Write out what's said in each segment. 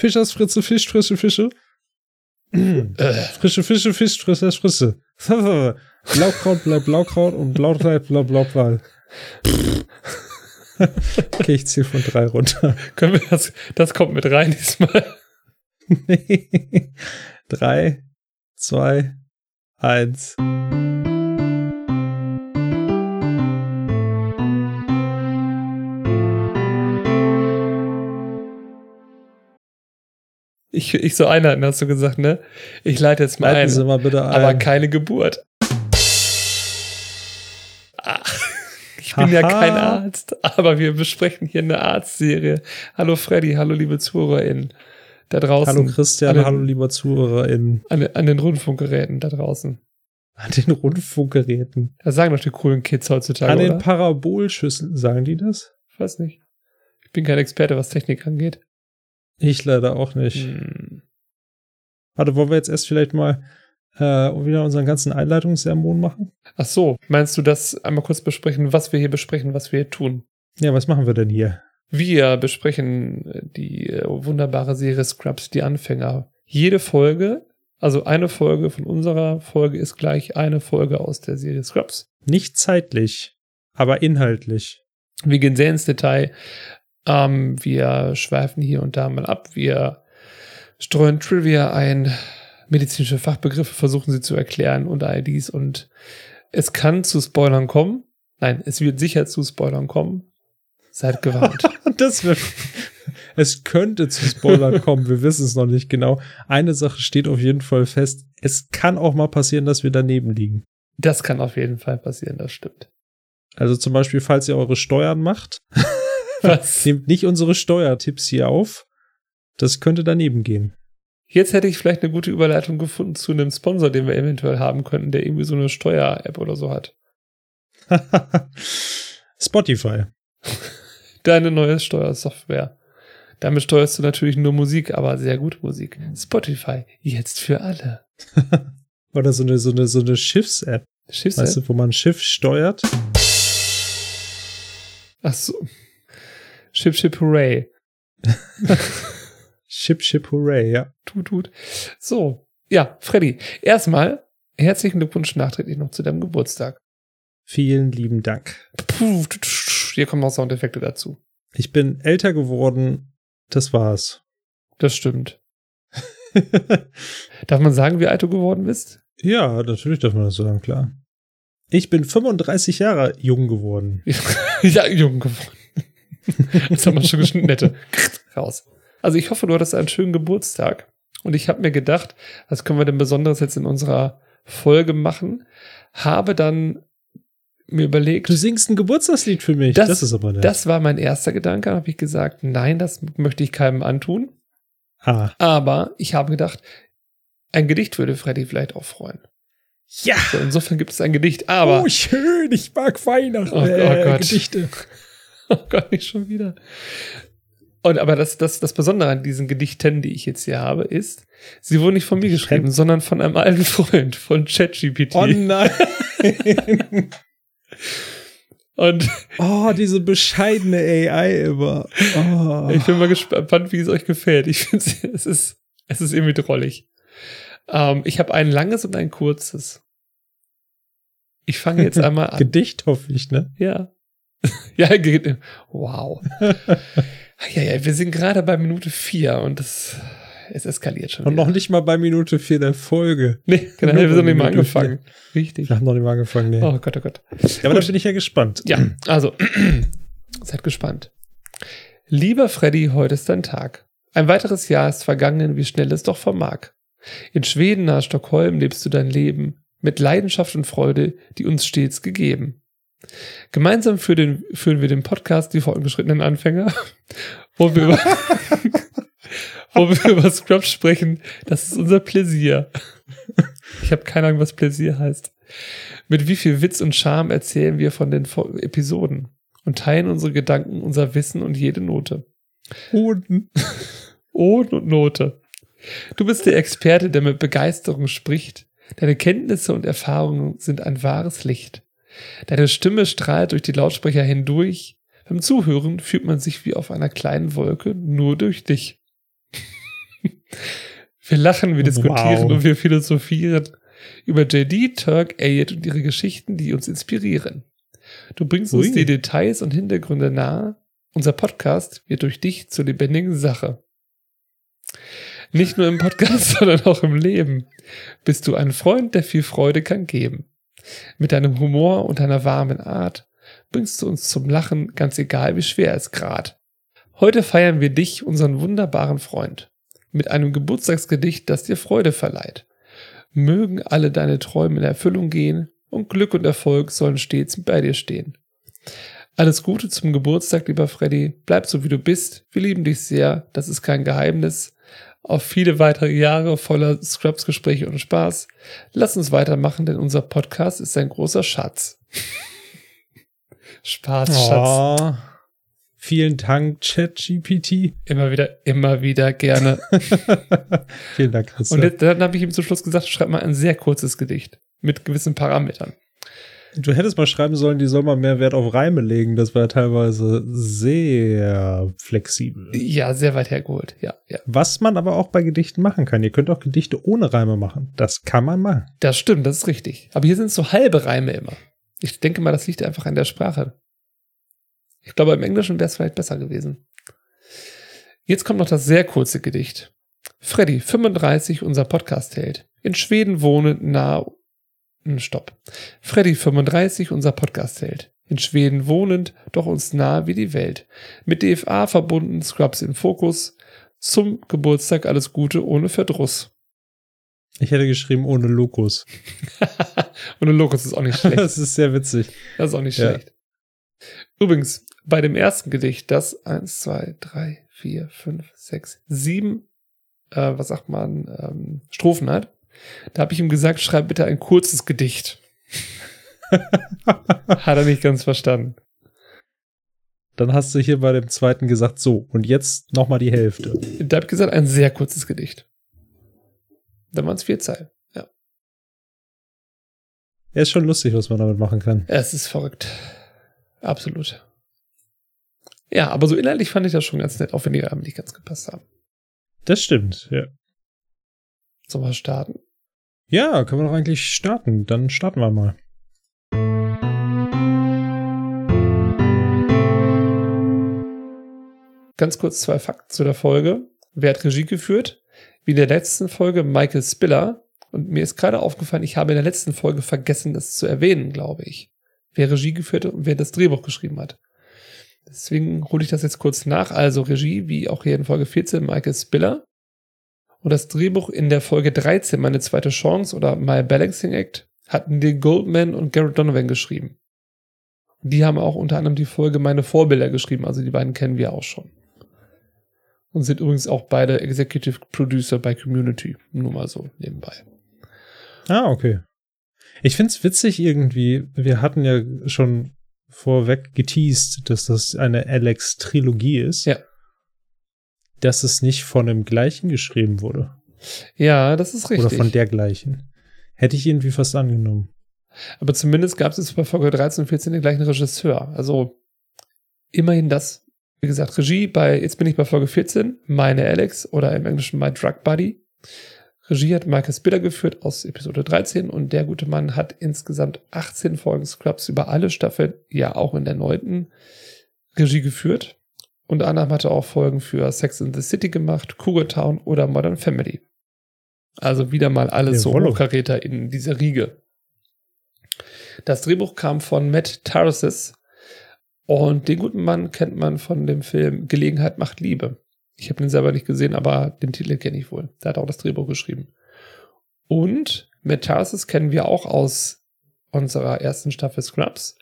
Fischers Fritze, Fisch, frische Fische. Äh, Frische Fische, Fisch, frische Frische. Blaukraut bleibt Blaukraut und Blaukraut bleibt Blaukraut. okay, ich zähle von drei runter. können wir das, das kommt mit rein diesmal. drei, zwei, eins. Ich, ich so einhalten, hast du gesagt, ne? Ich leite jetzt mal Leiten ein. Sie mal bitte ein. aber keine Geburt. Ach, ich bin ja Haha. kein Arzt, aber wir besprechen hier eine Arztserie. Hallo Freddy, hallo liebe ZuhörerInnen da draußen. hallo Christian, Alle- hallo lieber ZuhörerInnen. An, an den Rundfunkgeräten da draußen. An den Rundfunkgeräten. Das sagen doch die coolen Kids heutzutage, An den oder? Parabolschüsseln, sagen die das? Ich weiß nicht. Ich bin kein Experte, was Technik angeht. Ich leider auch nicht. Hm. Warte, wollen wir jetzt erst vielleicht mal äh, wieder unseren ganzen Einleitungssermon machen? Ach so, meinst du das einmal kurz besprechen, was wir hier besprechen, was wir hier tun? Ja, was machen wir denn hier? Wir besprechen äh, die äh, wunderbare Serie Scrubs, die Anfänger. Jede Folge, also eine Folge von unserer Folge ist gleich eine Folge aus der Serie Scrubs. Nicht zeitlich, aber inhaltlich. Wir gehen sehr ins Detail. Ähm, wir schweifen hier und da mal ab. Wir streuen Trivia ein, medizinische Fachbegriffe versuchen sie zu erklären und all dies. Und es kann zu Spoilern kommen. Nein, es wird sicher zu Spoilern kommen. Seid gewarnt. Das wird. Es könnte zu Spoilern kommen, wir wissen es noch nicht genau. Eine Sache steht auf jeden Fall fest. Es kann auch mal passieren, dass wir daneben liegen. Das kann auf jeden Fall passieren, das stimmt. Also zum Beispiel, falls ihr eure Steuern macht, Was? nehmt nicht unsere Steuertipps hier auf. Das könnte daneben gehen. Jetzt hätte ich vielleicht eine gute Überleitung gefunden zu einem Sponsor, den wir eventuell haben könnten, der irgendwie so eine Steuer-App oder so hat. Spotify. Deine neue Steuersoftware. Damit steuerst du natürlich nur Musik, aber sehr gute Musik. Spotify, jetzt für alle. Oder so eine, so eine, so eine Schiffs-App, Schiffs weißt du, wo man ein Schiff steuert. Ach so. Ship, Ship, Hooray. Ship, Ship, Hooray, ja. Tut, tut. So. Ja, Freddy. Erstmal herzlichen Glückwunsch nachträglich noch zu deinem Geburtstag. Vielen lieben Dank. Puh, Hier kommen auch Soundeffekte dazu. Ich bin älter geworden. Das war's. Das stimmt. Darf man sagen, wie alt du geworden bist? ja, natürlich darf man das sagen, klar. Ich bin 35 Jahre jung geworden. ja, jung geworden. Das haben wir schon geschnitten, nette. Raus. Also ich hoffe, du hattest einen schönen Geburtstag. Und ich habe mir gedacht, was können wir denn Besonderes jetzt in unserer Folge machen? Habe dann mir überlegt, Du singst ein Geburtstagslied für mich. Das- Das, ist aber nett. das war mein erster Gedanke, Dann habe ich gesagt, nein, das möchte ich keinem antun. ah. Aber ich habe gedacht, ein Gedicht würde Freddy vielleicht auch freuen. Ja. So, insofern gibt es ein Gedicht, aber oh, schön. Ich mag Weihnachten. Oh, oh äh, Gott. Gedichte. Oh Gott, nicht schon wieder. Und aber das, das, das Besondere an diesen Gedichten, die ich jetzt hier habe, ist, sie wurden nicht von mir geschrieben, sondern von einem alten Freund, von ChatGPT. Oh nein. Und oh, diese bescheidene AI immer. Oh. ich bin mal gespannt, wie es euch gefällt. Ich finde, es ist, es ist irgendwie drollig. Ähm, ich habe ein langes und ein kurzes. Ich fange jetzt einmal an. Gedicht hoffe ich, ne? Ja. ja, ge- wow. ja, ja, wir sind gerade bei Minute vier und das, es eskaliert schon. Und wieder. noch nicht mal bei Minute 4 der Folge. Nee, genau, Nur wir sind bei nicht mal angefangen. Richtig. Wir haben noch nicht mal angefangen, ne? Oh Gott, oh Gott. ja, aber da bin ich ja gespannt. Ja, also, seid gespannt. Lieber Freddy, heute ist dein Tag. Ein weiteres Jahr ist vergangen, wie schnell es doch vermag. In Schweden nahe Stockholm lebst du dein Leben mit Leidenschaft und Freude, die uns stets gegeben. Gemeinsam für den, führen wir den Podcast Die fortgeschrittenen Anfänger, wo wir über, wo wir über Scrubs sprechen. Das ist unser Pläsier. Ich habe keine Ahnung, was Pläsier heißt. Mit wie viel Witz und Charme erzählen wir von den Episoden und teilen unsere Gedanken, unser Wissen und jede Note. Hoden. Ohn und Note. Du bist der Experte, der mit Begeisterung spricht. Deine Kenntnisse und Erfahrungen sind ein wahres Licht. Deine Stimme strahlt durch die Lautsprecher hindurch. Beim Zuhören fühlt man sich wie auf einer kleinen Wolke nur durch dich. Wir lachen, wir diskutieren Wow. und wir philosophieren über JD, Turk, Elliot und ihre Geschichten, die uns inspirieren. Du bringst uns Ui. die Details und Hintergründe nahe. Unser Podcast wird durch dich zur lebendigen Sache. Nicht nur im Podcast, sondern auch im Leben bist du ein Freund, der viel Freude kann geben. Mit deinem Humor und deiner warmen Art bringst du uns zum Lachen, ganz egal wie schwer es grad. Heute feiern wir dich, unseren wunderbaren Freund, mit einem Geburtstagsgedicht, das dir Freude verleiht. Mögen alle deine Träume in Erfüllung gehen und Glück und Erfolg sollen stets bei dir stehen. Alles Gute zum Geburtstag, lieber Freddy. Bleib so wie du bist. Wir lieben dich sehr. Das ist kein Geheimnis. Auf viele weitere Jahre voller Scrubs-Gespräche und Spaß. Lass uns weitermachen, denn unser Podcast ist ein großer Schatz. Spaß, Schatz. Oh, vielen Dank, ChatGPT. Immer wieder, immer wieder gerne. vielen Dank, Christian. Und dann habe ich ihm zum Schluss gesagt, schreib mal ein sehr kurzes Gedicht mit gewissen Parametern. Du hättest mal schreiben sollen, die soll mal mehr Wert auf Reime legen. Das war teilweise sehr flexibel. Ja, sehr weit hergeholt. Ja, ja. Was man aber auch bei Gedichten machen kann. Ihr könnt auch Gedichte ohne Reime machen. Das kann man machen. Das stimmt, das ist richtig. Aber hier sind so halbe Reime immer. Ich denke mal, das liegt einfach an der Sprache. Ich glaube, im Englischen wäre es vielleicht besser gewesen. Jetzt kommt noch das sehr kurze Gedicht. Freddy, 35, unser Podcast-Held. In Schweden wohnend nah. Hm, Stopp. Freddy, 35, unser Podcast-Held. In Schweden wohnend, doch uns nah wie die Welt. Mit DFA verbunden, Scrubs im Fokus. Zum Geburtstag alles Gute ohne Verdruss. Ich hätte geschrieben ohne Lokus. Ein Lokus ist auch nicht schlecht. Das ist sehr witzig. Das ist auch nicht Ja. schlecht. Übrigens, bei dem ersten Gedicht, das 1, 2, 3, 4, 5, 6, 7, äh, was sagt man, ähm, Strophen hat, da habe ich ihm gesagt, schreib bitte ein kurzes Gedicht. hat er nicht ganz verstanden. Dann hast du hier bei dem zweiten gesagt, so, und jetzt noch mal die Hälfte. Da habe ich gesagt, ein sehr kurzes Gedicht. Dann waren es vier Zeilen. Ja. Ja, ist schon lustig, was man damit machen kann. Es ist verrückt. Absolut. Ja, aber so inhaltlich fand ich das schon ganz nett, auch wenn die Rahmen nicht ganz gepasst haben. Das stimmt, ja. Sollen wir starten? Ja, können wir doch eigentlich starten. Dann starten wir mal. Ganz kurz zwei Fakten zu der Folge. Wer hat Regie geführt? Wie in der letzten Folge Michael Spiller. Und mir ist gerade aufgefallen, ich habe in der letzten Folge vergessen, das zu erwähnen, glaube ich. Wer Regie geführt hat und wer das Drehbuch geschrieben hat. Deswegen hole ich das jetzt kurz nach. Also Regie, wie auch hier in Folge 14, Michael Spiller. Und das Drehbuch in der Folge 13, meine zweite Chance oder My Balancing Act, hatten Neil Goldman und Garrett Donovan geschrieben. Die haben auch unter anderem die Folge Meine Vorbilder geschrieben, also die beiden kennen wir auch schon. Und sind übrigens auch beide Executive Producer bei Community. Nur mal so nebenbei. Ah, okay. Ich find's witzig irgendwie. Wir hatten ja schon vorweg geteased, dass das eine Alex-Trilogie ist. Ja. Dass es nicht von dem gleichen geschrieben wurde. Ja, das ist richtig. Oder von der gleichen. Hätte ich irgendwie fast angenommen. Aber zumindest gab es jetzt bei Folge 13 und 14 den gleichen Regisseur. Also immerhin das. Wie gesagt, Regie bei, jetzt bin ich bei Folge 14, meine Alex oder im Englischen My Drug Buddy. Regie hat Michael Spiller geführt aus Episode 13 und der gute Mann hat insgesamt 18 Folgen Scrubs über alle Staffeln, ja auch in der neunten, Regie geführt. Unter anderem hat er auch Folgen für Sex in the City gemacht, Cougar Town oder Modern Family. Also wieder mal alles so. Hochkaräter in dieser Riege. Das Drehbuch kam von Matt Tarsis und den guten Mann kennt man von dem Film Gelegenheit macht Liebe. Ich habe den selber nicht gesehen, aber den Titel kenne ich wohl. Der hat auch das Drehbuch geschrieben. Und Matt Tarsis kennen wir auch aus unserer ersten Staffel Scrubs,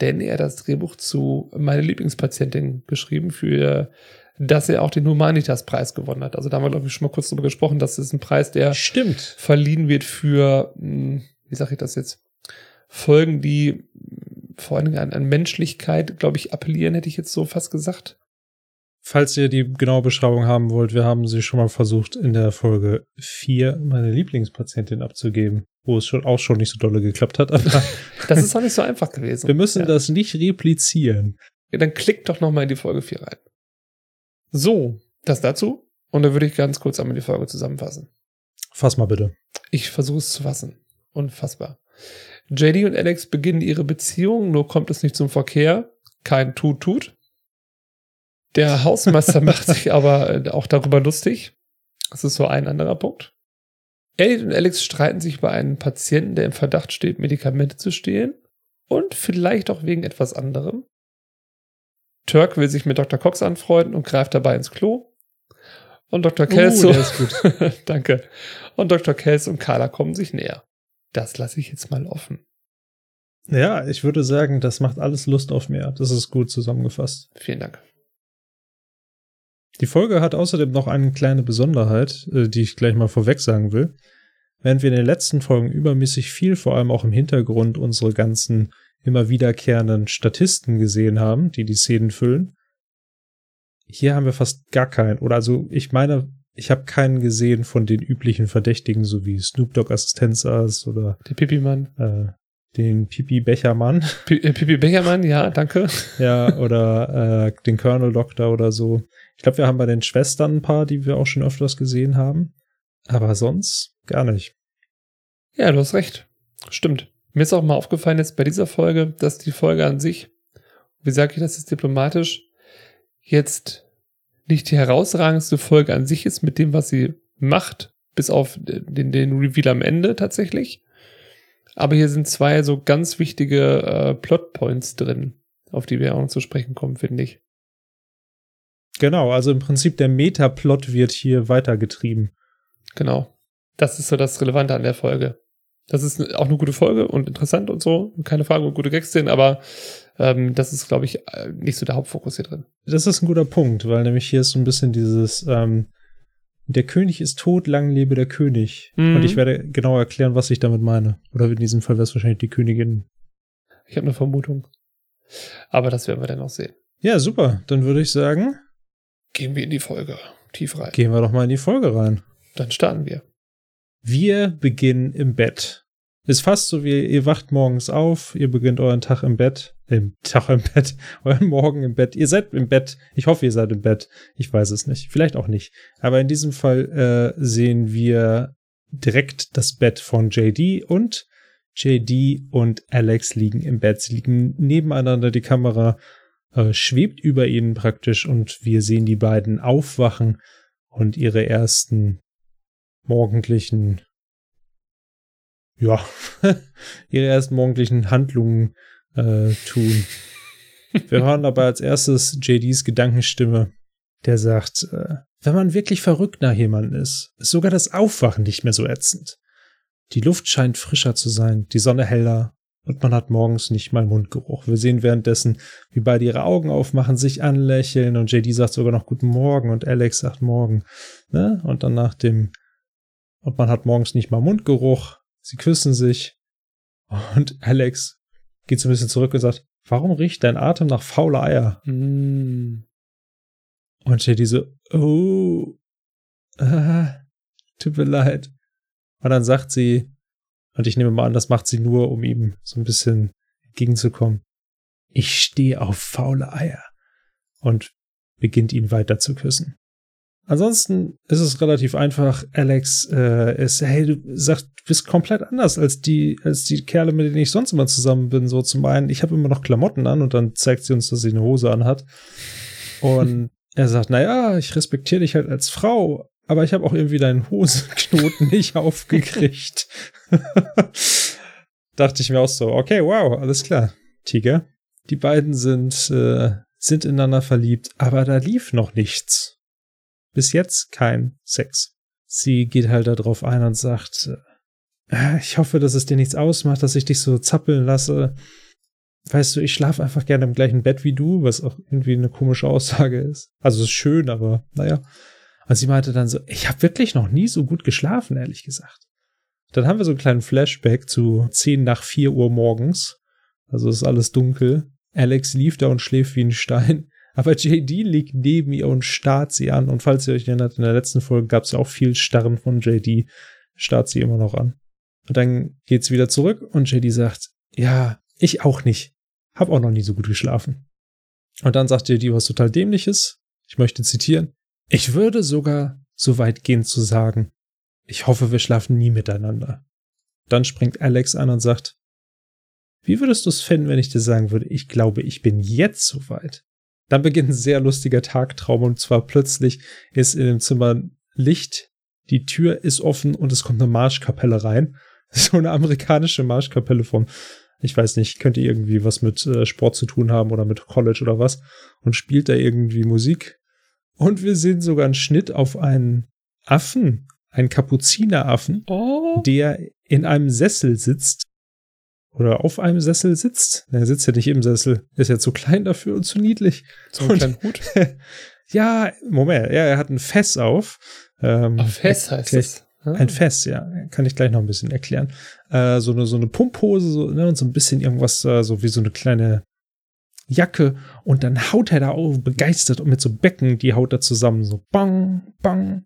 denn er hat das Drehbuch zu Meine Lieblingspatientin geschrieben, für das er auch den Humanitas-Preis gewonnen hat. Also da haben wir, glaube ich, schon mal kurz drüber gesprochen. Das ist ein Preis, der Stimmt. verliehen wird für, mh, wie sage ich das jetzt, Folgen, die vor allen Dingen an, an Menschlichkeit, glaube ich, appellieren, hätte ich jetzt so fast gesagt. Falls ihr die genaue Beschreibung haben wollt, wir haben sie schon mal versucht, in der Folge 4 meine Lieblingspatientin abzugeben, wo es schon auch schon nicht so dolle geklappt hat. Das ist auch nicht so einfach gewesen. wir müssen ja. das nicht replizieren. Ja, dann klickt doch noch mal in die Folge 4 rein. So, das dazu. Und dann würde ich ganz kurz einmal die Folge zusammenfassen. Fass mal bitte. Ich versuche es zu fassen. Unfassbar. JD und Alex beginnen ihre Beziehung, nur kommt es nicht zum Verkehr. Kein Tut-Tut. Der Hausmeister macht sich aber äh, auch darüber lustig. Das ist so ein anderer Punkt. Elliot und Alex streiten sich über einen Patienten, der im Verdacht steht, Medikamente zu stehlen. Und vielleicht auch wegen etwas anderem. Turk will sich mit Dr. Cox anfreunden und greift dabei ins Klo. Und Dr. Kelso. Uh, ist gut. danke. Und Dr. Kelso und Carla kommen sich näher. Das lasse ich jetzt mal offen. Ja, ich würde sagen, das macht alles Lust auf mehr. Das ist gut zusammengefasst. Vielen Dank. Die Folge hat außerdem noch eine kleine Besonderheit, äh, die ich gleich mal vorweg sagen will. Während wir in den letzten Folgen übermäßig viel, vor allem auch im Hintergrund, unsere ganzen immer wiederkehrenden Statisten gesehen haben, die die Szenen füllen, hier haben wir fast gar keinen. Oder also, ich meine, ich habe keinen gesehen von den üblichen Verdächtigen, so wie Snoop Dogg Assistenzarzt oder Der Pipi-Mann. äh, den Pipi Bechermann. Pi- äh, Pipi Bechermann, ja, danke. ja, oder äh, den Colonel Doctor oder so. Ich glaube, wir haben bei den Schwestern ein paar, die wir auch schon öfters gesehen haben. Aber sonst gar nicht. Ja, du hast recht. Stimmt. Mir ist auch mal aufgefallen jetzt bei dieser Folge, dass die Folge an sich, wie sage ich das jetzt diplomatisch, jetzt nicht die herausragendste Folge an sich ist mit dem, was sie macht, bis auf den, den Reveal am Ende tatsächlich. Aber hier sind zwei so ganz wichtige äh, Plotpoints drin, auf die wir auch noch zu sprechen kommen, finde ich. Genau, also im Prinzip der Metaplot wird hier weitergetrieben. Genau. Das ist so das Relevante an der Folge. Das ist auch eine gute Folge und interessant und so. Keine Frage, und gute Gags drin, aber ähm, das ist, glaube ich, äh, nicht so der Hauptfokus hier drin. Das ist ein guter Punkt, weil nämlich hier ist so ein bisschen dieses, ähm, der König ist tot, lang lebe der König. Mhm. Und ich werde genau erklären, was ich damit meine. Oder in diesem Fall wäre es wahrscheinlich die Königin. Ich habe eine Vermutung. Aber das werden wir dann noch sehen. Ja, super. Dann würde ich sagen, Gehen wir in die Folge tief rein. gehen wir doch mal in die Folge rein. Dann starten wir. Wir beginnen im Bett. Ist fast so wie ihr wacht morgens auf, ihr beginnt euren Tag im Bett, im Tag im Bett, euren Morgen im Bett. Ihr seid im Bett. Ich hoffe, ihr seid im Bett. Ich weiß es nicht. Vielleicht auch nicht. Aber in diesem Fall äh, sehen wir direkt das Bett von JD und JD und Alex liegen im Bett. Sie liegen nebeneinander. Die Kamera äh, schwebt über ihnen praktisch und wir sehen die beiden aufwachen und ihre ersten morgendlichen, ja, ihre ersten morgendlichen Handlungen äh, tun. Wir hören dabei als erstes JDs Gedankenstimme, der sagt, äh, wenn man wirklich verrückt nach jemandem ist, ist sogar das Aufwachen nicht mehr so ätzend. Die Luft scheint frischer zu sein, die Sonne heller und man hat morgens nicht mal Mundgeruch. Wir sehen währenddessen, wie beide ihre Augen aufmachen, sich anlächeln und JD sagt sogar noch Guten Morgen und Alex sagt Morgen. Ne? Und dann nach dem und man hat morgens nicht mal Mundgeruch. Sie küssen sich und Alex geht so ein bisschen zurück und sagt, warum riecht dein Atem nach fauler Eier? Mm. Und JD so, oh, ah, tut mir leid. Und dann sagt sie, und ich nehme mal an, das macht sie nur, um ihm so ein bisschen entgegenzukommen. Ich stehe auf faule Eier. Und beginnt ihn weiter zu küssen. Ansonsten ist es relativ einfach. Alex äh, ist, hey, du sagst, du bist komplett anders als die, als die Kerle, mit denen ich sonst immer zusammen bin. So zum einen, ich habe immer noch Klamotten an und dann zeigt sie uns, dass sie eine Hose anhat. Und er sagt, naja, ich respektiere dich halt als Frau, aber ich habe auch irgendwie deinen Hosenknoten nicht aufgekriegt. Dachte ich mir auch so, okay, wow, alles klar, Tiger. Die beiden sind, äh, sind ineinander verliebt, aber da lief noch nichts. Bis jetzt kein Sex. Sie geht halt darauf ein und sagt, äh, ich hoffe, dass es dir nichts ausmacht, dass ich dich so zappeln lasse. Weißt du, ich schlafe einfach gerne im gleichen Bett wie du, was auch irgendwie eine komische Aussage ist. Also es ist schön, aber naja. Und sie meinte dann so, ich habe wirklich noch nie so gut geschlafen, ehrlich gesagt. Dann haben wir so einen kleinen Flashback zu 10 nach 4 Uhr morgens. Also ist alles dunkel. Alex lief da und schläft wie ein Stein. Aber JD liegt neben ihr und starrt sie an. Und falls ihr euch erinnert, in der letzten Folge gab es ja auch viel Starren von JD. Starrt sie immer noch an. Und dann geht's wieder zurück und JD sagt, ja, ich auch nicht. Hab auch noch nie so gut geschlafen. Und dann sagt JD was total dämliches. Ich möchte zitieren. Ich würde sogar so weit gehen zu sagen, ich hoffe, wir schlafen nie miteinander. Dann springt Alex an und sagt, wie würdest du es finden, wenn ich dir sagen würde, ich glaube, ich bin jetzt soweit? Dann beginnt ein sehr lustiger Tagtraum und zwar plötzlich ist in dem Zimmer Licht, die Tür ist offen und es kommt eine Marschkapelle rein. So eine amerikanische Marschkapelle vom, ich weiß nicht, könnte irgendwie was mit äh, Sport zu tun haben oder mit College oder was und spielt da irgendwie Musik. Und wir sehen sogar einen Schnitt auf einen Affen, einen Kapuzineraffen, Oh. der in einem Sessel sitzt oder auf einem Sessel sitzt. Er sitzt ja nicht im Sessel, ist ja zu klein dafür und zu niedlich. So kleinen Hut. Ja, Moment, ja, er hat ein Fess auf. Ähm, Ach, Fest heißt erklär- es. Ah. Ein Fess, ja, kann ich gleich noch ein bisschen erklären. Äh, so eine so eine Pumphose so, ne, und so ein bisschen irgendwas äh, so wie so eine kleine Jacke und dann haut er da auf, begeistert und mit so Becken, die haut er zusammen so bang bang.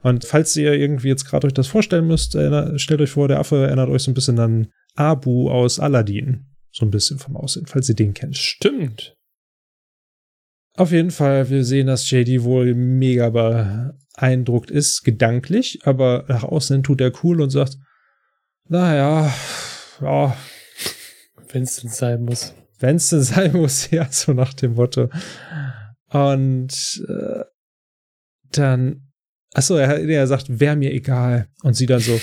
Und falls ihr irgendwie jetzt gerade euch das vorstellen müsst, stellt euch vor, der Affe erinnert euch so ein bisschen an Abu aus Aladdin, so ein bisschen vom Aussehen, falls ihr den kennt. Stimmt. Auf jeden Fall, wir sehen, dass JD wohl mega beeindruckt ist, gedanklich, aber nach außen tut er cool und sagt, naja, ja, Wenn es denn sein muss. Wenn es denn sein muss, ja, so nach dem Motto. Und äh, dann, achso, er, er sagt, wäre mir egal. Und sie dann so,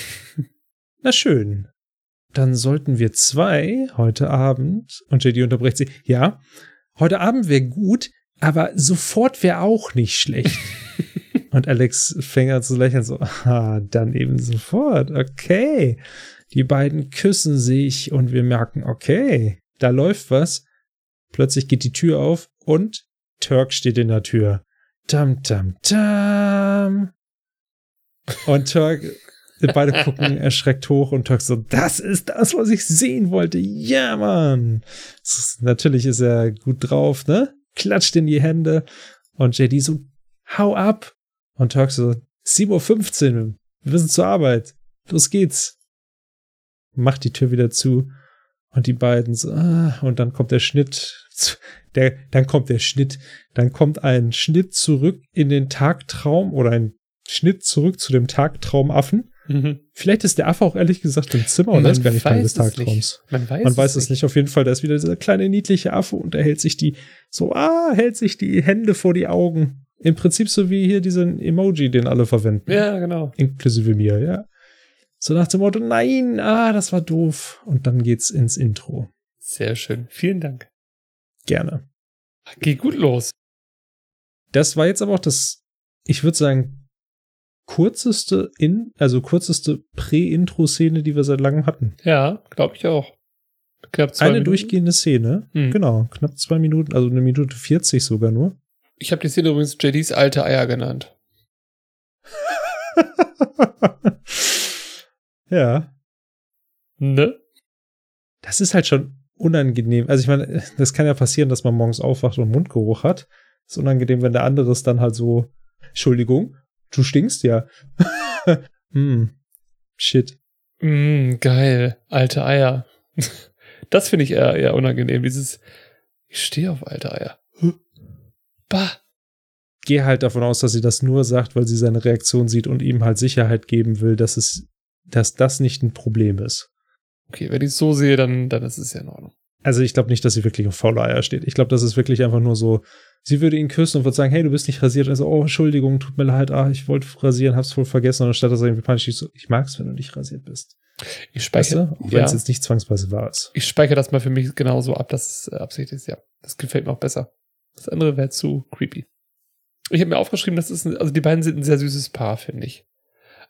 na schön. Dann sollten wir zwei heute Abend, und JD unterbricht sie, ja, heute Abend wäre gut, aber sofort wäre auch nicht schlecht. und Alex fängt an zu lächeln, so, ah, dann eben sofort, okay. Die beiden küssen sich und wir merken, okay, da läuft was. Plötzlich geht die Tür auf und Turk steht in der Tür. Tam, tam, tam. Und Turk, beide gucken erschreckt hoch und Turk so, das ist das, was ich sehen wollte. Ja, Mann. Ist, natürlich ist er gut drauf, ne? Klatscht in die Hände. Und JD so, hau ab. Und Turk so, 7.15 Uhr, wir müssen zur Arbeit. Los geht's. Macht die Tür wieder zu. Und die beiden so, ah, und dann kommt der Schnitt, der, dann kommt der Schnitt, dann kommt ein Schnitt zurück in den Tagtraum oder ein Schnitt zurück zu dem Tagtraumaffen. Mhm. Vielleicht ist der Affe auch ehrlich gesagt im Zimmer und ist gar nicht Teil des weiß es Tagtraums. nicht. Man weiß, Man weiß es nicht. Auf jeden Fall, da ist wieder dieser kleine niedliche Affe und er hält sich die, so, ah, hält sich die Hände vor die Augen. Im Prinzip so wie hier diesen Emoji, den alle verwenden. Ja, genau. Inklusive mir, ja. So nach dem Motto, nein, ah, das war doof. Und dann geht's ins Intro. Sehr schön. Vielen Dank. Gerne. Geht gut los. Das war jetzt aber auch das, ich würde sagen, kürzeste in, also kürzeste Prä-Intro-Szene, die wir seit langem hatten. Ja, glaube ich auch. Knapp zwei Eine Minuten. durchgehende Szene. Mhm. Genau, knapp zwei Minuten, also eine Minute 40 sogar nur. Ich habe die Szene übrigens JDs alte Eier genannt. ja. Ne? Das ist halt schon unangenehm. Also ich meine, das kann ja passieren, dass man morgens aufwacht und Mundgeruch hat. ist unangenehm, wenn der andere ist dann halt so, Entschuldigung, du stinkst ja. hm, shit. Mm, geil. Alte Eier. Das finde ich eher, eher unangenehm. Dieses, ich stehe auf alte Eier. Bah. Gehe halt davon aus, dass sie das nur sagt, weil sie seine Reaktion sieht und ihm halt Sicherheit geben will, dass es, dass das nicht ein Problem ist. Okay, wenn ich es so sehe, dann, dann ist es ja in Ordnung. Also ich glaube nicht, dass sie wirklich auf faule Eier steht. Ich glaube, das ist wirklich einfach nur so, sie würde ihn küssen und würde sagen, hey, du bist nicht rasiert. Also, oh, Entschuldigung, tut mir leid, ah, ich wollte rasieren, hab's wohl vergessen. Und anstatt dass er irgendwie panisch ist, so, ich mag's, wenn du nicht rasiert bist. Ich Weißt speichere, du? Auch wenn ja, es jetzt nicht zwangsweise wahr ist. ich speichere das mal für mich genauso ab, dass es äh, Absicht ist. Ja, das gefällt mir auch besser. Das andere wäre zu creepy. Ich habe mir aufgeschrieben, das ist, ein, also die beiden sind ein sehr süßes Paar, finde ich.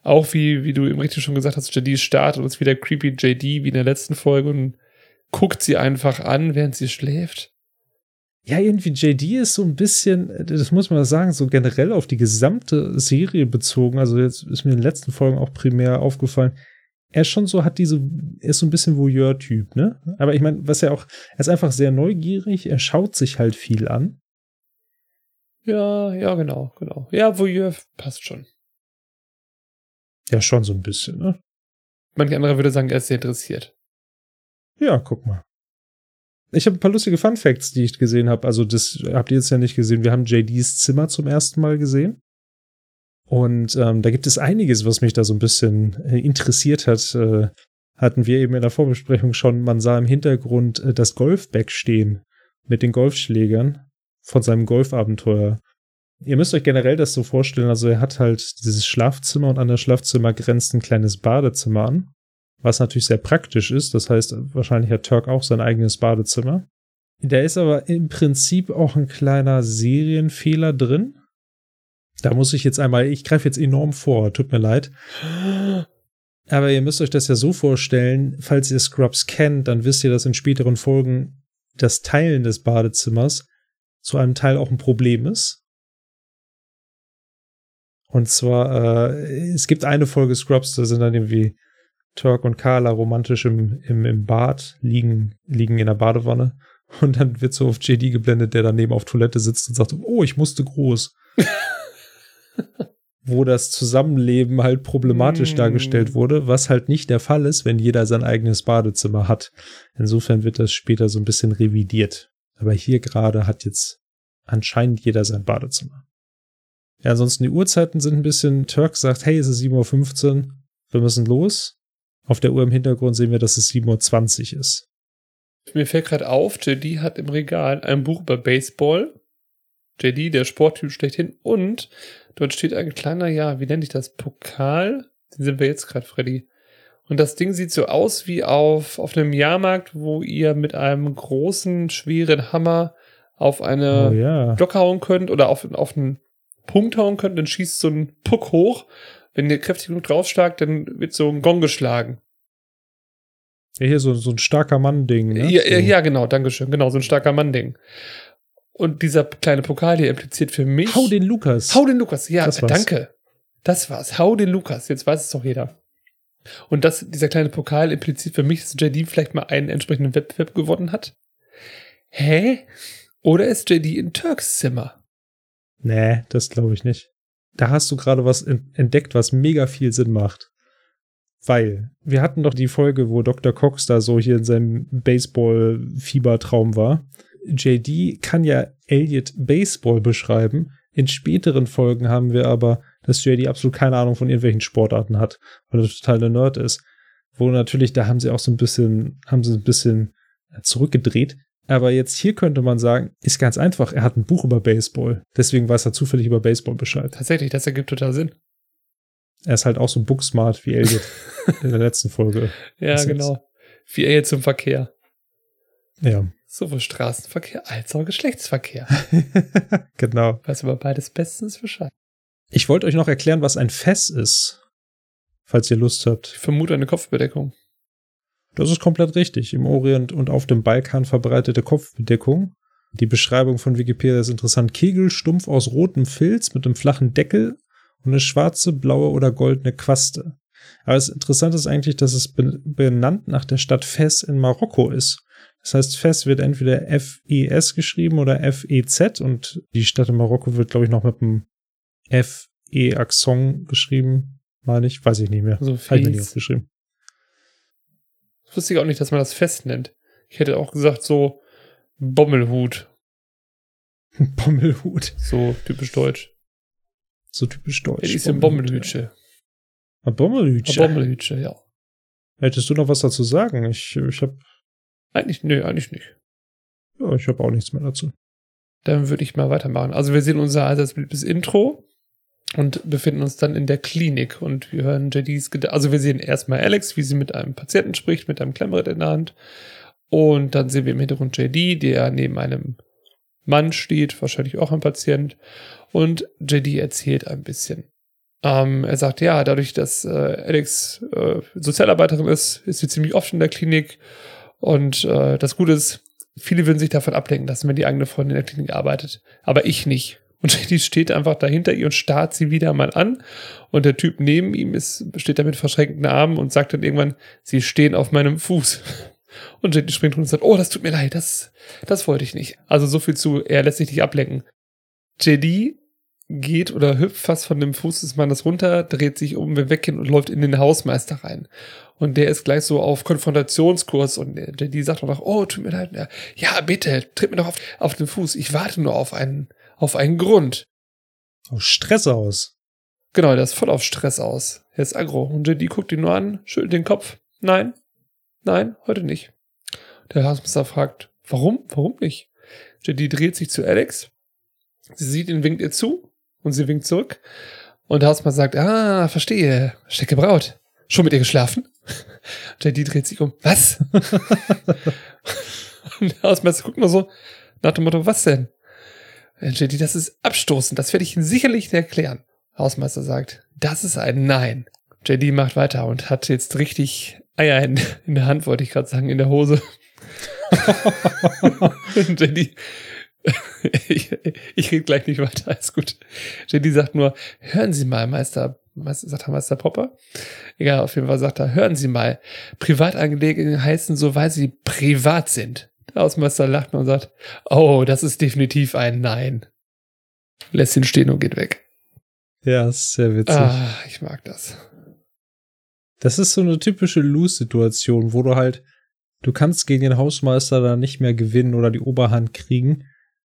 Auch wie, wie du eben richtig schon gesagt hast, JD startet und ist wieder creepy JD wie in der letzten Folge und guckt sie einfach an, während sie schläft. Ja, irgendwie JD ist so ein bisschen, das muss man sagen, so generell auf die gesamte Serie bezogen. Also jetzt ist mir in den letzten Folgen auch primär aufgefallen. Er ist schon so, hat diese, er ist so ein bisschen Voyeur-Typ, ne? Aber ich meine, was er auch, er ist einfach sehr neugierig, er schaut sich halt viel an. Ja, ja, genau, genau. Ja, Voyeur passt schon. Ja, schon so ein bisschen, ne? Manch anderer würde sagen, er ist sehr interessiert. Ja, guck mal. Ich habe ein paar lustige Fun Facts, die ich gesehen habe. Also, das habt ihr jetzt ja nicht gesehen. Wir haben JDs Zimmer zum ersten Mal gesehen. Und ähm, da gibt es einiges, was mich da so ein bisschen äh, interessiert hat. Äh, hatten wir eben in der Vorbesprechung schon, man sah im Hintergrund äh, das Golfback stehen mit den Golfschlägern von seinem Golfabenteuer. Ihr müsst euch generell das so vorstellen, also er hat halt dieses Schlafzimmer und an das Schlafzimmer grenzt ein kleines Badezimmer an, was natürlich sehr praktisch ist. Das heißt, wahrscheinlich hat Turk auch sein eigenes Badezimmer. Da ist aber im Prinzip auch ein kleiner Serienfehler drin. Da muss ich jetzt einmal, ich greife jetzt enorm vor, tut mir leid. Aber ihr müsst euch das ja so vorstellen, falls ihr Scrubs kennt, dann wisst ihr, dass in späteren Folgen das Teilen des Badezimmers zu einem Teil auch ein Problem ist. Und zwar, äh, es gibt eine Folge Scrubs, da sind dann irgendwie Turk und Carla romantisch im, im, im Bad, liegen, liegen in der Badewanne. Und dann wird so auf JD geblendet, der daneben auf Toilette sitzt und sagt, oh, ich musste groß. Wo das Zusammenleben halt problematisch mm. dargestellt wurde, was halt nicht der Fall ist, wenn jeder sein eigenes Badezimmer hat. Insofern wird das später so ein bisschen revidiert. Aber hier gerade hat jetzt anscheinend jeder sein Badezimmer. Ja, ansonsten die Uhrzeiten sind ein bisschen, Turk sagt, hey, es ist 7.15 Uhr, wir müssen los. Auf der Uhr im Hintergrund sehen wir, dass es 7.20 Uhr ist. Mir fällt gerade auf, JD hat im Regal ein Buch über Baseball. JD, der Sporttyp schlechthin. Und dort steht ein kleiner, ja, wie nenne ich das? Pokal? Den sind wir jetzt gerade, Freddy. Und das Ding sieht so aus wie auf, auf einem Jahrmarkt, wo ihr mit einem großen, schweren Hammer auf eine oh, ja. Glocke hauen könnt oder auf, auf einen Punkt hauen könnt, dann schießt so ein Puck hoch. Wenn ihr kräftig genug draufschlagt, dann wird so ein Gong geschlagen. Ja, hier so, so ein starker Mann-Ding. Ne? Ja, so. ja, genau, Dankeschön. Genau, so ein starker Mann-Ding. Und dieser kleine Pokal hier impliziert für mich. Hau den Lukas. Hau den Lukas, ja, das danke. Das war's. Hau den Lukas. Jetzt weiß es doch jeder. Und das, dieser kleine Pokal impliziert für mich, dass JD vielleicht mal einen entsprechenden Wettbewerb gewonnen hat. Hä? Oder ist JD in Turks Zimmer? Nee, das glaube ich nicht. Da hast du gerade was entdeckt, was mega viel Sinn macht. Weil wir hatten doch die Folge, wo Dr. Cox da so hier in seinem Baseball-Fiebertraum war. JD kann ja Elliot Baseball beschreiben. In späteren Folgen haben wir aber, dass JD absolut keine Ahnung von irgendwelchen Sportarten hat, weil er total der Nerd ist. Wo natürlich, da haben sie auch so ein bisschen, haben sie ein bisschen zurückgedreht. Aber jetzt hier könnte man sagen, ist ganz einfach, er hat ein Buch über Baseball. Deswegen weiß er zufällig über Baseball Bescheid. Tatsächlich, das ergibt total Sinn. Er ist halt auch so booksmart wie Elliot in der letzten Folge. Ja, genau. Wie Elliot zum Verkehr. Ja. Sowohl Straßenverkehr als auch Geschlechtsverkehr. genau. Weiß aber beides bestens Bescheid. Ich wollte euch noch erklären, was ein Fess ist. Falls ihr Lust habt. Ich vermute eine Kopfbedeckung. Das ist komplett richtig. Im Orient und auf dem Balkan verbreitete Kopfbedeckung. Die Beschreibung von Wikipedia ist interessant. Kegel, stumpf aus rotem Filz mit einem flachen Deckel und eine schwarze, blaue oder goldene Quaste. Aber das Interessante ist eigentlich, dass es benannt nach der Stadt Fes in Marokko ist. Das heißt, Fes wird entweder F-E-S geschrieben oder F-E-Z und die Stadt in Marokko wird, glaube ich, noch mit einem F-E-Axon geschrieben. Meine ich, weiß ich nicht mehr. So Habe ich mir nicht aufgeschrieben wusste ich auch nicht, dass man das fest nennt. Ich hätte auch gesagt, so Bommelhut. Bommelhut. So typisch deutsch. So typisch deutsch. Ja, ist ein Bommelhütsche. Ein Bommelhütsche? Ein Bommelhütsche, ja. Hättest du noch was dazu sagen? Ich, ich hab. Eigentlich, nö, eigentlich nicht. Ja, ich habe auch nichts mehr dazu. Dann würde ich mal weitermachen. Also wir sehen unser allseits Intro und befinden uns dann in der Klinik und wir hören JDs Gedanken. Also wir sehen erstmal Alex, wie sie mit einem Patienten spricht, mit einem Klemmbrett in der Hand. Und dann sehen wir im Hintergrund JD, der neben einem Mann steht, wahrscheinlich auch ein Patient. Und JD erzählt ein bisschen. Ähm, er sagt, ja, dadurch, dass äh, Alex äh, Sozialarbeiterin ist, ist sie ziemlich oft in der Klinik. Und äh, das Gute ist, viele würden sich davon ablenken lassen, wenn die eigene Freundin in der Klinik arbeitet. Aber ich nicht. Und die steht einfach dahinter ihr und starrt sie wieder mal an. Und der Typ neben ihm ist, steht da mit verschränkten Armen und sagt dann irgendwann, sie stehen auf meinem Fuß. Und JD springt runter und sagt, oh, das tut mir leid, das, das wollte ich nicht. Also so viel zu, er lässt sich nicht ablenken. JD geht oder hüpft fast von dem Fuß des Mannes runter, dreht sich um, will weggehen und läuft in den Hausmeister rein. Und der ist gleich so auf Konfrontationskurs und JD sagt auch noch, oh, tut mir leid. Ja, bitte, tritt mir doch auf, auf den Fuß. Ich warte nur auf einen, auf einen Grund. Aus Stress aus. Genau, der ist voll auf Stress aus. Er ist aggro. Und JD guckt ihn nur an, schüttelt den Kopf. Nein, nein, heute nicht. Der Hausmeister fragt, warum? Warum nicht? JD dreht sich zu Alex. Sie sieht ihn, winkt ihr zu und sie winkt zurück. Und der Hausmeister sagt, ah, verstehe, Stecke Braut. Schon mit ihr geschlafen? JD dreht sich um, was? und der Hausmeister guckt nur so nach dem Motto, was denn? JD, das ist abstoßend, das werde ich Ihnen sicherlich erklären. Hausmeister sagt, das ist ein Nein. JD macht weiter und hat jetzt richtig Eier in, in der Hand, wollte ich gerade sagen, in der Hose. JD, ich, ich rede gleich nicht weiter, alles gut. JD sagt nur, hören Sie mal, Meister, Meister sagt er Meister Popper? Egal, auf jeden Fall sagt er, hören Sie mal, Privatangelegenheiten heißen so, weil sie privat sind. Der Hausmeister lacht und sagt, oh, das ist definitiv ein Nein. Lässt ihn stehen und geht weg. Ja, ist sehr witzig. Ah, ich mag das. Das ist so eine typische Lose-Situation, wo du halt, du kannst gegen den Hausmeister da nicht mehr gewinnen oder die Oberhand kriegen,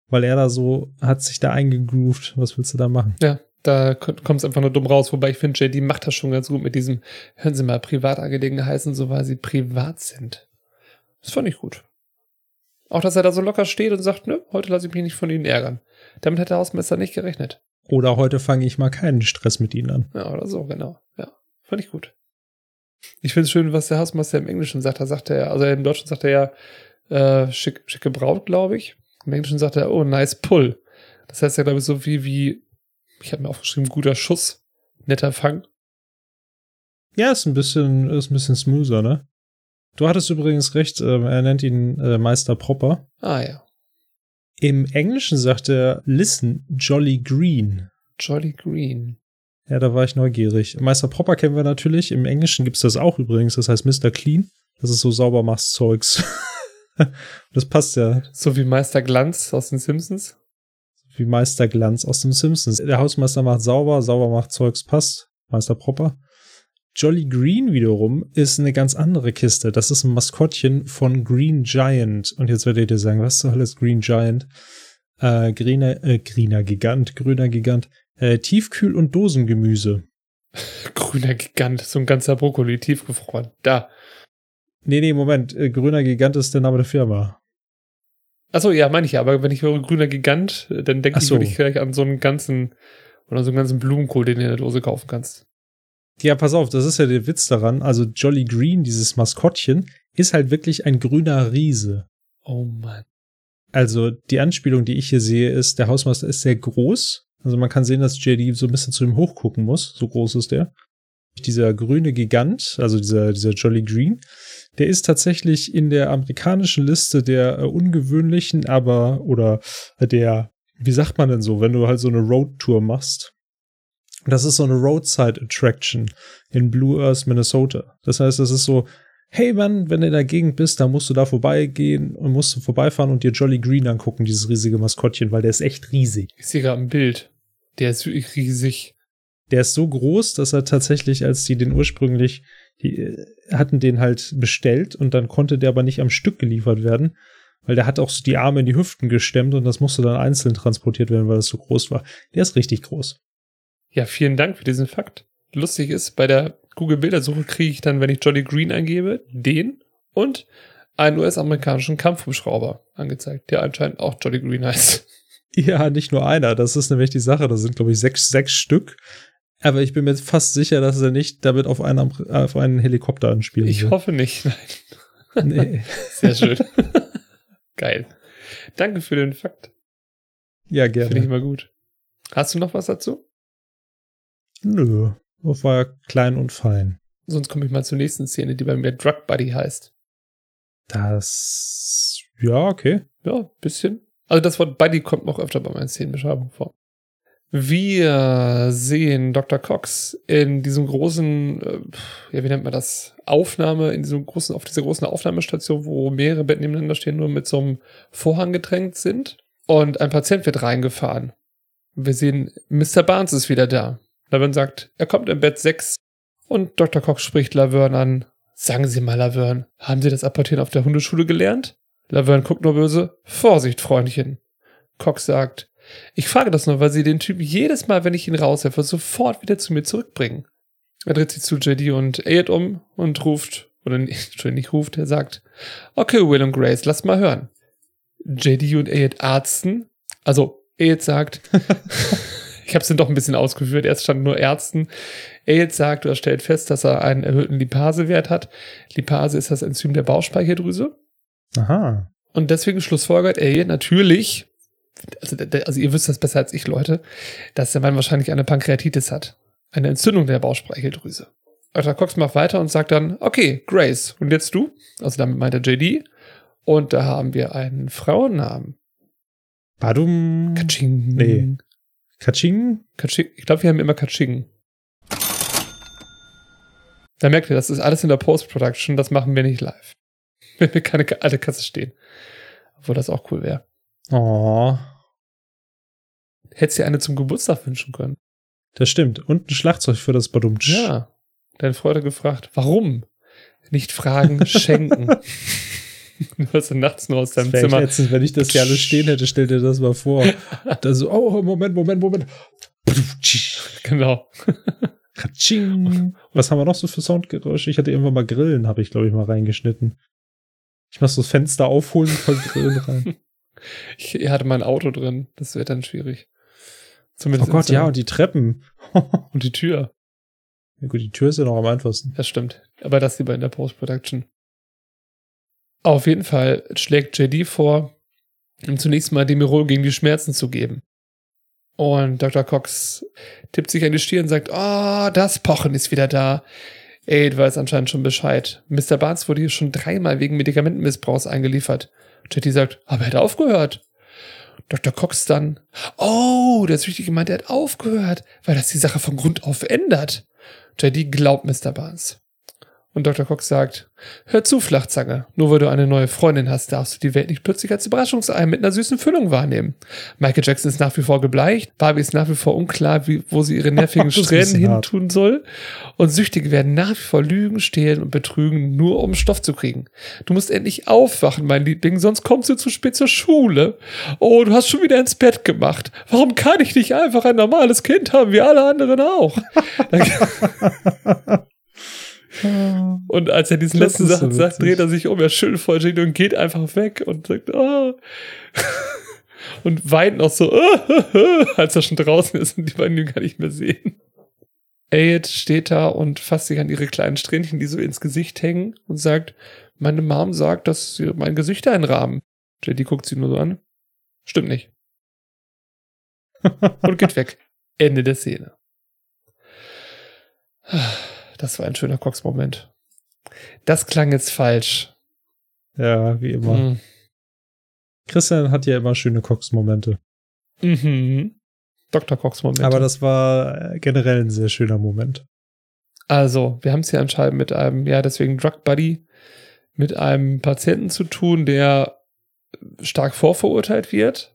weil er da so, hat sich da eingegroovt. Was willst du da machen? Ja, da kommt es einfach nur dumm raus. Wobei ich finde, JD macht das schon ganz gut mit diesem, hören Sie mal, Privatangelegenheiten heißen so, weil sie privat sind. Das fand ich gut. Auch, dass er da so locker steht und sagt, nö, heute lasse ich mich nicht von Ihnen ärgern. Damit hat der Hausmeister nicht gerechnet. Oder heute fange ich mal keinen Stress mit Ihnen an. Ja, oder so, genau. Ja, fand ich gut. Ich finde es schön, was der Hausmeister im Englischen sagt. Da sagt er, also im Deutschen sagt er ja, äh, schick, schicke Braut, glaube ich. Im Englischen sagt er, oh, nice pull. Das heißt ja, glaube ich, so viel wie, ich habe mir aufgeschrieben, guter Schuss, netter Fang. Ja, ist ein bisschen, ist ein bisschen smoother, ne? Du hattest übrigens recht, äh, er nennt ihn äh, Meister Proper. Ah ja. Im Englischen sagt er, listen, Jolly Green. Jolly Green. Ja, da war ich neugierig. Meister Proper kennen wir natürlich. Im Englischen gibt's das auch übrigens. Das heißt Mr. Clean. Das ist so Saubermachszeugs. das passt ja. So wie Meister Glanz aus den Simpsons. Wie Meister Glanz aus den Simpsons. Der Hausmeister macht sauber, sauber macht Zeugs, passt. Meister Proper. Jolly Green wiederum ist eine ganz andere Kiste. Das ist ein Maskottchen von Green Giant. Und jetzt werdet ihr sagen, was zur Hölle ist Green Giant? Äh, grüner, äh, grüner Gigant, grüner Gigant. Äh, Tiefkühl- und Dosengemüse. Grüner Gigant, so ein ganzer Brokkoli, tiefgefroren. Da. Nee, nee, Moment. Äh, grüner Gigant ist der Name der Firma. Achso, ja, meine ich ja. Aber wenn ich höre grüner Gigant, dann denke so. ich, ich gleich an so einen ganzen, oder so einen ganzen Blumenkohl, den du in der Dose kaufen kannst. Ja, pass auf, das ist ja der Witz daran. Also Jolly Green, dieses Maskottchen, ist halt wirklich ein grüner Riese. Oh Mann. Also die Anspielung, die ich hier sehe, ist, der Hausmeister ist sehr groß. Also man kann sehen, dass JD so ein bisschen zu ihm hochgucken muss. So groß ist der. Dieser grüne Gigant, also dieser, dieser Jolly Green, der ist tatsächlich in der amerikanischen Liste der äh, ungewöhnlichen, aber, oder der, wie sagt man denn so, wenn du halt so eine Roadtour machst, das ist so eine Roadside Attraction in Blue Earth, Minnesota. Das heißt, das ist so, hey Mann, wenn du in der Gegend bist, dann musst du da vorbeigehen und musst du vorbeifahren und dir Jolly Green angucken, dieses riesige Maskottchen, weil der ist echt riesig. Ich sehe gerade ein Bild. Der ist wirklich riesig. Der ist so groß, dass er tatsächlich, als die den ursprünglich, die äh, hatten den halt bestellt und dann konnte der aber nicht am Stück geliefert werden, weil der hat auch so die Arme in die Hüften gestemmt und das musste dann einzeln transportiert werden, weil das so groß war. Der ist richtig groß. Ja, vielen Dank für diesen Fakt. Lustig ist, bei der Google-Bildersuche kriege ich dann, wenn ich Jolly Green eingebe, den und einen US-amerikanischen Kampfhubschrauber angezeigt, der anscheinend auch Jolly Green heißt. Ja, nicht nur einer. Das ist nämlich die Sache. Das sind, glaube ich, sechs, sechs Stück. Aber ich bin mir fast sicher, dass er nicht damit auf einen, auf einen Helikopter anspielen Ich hoffe nicht, nein. Nee. Sehr schön. Geil. Danke für den Fakt. Ja, Finde ich gerne. immer gut. Hast du noch was dazu? Nö. Das war ja klein und fein. Sonst komme ich mal zur nächsten Szene, die bei mir Drug Buddy heißt. Das. Ja, okay. Ja, bisschen. Also das Wort Buddy kommt noch öfter bei meinen Szenenbeschreibungen vor. Wir sehen Dr. Cox in diesem großen, äh, ja, wie nennt man das? Aufnahme, in diesem großen, auf dieser großen Aufnahmestation, wo mehrere Betten nebeneinander stehen, nur mit so einem Vorhang getränkt sind. Und ein Patient wird reingefahren. Wir sehen, Mr. Barnes ist wieder da. Laverne sagt, er kommt im Bett 6. Und Dr. Cox spricht Laverne an. Sagen Sie mal, Laverne, haben Sie das Apportieren auf der Hundeschule gelernt? Laverne guckt nur böse. Vorsicht, Freundchen. Cox sagt, Ich frage das nur, weil sie den Typ jedes Mal, wenn ich ihn raushelfe, sofort wieder zu mir zurückbringen. Er dreht sich zu JD und Ayed um und ruft, oder nicht, Entschuldigung, nicht ruft, er sagt, okay, Will und Grace, lass mal hören. JD und Ayed arzten, also Ayed sagt, ich habe es dann doch ein bisschen ausgeführt, erst stand nur Ärzten. Ayed sagt oder stellt fest, dass er einen erhöhten Lipasewert hat. Lipase ist das Enzym der Bauchspeicheldrüse. Aha. Und deswegen schlussfolgert Ayed natürlich, also, also ihr wisst das besser als ich, Leute, dass der Mann wahrscheinlich eine Pankreatitis hat. Eine Entzündung der Bauchspeicheldrüse. Dr. Cox macht weiter und sagt dann, okay, Grace, und jetzt du? Also damit meint er JD. Und da haben wir einen Frauennamen. Badum. Kaching. Nee. Kaching? Kaching. Ich glaube, wir haben immer Kaching. Da merkt ihr, das ist alles in der Post-Production, das machen wir nicht live. Wenn wir keine alte Kasse stehen. Obwohl das auch cool wäre. Oh. Hättest dir eine zum Geburtstag wünschen können. Das stimmt. Und ein Schlagzeug für das Badumtsch. Ja. Dein Freund hat gefragt, warum? Nicht fragen, schenken. du hast nachts nur aus deinem Zimmer. Letztens, wenn ich das hier alles stehen hätte, stell dir das mal vor. da so, oh, Moment, Moment, Moment. Genau. Was haben wir noch so für Soundgeräusche? Ich hatte irgendwann mal Grillen, habe ich, glaube ich, mal reingeschnitten. Ich mach so das Fenster aufholen von Grillen rein. Ich hatte mein Auto drin. Das wäre dann schwierig. Oh Zumindest Gott, in- ja, und die Treppen. und die Tür. ja gut, die Tür ist ja noch am einfachsten. Das stimmt. Aber das lieber in der Post-Production. Auf jeden Fall schlägt JD vor, ihm zunächst mal Demirol gegen die Schmerzen zu geben. Und Dr. Cox tippt sich an die Stirn und sagt, oh, das Pochen ist wieder da. Aid weiß anscheinend schon Bescheid. Mr. Barnes wurde hier schon dreimal wegen Medikamentenmissbrauchs eingeliefert. JD sagt, aber er hat aufgehört. Dr. Cox dann, oh, der Süchtige meint, er hat aufgehört, weil das die Sache von Grund auf ändert. JD glaubt Mr. Barnes. Und Dr. Cox sagt, hör zu, Flachzange, nur weil du eine neue Freundin hast, darfst du die Welt nicht plötzlich als Überraschungsei mit einer süßen Füllung wahrnehmen. Michael Jackson ist nach wie vor gebleicht, Barbie ist nach wie vor unklar, wie, wo sie ihre nervigen Strähnen bisschen hin hart. tun soll. Und Süchtige werden nach wie vor lügen, stehlen und betrügen, nur um Stoff zu kriegen. Du musst endlich aufwachen, mein Liebling, sonst kommst du zu spät zur Schule. Oh, du hast schon wieder ins Bett gemacht. Warum kann ich nicht einfach ein normales Kind haben, wie alle anderen auch? Und als er diesen Das letzten ist so Satz sagt, dreht er sich um, er schüttelt voll und geht einfach weg und sagt, ah. und weint noch so, als er schon draußen ist und die beiden ihn gar nicht mehr sehen. Ayed steht da und fasst sich an ihre kleinen Strähnchen, die so ins Gesicht hängen und sagt, meine Mom sagt, dass sie mein Gesicht einrahmen. JD guckt sie nur so an. Stimmt nicht. Und geht weg. Ende der Szene. Das war ein schöner Cox-Moment. Das klang jetzt falsch. Ja, wie immer. Mhm. Christian hat ja immer schöne Cox-Momente. Mhm. Dr. Cox-Moment. Aber das war äh, generell ein sehr schöner Moment. Also, wir haben es hier anscheinend mit einem, ja, deswegen Drug Buddy, mit einem Patienten zu tun, der stark vorverurteilt wird.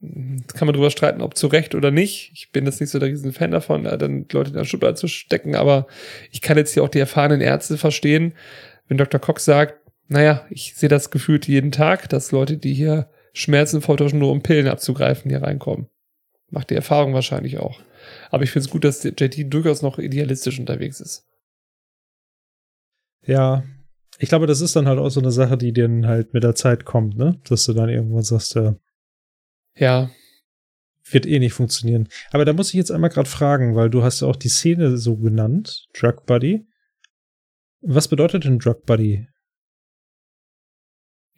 Kann man drüber streiten, ob zu Recht oder nicht. Ich bin jetzt nicht so der riesen Fan davon, dann Leute in der Schublade zu stecken, aber ich kann jetzt hier auch die erfahrenen Ärzte verstehen, wenn Dr. Cox sagt, naja, ich sehe das gefühlt jeden Tag, dass Leute, die hier Schmerzen vortäuschen, nur um Pillen abzugreifen, hier reinkommen. Macht die Erfahrung wahrscheinlich auch. Aber ich finde es gut, dass JT durchaus noch idealistisch unterwegs ist. Ja, ich glaube, das ist dann halt auch so eine Sache, die dann halt mit der Zeit kommt, ne? Dass du dann irgendwann sagst, äh, Ja, wird eh nicht funktionieren. Aber da muss ich jetzt einmal gerade fragen, weil du hast ja auch die Szene so genannt, Drug Buddy. Was bedeutet denn Drug Buddy?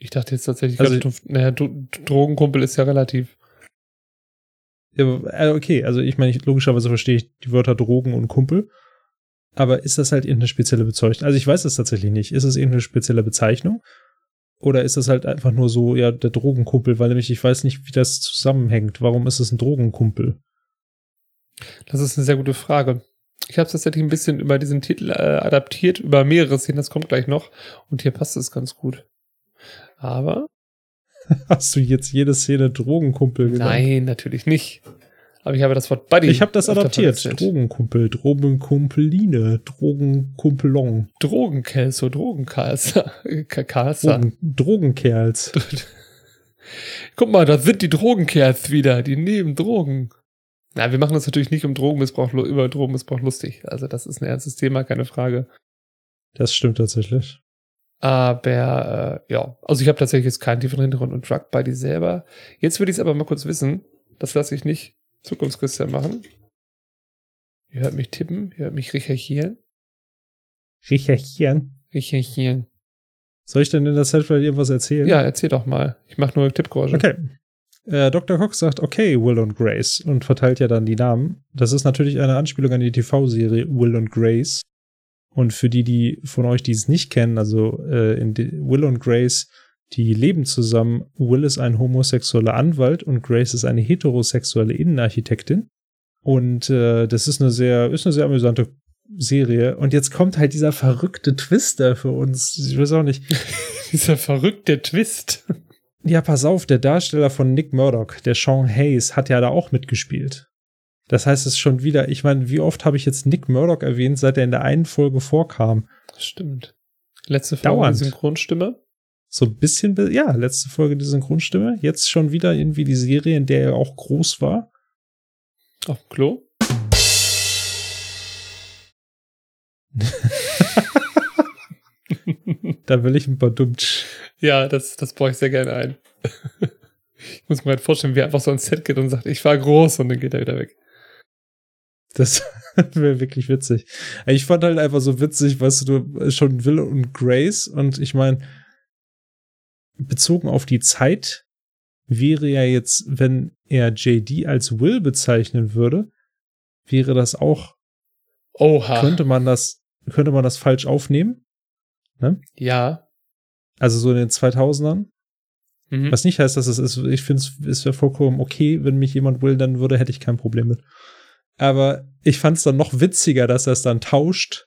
ich dachte jetzt tatsächlich, Also- also, naja, Dro- Drogenkumpel ist ja relativ. Ja, äh, okay, also ich meine, logischerweise verstehe ich die Wörter Drogen und Kumpel. Aber ist das halt irgendeine spezielle Bezeichnung? Also ich weiß es tatsächlich nicht. Ist es irgendeine spezielle Bezeichnung? Oder ist das halt einfach nur so, ja, der Drogenkumpel? Weil nämlich ich weiß nicht, wie das zusammenhängt. Warum ist es ein Drogenkumpel? Das ist eine sehr gute Frage. Ich habe es tatsächlich ein bisschen über diesen Titel äh, adaptiert, über mehrere Szenen, das kommt gleich noch. Und hier passt es ganz gut. Aber Hast du jetzt jede Szene Drogenkumpel genannt? nein, natürlich nicht. Aber ich habe das Wort Buddy. Ich habe das adaptiert. Drogenkumpel, Drogenkumpeline, Drogenkumpelong, Drogenkelso, Drogenkalser. Kalser. Drogen, Drogenkerls. Guck mal, da sind die Drogenkerls wieder, die nehmen Drogen. Na, wir machen das natürlich nicht um Drogenmissbrauch, über Drogenmissbrauch lustig. Also das ist ein ernstes Thema, keine Frage. Das stimmt tatsächlich. Aber äh, ja, also ich habe tatsächlich jetzt keinen tieferen Hintergrund und Drug Buddy selber. Jetzt würde ich es aber mal kurz wissen. Das lasse ich nicht Zukunftschristian machen. Ihr hört mich tippen, ihr hört mich recherchieren. Recherchieren? Recherchieren. Soll ich denn in der Zeit vielleicht irgendwas erzählen? Ja, erzähl doch mal. Ich mache nur Tippgeräusche. Okay. Äh, Dr. Cox sagt, okay, Will und Grace und verteilt ja dann die Namen. Das ist natürlich eine Anspielung an die TV-Serie Will und Grace. Und für die, die von euch, die es nicht kennen, also äh, in Will und Grace, die leben zusammen. Will ist ein homosexueller Anwalt und Grace ist eine heterosexuelle Innenarchitektin. Und äh, das ist eine sehr, ist eine sehr amüsante Serie. Und jetzt kommt halt dieser verrückte Twister für uns. Ich weiß auch nicht. dieser verrückte Twist. Ja, pass auf, der Darsteller von Nick Murdoch, der Sean Hayes, hat ja da auch mitgespielt. Das heißt, es ist schon wieder, ich meine, wie oft habe ich jetzt Nick Murdoch erwähnt, seit er in der einen Folge vorkam? Stimmt. Letzte Folge Dauernd. Synchronstimme. So ein bisschen, ja, letzte Folge die Synchronstimme. Jetzt schon wieder irgendwie die Serie, in der er auch groß war. Auf dem Klo? da will ich ein paar Dummtsch. Ja, das, das baue ich sehr gerne ein. ich muss mir halt vorstellen, wie er einfach so ein Set geht und sagt, ich war groß und dann geht er wieder weg. Das wäre wirklich witzig. Ich fand halt einfach so witzig, weißt du, schon Will und Grace und ich meine, bezogen auf die Zeit wäre ja jetzt, wenn er JD als Will bezeichnen würde, wäre das auch. Oha. Könnte man das, könnte man das falsch aufnehmen? Ne? Ja. Also so in den 2000ern. Mhm. Was nicht heißt, dass es ist, ich finde es wäre vollkommen okay, wenn mich jemand will, dann würde, hätte ich kein Problem mit. Aber ich fand es dann noch witziger, dass er es dann tauscht.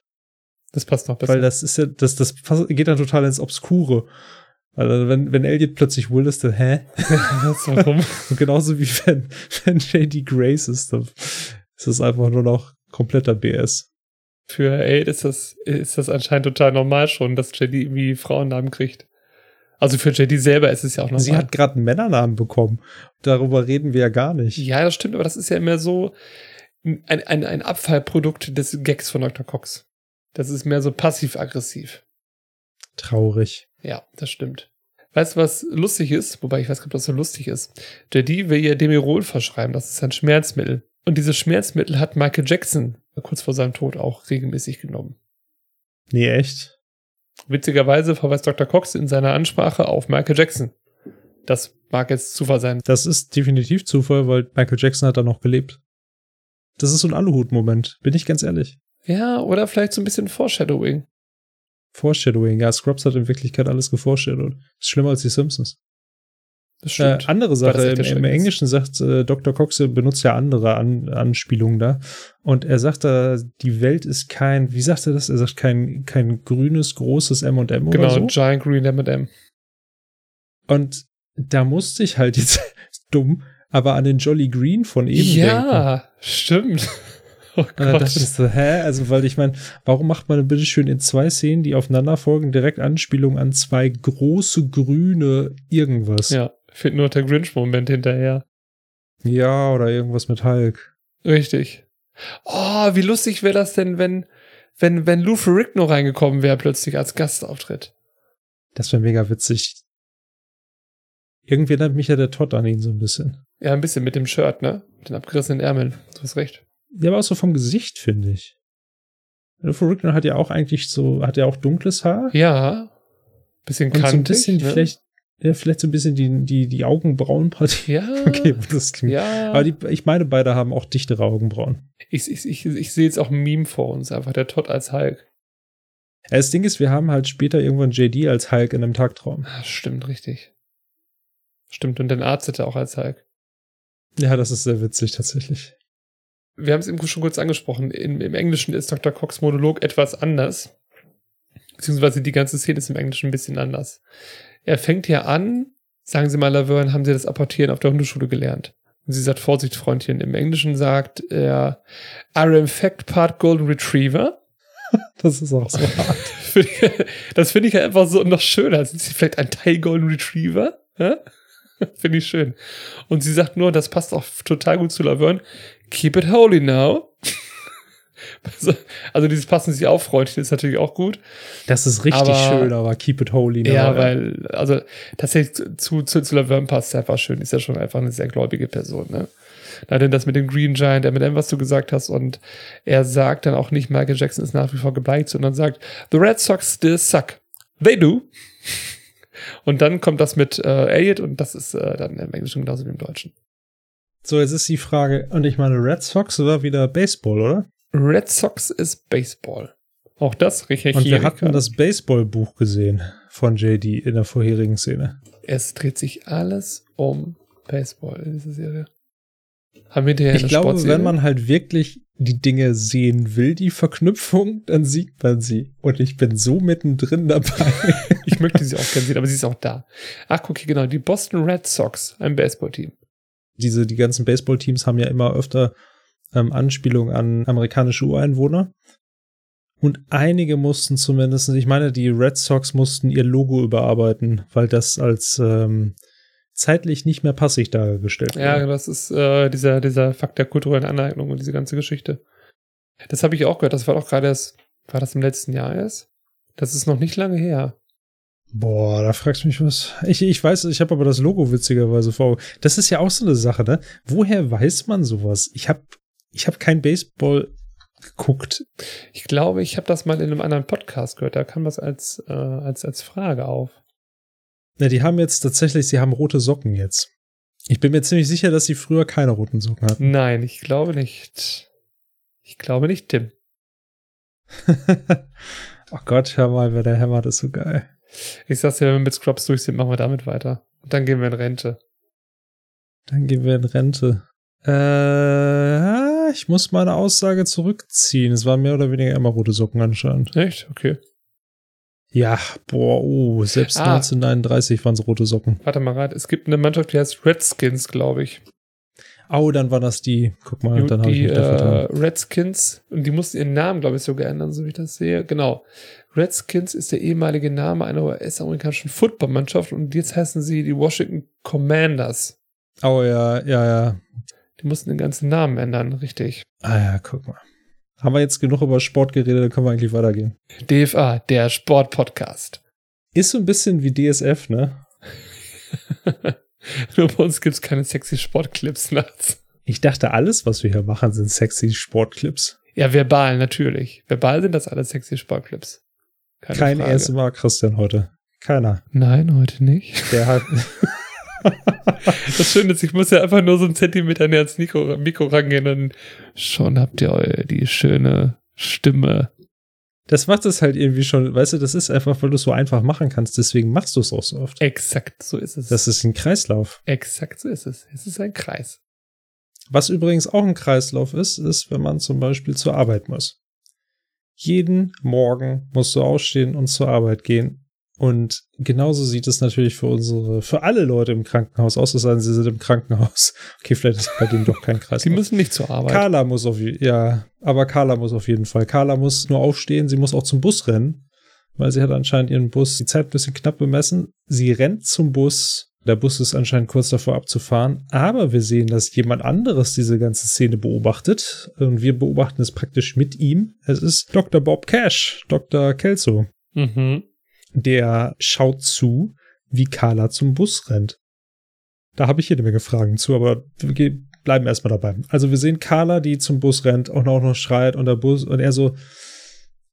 Das passt noch besser. Weil das ist ja, das, das geht dann total ins Obskure. Also wenn, wenn Elliot plötzlich Will ist, dann, hä? Warum? Und genauso wie wenn, wenn JD Grace ist, dann ist das einfach nur noch kompletter BS. Für Aid ist das, ist das anscheinend total normal schon, dass JD irgendwie Frauennamen kriegt. Also für JD selber ist es ja auch normal. Sie hat gerade einen Männernamen bekommen. Darüber reden wir ja gar nicht. Ja, das stimmt, aber das ist ja immer so ein, ein, ein Abfallprodukt des Gags von Dr. Cox. Das ist mehr so passiv-aggressiv. Traurig. Ja, das stimmt. Weißt du, was lustig ist? Wobei ich weiß gar nicht, ob das so lustig ist. JD will ihr Demirol verschreiben. Das ist ein Schmerzmittel. Und dieses Schmerzmittel hat Michael Jackson kurz vor seinem Tod auch regelmäßig genommen. Nee, echt? Witzigerweise verweist Dr. Cox in seiner Ansprache auf Michael Jackson. Das mag jetzt Zufall sein. Das ist definitiv Zufall, weil Michael Jackson hat da noch gelebt. Das ist so ein Aluhut-Moment, bin ich ganz ehrlich. Ja, oder vielleicht so ein bisschen Foreshadowing. Foreshadowing, ja, Scrubs hat in Wirklichkeit alles geforeshadowed. Ist schlimmer als die Simpsons. Das stimmt. Äh, andere Sache, im, im Englischen sagt äh, Dr. Cox benutzt ja andere An Anspielungen da. Und er sagt da, die Welt ist kein, wie sagt er das? Er sagt kein, kein grünes, großes M&M genau, oder so. Genau, Giant Green M&M. Und da musste ich halt jetzt dumm, aber an den Jolly Green von eben ja, denken. stimmt. Oh dann dachte ich so, hä? Also, weil ich meine, warum macht man denn bitte schön in zwei Szenen, die aufeinander folgen, direkt Anspielung an zwei große grüne irgendwas? Ja, fehlt nur der Grinch-Moment hinterher. Ja, oder irgendwas mit Hulk. Richtig. Oh, wie lustig wäre das denn, wenn, wenn, wenn Lou Ferrigno reingekommen wäre plötzlich als Gastauftritt. Das wäre mega witzig. Irgendwie erinnert mich ja der Todd an ihn so ein bisschen. Ja, ein bisschen mit dem Shirt, ne? Mit den abgerissenen Ärmeln. Du hast recht. Ja, aber auch so vom Gesicht, finde ich. Lou Ferrigno hat ja auch eigentlich so, hat ja auch dunkles Haar. Ja. Bisschen kantig. Und so ein bisschen ne? vielleicht ja, vielleicht so ein bisschen die, die, die Augenbrauenpartie. Ja. Okay, das klingt. Ja. Aber die, ich meine, beide haben auch dichtere Augenbrauen. Ich, ich, ich, ich sehe jetzt auch ein Meme vor uns, einfach der Todd als Hulk. Ja, das Ding ist, wir haben halt später irgendwann JD als Hulk in einem Tagtraum. Ah, stimmt, richtig. Stimmt, und den Arzt hätte auch als Hulk. Ja, das ist sehr witzig tatsächlich. Wir haben es eben schon kurz angesprochen. Im, Im Englischen ist Dr. Cox Monolog etwas anders. Beziehungsweise die ganze Szene ist im Englischen ein bisschen anders. Er fängt ja an, sagen Sie mal, Laverne, haben Sie das Apportieren auf der Hundeschule gelernt? Und sie sagt, Vorsicht, Freundchen. Im Englischen sagt er, are in fact part Golden Retriever. Das ist auch so hart. das finde ich ja einfach so noch schöner. Sind Sie vielleicht ein Teil Golden Retriever? Finde ich schön. Und sie sagt nur, das passt auch total gut zu Laverne. Keep it holy now. Also, also dieses passen sich auf freundlich ist natürlich auch gut. Das ist richtig Aber- schön, aber keep it holy. now. Ja, weil, also tatsächlich zu, zu, zu Laverne passt einfach schön. Ist ja schon einfach eine sehr gläubige Person, ne? Na, denn das mit dem Green Giant, der mit dem, was du gesagt hast, und er sagt dann auch nicht, Michael Jackson ist nach wie vor gebleicht, sondern sagt, The Red Sox still suck. They do. Und dann kommt das mit äh, Elliot und das ist äh, dann im Englischen genauso wie im Deutschen. So, jetzt ist die Frage, und ich meine, Red Sox war wieder Baseball, oder? Red Sox ist Baseball. Auch das richtig. Und wir hatten das Baseballbuch gesehen von JD in der vorherigen Szene. Es dreht sich alles um Baseball in dieser Serie. Haben wir Ich glaube, wenn man halt wirklich die Dinge sehen will, die Verknüpfung, dann sieht man sie. Und ich bin so mittendrin dabei. Ich möchte sie auch gerne sehen, aber sie ist auch da. Ach, guck hier genau. Die Boston Red Sox, ein Baseballteam. Diese, die ganzen Baseballteams haben ja immer öfter ähm, Anspielungen an amerikanische Ureinwohner. Und einige mussten zumindest, ich meine, die Red Sox mussten ihr Logo überarbeiten, weil das als ähm, zeitlich nicht mehr passig dargestellt Ja, das ist äh, dieser, dieser Fakt der kulturellen Aneignung und diese ganze Geschichte. Das habe ich auch gehört. Das war doch gerade erst, war das im letzten Jahr erst? Das ist noch nicht lange her. Boah, da fragst du mich was. Ich, ich weiß, ich habe aber das Logo witzigerweise vor. Das ist ja auch so eine Sache, ne? Woher weiß man sowas? Ich habe ich hab kein Baseball geguckt. Ich glaube, ich habe das mal in einem anderen Podcast gehört. Da kam das als, äh, als, als Frage auf. Na, die haben jetzt tatsächlich, sie haben rote Socken jetzt. Ich bin mir ziemlich sicher, dass sie früher keine roten Socken hatten. Nein, ich glaube nicht. Ich glaube nicht, Tim. oh Gott, hör mal, wer der hämmert, ist so geil. Ich sag's dir, wenn wir mit Scrubs durch sind, machen wir damit weiter. Und dann gehen wir in Rente. Dann gehen wir in Rente. Äh, ich muss meine Aussage zurückziehen. Es waren mehr oder weniger immer rote Socken anscheinend. Echt? Okay. Ja, boah, oh, selbst Ah. 1939 waren es rote Socken. Warte mal gerade. Es gibt eine Mannschaft, die heißt Redskins, glaube ich. Oh, dann waren das die. Guck mal, die dann habe ich die mich da äh, vertan. Redskins, und die mussten ihren Namen, glaube ich, sogar ändern, so wie ich das sehe. Genau. Redskins ist der ehemalige Name einer US-amerikanischen Footballmannschaft und jetzt heißen sie die Washington Commanders. Oh ja, ja, ja. Die mussten den ganzen Namen ändern, richtig. Ah ja, guck mal. Haben wir jetzt genug über Sport geredet, dann können wir eigentlich weitergehen. DFA, der Sportpodcast. Ist so ein bisschen wie DSF, ne? Nur bei uns gibt's keine sexy Sportclips nachts. Ich dachte, alles, was wir hier machen, sind sexy Sportclips. Ja, verbal, natürlich. Verbal sind das alles sexy Sportclips. Keine Kein Frage. ASMR Christian heute. Keiner. Nein, heute nicht. Der hat. Das Schöne ist, ich muss ja einfach nur so einen Zentimeter näher ans Mikro, Mikro rangehen und schon habt ihr die schöne Stimme. das macht es halt irgendwie schon, weißt du, das ist einfach, weil du es so einfach machen kannst, deswegen machst du es auch so oft. Exakt so ist es. Das ist ein Kreislauf. Exakt so ist es. Es ist ein Kreis. Was übrigens auch ein Kreislauf ist, ist, wenn man zum Beispiel zur Arbeit muss. Jeden Morgen musst du aufstehen und zur Arbeit gehen. Und genauso sieht es natürlich für unsere, für alle Leute im Krankenhaus aus, es sei denn, sie sind im Krankenhaus. Okay, vielleicht ist bei denen doch kein Sie Kreislauf. müssen nicht zur Arbeit. Carla muss auf jeden ja, aber Carla muss auf jeden Fall. Carla muss nur aufstehen, sie muss auch zum Bus rennen, weil sie hat anscheinend ihren Bus die Zeit ein bisschen knapp bemessen. Sie rennt zum Bus. Der Bus ist anscheinend kurz davor abzufahren, aber wir sehen, dass jemand anderes diese ganze Szene beobachtet und wir beobachten es praktisch mit ihm. Es ist Dr. Bob Cash, Dr. Kelso. Mhm. Der schaut zu, wie Carla zum Bus rennt. Da habe ich jede Menge Fragen zu, aber wir bleiben erstmal dabei. Also wir sehen Carla, die zum Bus rennt und auch noch schreit und der Bus und er so,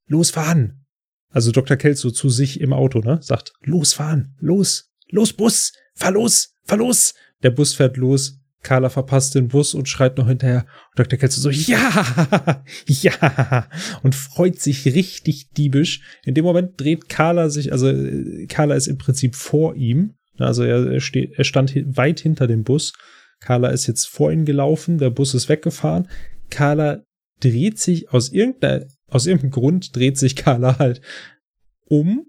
losfahren. Also Dr. Kelso zu sich im Auto, ne? Sagt, losfahren, los, los Bus, fahr los, fahr los. Der Bus fährt los. Carla verpasst den Bus und schreit noch hinterher. Und Dr. Kelso so, ja, ja, und freut sich richtig diebisch. In dem Moment dreht Carla sich, also äh, Carla ist im Prinzip vor ihm. Also er, steht, er stand weit hinter dem Bus. Carla ist jetzt vor ihm gelaufen, der Bus ist weggefahren. Carla dreht sich aus irgendeiner, aus irgendeinem Grund dreht sich Carla halt um,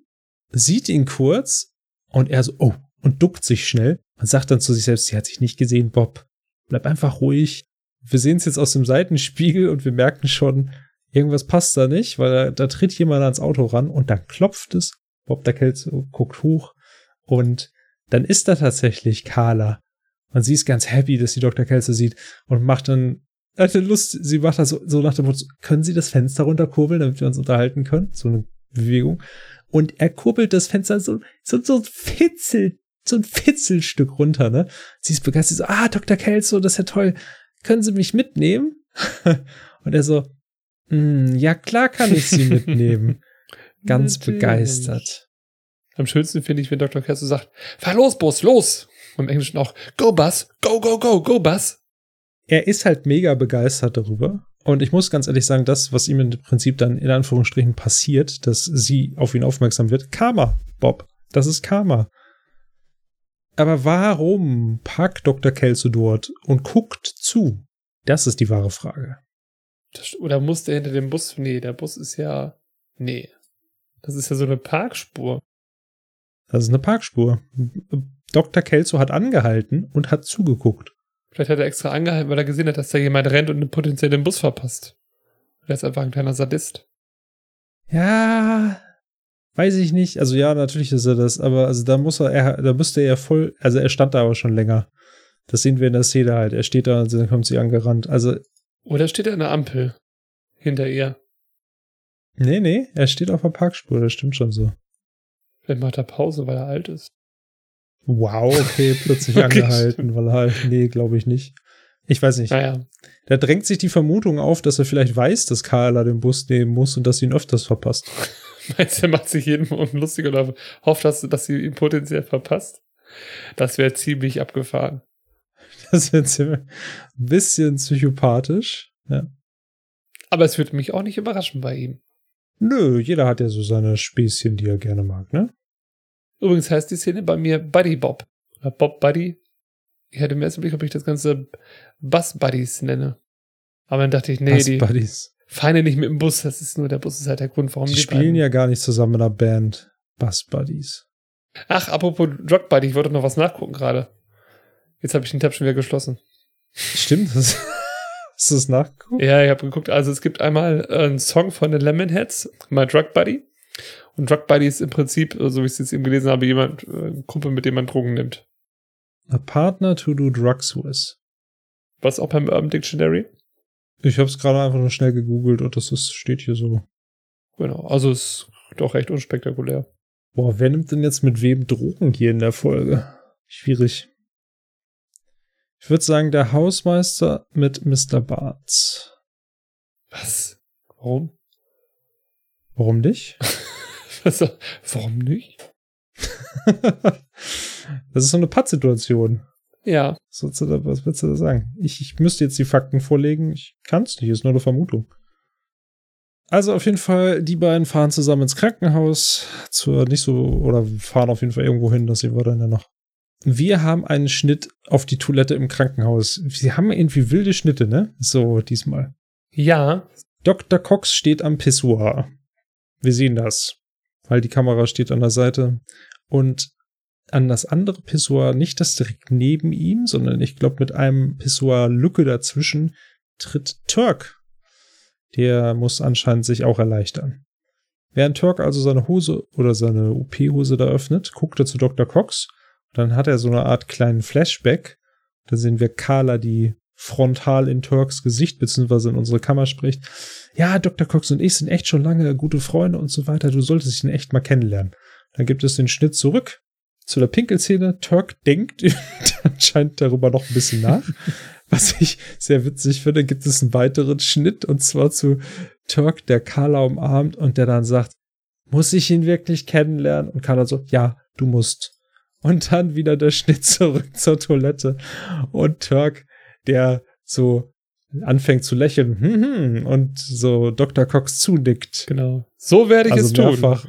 sieht ihn kurz und er so, oh, und duckt sich schnell und sagt dann zu sich selbst, sie hat sich nicht gesehen, Bob. Bleib einfach ruhig. Wir sehen es jetzt aus dem Seitenspiegel und wir merken schon, irgendwas passt da nicht, weil da, da tritt jemand ans Auto ran und dann klopft es. Bob der Kelso guckt hoch und dann ist da tatsächlich Carla. Und sie ist ganz happy, dass sie Dr. Kelso sieht und macht dann, hatte Lust, sie macht das so, so nach dem Motto, können Sie das Fenster runterkurbeln, damit wir uns unterhalten können? So eine Bewegung. Und er kurbelt das Fenster so, so, so ein Fitzel, so ein Fitzelstück runter, ne? Sie ist begeistert, so, ah, Dr. Kelso, das ist ja toll. Können Sie mich mitnehmen? und er so, mm, ja klar kann ich Sie mitnehmen. Ganz begeistert. Am schönsten finde ich, wenn Dr. Kelso sagt, fahr los, Bus, los! Und im Englischen auch, go, Bus, go, go, go, go, Bus. Er ist halt mega begeistert darüber. Und ich muss ganz ehrlich sagen, das, was ihm im Prinzip dann in Anführungsstrichen passiert, dass sie auf ihn aufmerksam wird, Karma, Bob. Das ist Karma. Aber warum parkt Dr. Kelso dort und guckt zu? Das ist die wahre Frage. Das, oder muss der hinter dem Bus? Nee, der Bus ist ja. Nee. Das ist ja so eine Parkspur. Das ist eine Parkspur. Dr. Kelso hat angehalten und hat zugeguckt. Vielleicht hat er extra angehalten, weil er gesehen hat, dass da jemand rennt und potenziell den Bus verpasst. Er ist einfach ein kleiner Sadist. Ja, weiß ich nicht. Also ja, natürlich ist er das, aber also da muss er, er da müsste er voll, also er stand da aber schon länger. Das sehen wir in der Szene halt. Er steht da und dann kommt sie angerannt. Also. Oder steht er an der Ampel hinter ihr? Nee, nee, er steht auf der Parkspur, das stimmt schon so. Vielleicht macht er Pause, weil er alt ist. Wow, okay, plötzlich okay, angehalten, weil halt, nee, glaube ich nicht. Ich weiß nicht. Naja. Da drängt sich die Vermutung auf, dass er vielleicht weiß, dass Carla den Bus nehmen muss und dass sie ihn öfters verpasst. Meinst du, er macht sich jeden Morgen lustig oder hofft, dass, dass sie ihn potenziell verpasst? Das wäre ziemlich abgefahren. Das wäre ein bisschen psychopathisch, ja. Aber es würde mich auch nicht überraschen bei ihm. Nö, jeder hat ja so seine Späßchen, die er gerne mag, ne? Übrigens heißt die Szene bei mir Buddy Bob. Oder Bob Buddy. Ich hätte mir erst Blick, ob ich das Ganze Bus Buddies nenne. Aber dann dachte ich, nee, Bus die Buddies. fahren nicht mit dem Bus. Das ist nur, der Bus ist halt der Grund, warum die, die spielen beiden. ja gar nicht zusammen in einer Band. Bus Buddies. Ach, apropos Drug Buddy, ich wollte noch was nachgucken gerade. Jetzt habe ich den Tab schon wieder geschlossen. Stimmt, das Hast du das nachgeguckt? Ja, ich habe geguckt. Also es gibt einmal einen Song von den Lemonheads, My Drug Buddy. Und Drug Buddy ist im Prinzip, so wie ich es jetzt eben gelesen habe, jemand, äh, ein Kumpel, mit dem man Drogen nimmt. A partner to do drugs with. Was auch beim Urban Dictionary? Ich habe es gerade einfach nur schnell gegoogelt und das ist, steht hier so. Genau, also ist doch recht unspektakulär. Boah, wer nimmt denn jetzt mit wem Drogen hier in der Folge? Schwierig. Ich würde sagen, der Hausmeister mit Mr. Barts. Was? Warum? Warum nicht? Also, warum nicht? das ist so eine Pattsituation. Ja. Was willst, du da, sagen? Ich, ich müsste jetzt die Fakten vorlegen. Ich kann es nicht, ist nur eine Vermutung. Also auf jeden Fall, die beiden fahren zusammen ins Krankenhaus, zur nicht so, oder fahren auf jeden Fall irgendwo hin, das sehen wir dann ja noch. Wir haben einen Schnitt auf die Toilette im Krankenhaus. Sie haben irgendwie wilde Schnitte, ne? So diesmal. Ja. Dr. Cox steht am Pissoir. Wir sehen das weil die Kamera steht an der Seite. Und an das andere Pissoir, nicht das direkt neben ihm, sondern ich glaube mit einem Pissoir-Lücke dazwischen, tritt Turk. Der muss anscheinend sich auch erleichtern. Während Turk also seine Hose oder seine OP-Hose da öffnet, guckt er zu Dr. Cox. Dann hat er so eine Art kleinen Flashback. Da sehen wir Carla, die frontal in Turks Gesicht beziehungsweise in unsere Kammer spricht. Ja, Dr. Cox und ich sind echt schon lange gute Freunde und so weiter. Du solltest ihn echt mal kennenlernen. Dann gibt es den Schnitt zurück zu der Pinkelszene. Turk denkt anscheinend darüber noch ein bisschen nach. Was ich sehr witzig finde, gibt es einen weiteren Schnitt und zwar zu Turk, der Carla umarmt und der dann sagt, muss ich ihn wirklich kennenlernen? Und Carla so, ja, du musst. Und dann wieder der Schnitt zurück zur Toilette und Turk der so anfängt zu lächeln hm, hm, und so Dr. Cox zunickt. Genau. So werde ich also es tun. Mehrfach.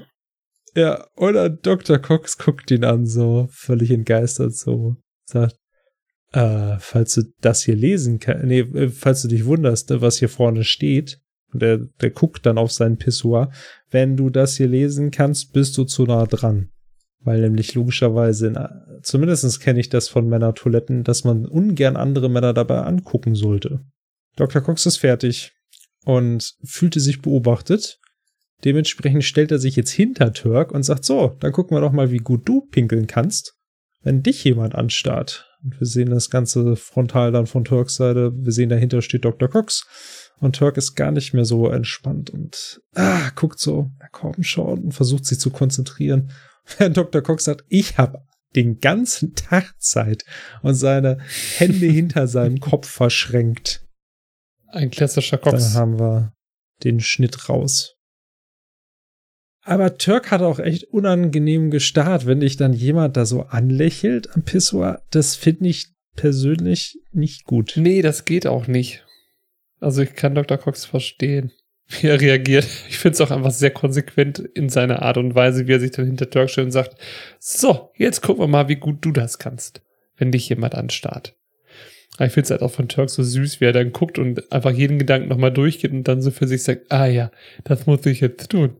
Ja, oder Dr. Cox guckt ihn an, so völlig entgeistert, so sagt, äh, falls du das hier lesen kannst, nee, äh, falls du dich wunderst, was hier vorne steht, und der, der guckt dann auf seinen Pissoir, wenn du das hier lesen kannst, bist du zu nah dran. Weil nämlich logischerweise, in, zumindest kenne ich das von Männertoiletten, dass man ungern andere Männer dabei angucken sollte. Dr. Cox ist fertig und fühlte sich beobachtet. Dementsprechend stellt er sich jetzt hinter Turk und sagt, so, dann gucken wir doch mal, wie gut du pinkeln kannst. wenn dich jemand anstarrt. Und wir sehen das ganze Frontal dann von Turks Seite. Wir sehen, dahinter steht Dr. Cox. Und Turk ist gar nicht mehr so entspannt und ah, guckt so, na komm schon, und versucht sich zu konzentrieren. Während Dr. Cox sagt, ich habe den ganzen Tag Zeit und seine Hände hinter seinem Kopf verschränkt. Ein klassischer Cox. Da haben wir den Schnitt raus. Aber Turk hat auch echt unangenehm gestarrt, wenn dich dann jemand da so anlächelt am Pissoir. Das finde ich persönlich nicht gut. Nee, das geht auch nicht. Also ich kann Dr. Cox verstehen, wie er reagiert. Ich finde es auch einfach sehr konsequent in seiner Art und Weise, wie er sich dann hinter Turk stellt und sagt, so, jetzt gucken wir mal, wie gut du das kannst, wenn dich jemand anstarrt. Ich finde es halt auch von Turk so süß, wie er dann guckt und einfach jeden Gedanken nochmal durchgeht und dann so für sich sagt, ah ja, das muss ich jetzt tun.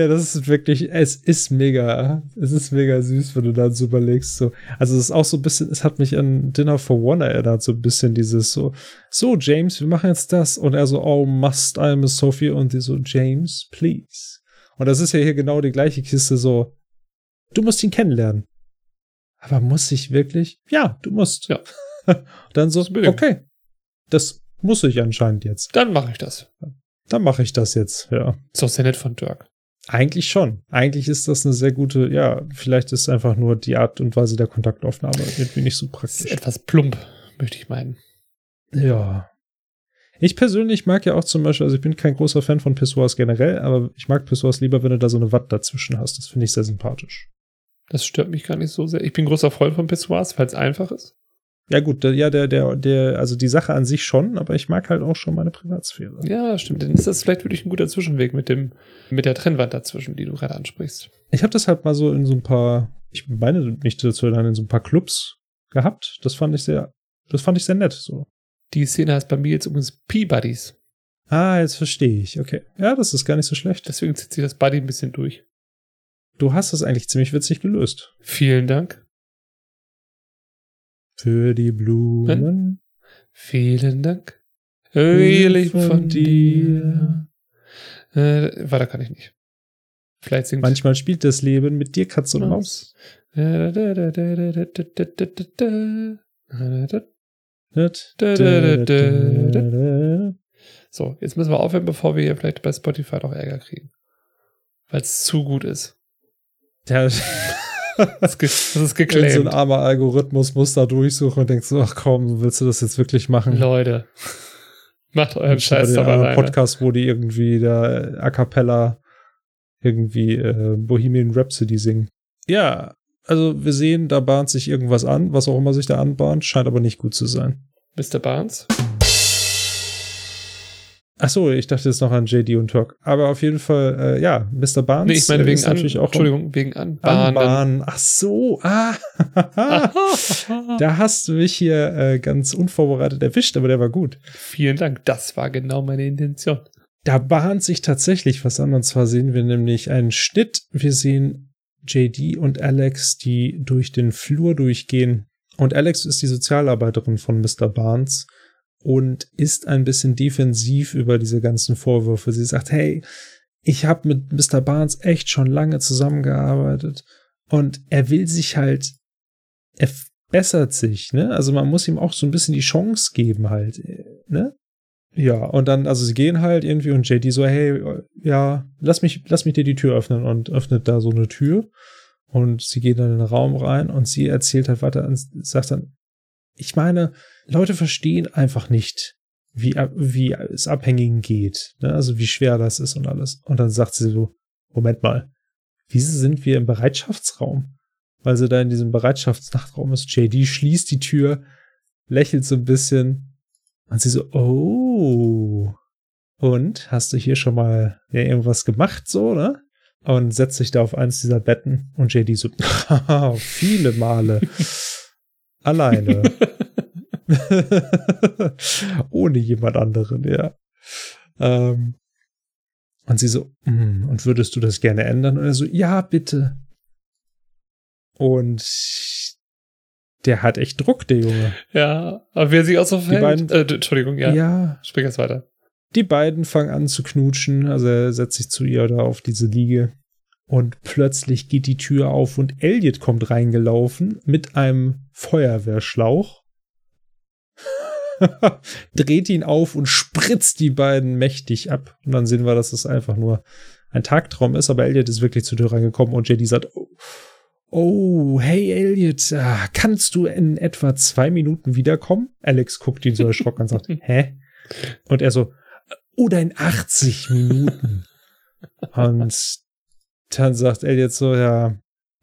Ja, das ist wirklich, es ist mega, es ist mega süß, wenn du dann so überlegst, so. Also es ist auch so ein bisschen, es hat mich an Dinner for One erinnert, so ein bisschen dieses so, so James, wir machen jetzt das und er so, oh, must I miss Sophie und die so, James, please. Und das ist ja hier genau die gleiche Kiste, so, du musst ihn kennenlernen. Aber muss ich wirklich? Ja, du musst. Ja. dann so, okay, das muss ich anscheinend jetzt. Dann mache ich das. Dann mache ich das jetzt, ja. Ist doch sehr nett von Dirk. Eigentlich schon. Eigentlich ist das eine sehr gute, ja, vielleicht ist einfach nur die Art und Weise der Kontaktaufnahme irgendwie nicht so praktisch. Ist etwas plump, möchte ich meinen. Ja. Ich persönlich mag ja auch zum Beispiel, also ich bin kein großer Fan von Pissoirs generell, aber ich mag Pissoirs lieber, wenn du da so eine Watt dazwischen hast. Das finde ich sehr sympathisch. Das stört mich gar nicht so sehr. Ich bin großer Freund von Pissoirs, weil es einfach ist. Ja, gut, ja, der, der, der, also die Sache an sich schon, aber ich mag halt auch schon meine Privatsphäre. Ja, stimmt. Dann ist das vielleicht wirklich ein guter Zwischenweg mit dem, mit der Trennwand dazwischen, die du gerade ansprichst. Ich habe das halt mal so in so ein paar, ich meine nicht dazu erinnern, in so ein paar Clubs gehabt. Das fand ich sehr, das fand ich sehr nett, so. Die Szene heißt bei mir jetzt übrigens P-Buddies. Ah, jetzt verstehe ich. Okay. Ja, das ist gar nicht so schlecht. Deswegen zieht sich das Buddy ein bisschen durch. Du hast das eigentlich ziemlich witzig gelöst. Vielen Dank. Für die Blumen. Hm? Vielen Dank. Ehrlich von, von dir. Äh, weiter kann ich nicht. Vielleicht singt Manchmal spielt das Leben mit dir Katz und Maus. So, jetzt müssen wir aufhören, bevor wir hier vielleicht bei Spotify noch Ärger kriegen. Weil es zu gut ist. Ja, das, das ist geclaimed. So ein armer Algorithmus muss da durchsuchen und denkt so, ach komm, willst du das jetzt wirklich machen? Leute, macht euren Scheiß doch alleine. Podcast, wo die irgendwie da A Cappella irgendwie äh, Bohemian Rhapsody singen. Ja, also wir sehen, da bahnt sich irgendwas an, was auch immer sich da anbahnt, scheint aber nicht gut zu sein. Mr. Barnes? Ach so, ich dachte jetzt noch an JD und Turk. Aber auf jeden Fall, äh, ja, Mr. Barnes. Nee, ich meine wegen an, natürlich auch Entschuldigung, wegen Anbahnen. Anbahnen. Ach so, ah. da hast du mich hier äh, ganz unvorbereitet erwischt, aber der war gut. Vielen Dank, das war genau meine Intention. Da bahnt sich tatsächlich was an. Und zwar sehen wir nämlich einen Schnitt. Wir sehen JD und Alex, die durch den Flur durchgehen. Und Alex ist die Sozialarbeiterin von Mr. Barnes und ist ein bisschen defensiv über diese ganzen Vorwürfe. Sie sagt, hey, ich habe mit Mr. Barnes echt schon lange zusammengearbeitet und er will sich halt, er bessert sich, ne? Also man muss ihm auch so ein bisschen die Chance geben halt, ne? Ja, und dann, also sie gehen halt irgendwie und JD so, hey, ja, lass mich, lass mich dir die Tür öffnen und öffnet da so eine Tür. Und sie gehen dann in den Raum rein und sie erzählt halt weiter und sagt dann, ich meine, Leute verstehen einfach nicht, wie, wie es Abhängigen geht. Ne? Also wie schwer das ist und alles. Und dann sagt sie so, Moment mal, wieso sind wir im Bereitschaftsraum? Weil sie da in diesem Bereitschaftsnachtraum ist. JD schließt die Tür, lächelt so ein bisschen und sie so, oh. Und hast du hier schon mal ja, irgendwas gemacht, so, ne? Und setzt sich da auf eins dieser Betten und JD so, viele Male. Alleine. Ohne jemand anderen, ja. Ähm, und sie so, mm, und würdest du das gerne ändern? Und er so, ja, bitte. Und der hat echt Druck, der Junge. Ja, aber wer sich auch so verhält. Beiden, äh, Entschuldigung, ja. Ja. Sprich jetzt weiter. Die beiden fangen an zu knutschen. Also er setzt sich zu ihr da auf diese Liege. Und plötzlich geht die Tür auf und Elliot kommt reingelaufen mit einem Feuerwehrschlauch, dreht ihn auf und spritzt die beiden mächtig ab. Und dann sehen wir, dass es einfach nur ein Tagtraum ist, aber Elliot ist wirklich zur Tür reingekommen und JD sagt, oh, oh hey Elliot, ah, kannst du in etwa zwei Minuten wiederkommen? Alex guckt ihn so erschrocken und sagt, hä? Und er so, oder in 80 Minuten. und dann sagt Elliot so, ja,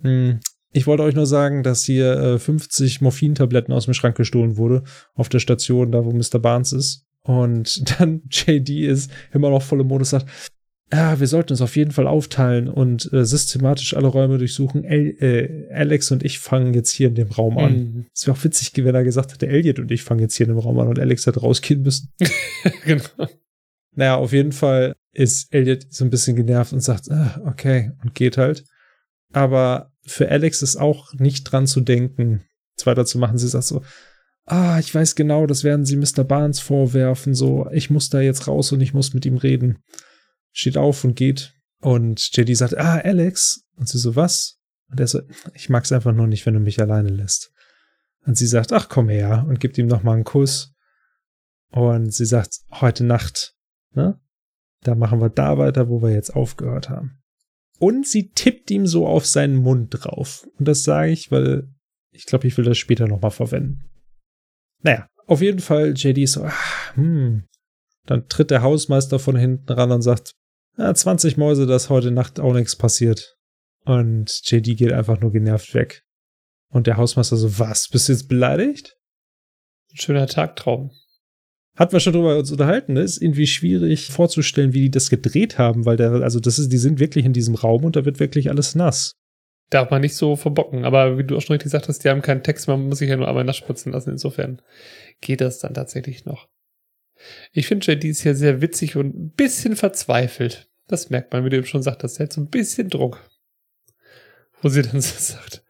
hm, ich wollte euch nur sagen, dass hier äh, 50 Morphintabletten aus dem Schrank gestohlen wurde auf der Station, da wo Mr. Barnes ist. Und dann JD ist immer noch voll im Modus, sagt, ja, wir sollten uns auf jeden Fall aufteilen und äh, systematisch alle Räume durchsuchen. El äh, Alex und ich fangen jetzt hier in dem Raum an. Mhm. Es wäre auch witzig, wenn er gesagt hätte, Elliot und ich fangen jetzt hier in dem Raum an und Alex hätte rausgehen müssen. genau. Naja, auf jeden Fall ist Elliot so ein bisschen genervt und sagt, ah, okay, und geht halt. Aber für Alex ist auch nicht dran zu denken, es weiterzumachen. Sie sagt so, ah, ich weiß genau, das werden sie Mr. Barnes vorwerfen, so, ich muss da jetzt raus und ich muss mit ihm reden steht auf und geht. Und JD sagt, ah, Alex. Und sie so, was? Und er so, ich mag's einfach nur nicht, wenn du mich alleine lässt. Und sie sagt, ach, komm her und gibt ihm nochmal einen Kuss. Und sie sagt, heute Nacht, ne? Da machen wir da weiter, wo wir jetzt aufgehört haben. Und sie tippt ihm so auf seinen Mund drauf. Und das sage ich, weil ich glaube, ich will das später nochmal verwenden. Naja, auf jeden Fall, JD ist so, ah, hm. Dann tritt der Hausmeister von hinten ran und sagt, ja, 20 Mäuse, dass heute Nacht auch nichts passiert. Und JD geht einfach nur genervt weg. Und der Hausmeister so, was, bist du jetzt beleidigt? Schöner Tagtraum. Hat wir schon drüber uns unterhalten, ne? Ist irgendwie schwierig vorzustellen, wie die das gedreht haben, weil der, also das ist, die sind wirklich in diesem Raum und da wird wirklich alles nass. Darf man nicht so verbocken, aber wie du auch schon richtig gesagt hast, die haben keinen Text, man muss sich ja nur einmal nass spritzen lassen, insofern geht das dann tatsächlich noch. Ich finde JD ist hier sehr witzig und ein bisschen verzweifelt. Das merkt man, wie du eben schon sagtest. Er hat so ein bisschen Druck. Wo sie dann so sagt,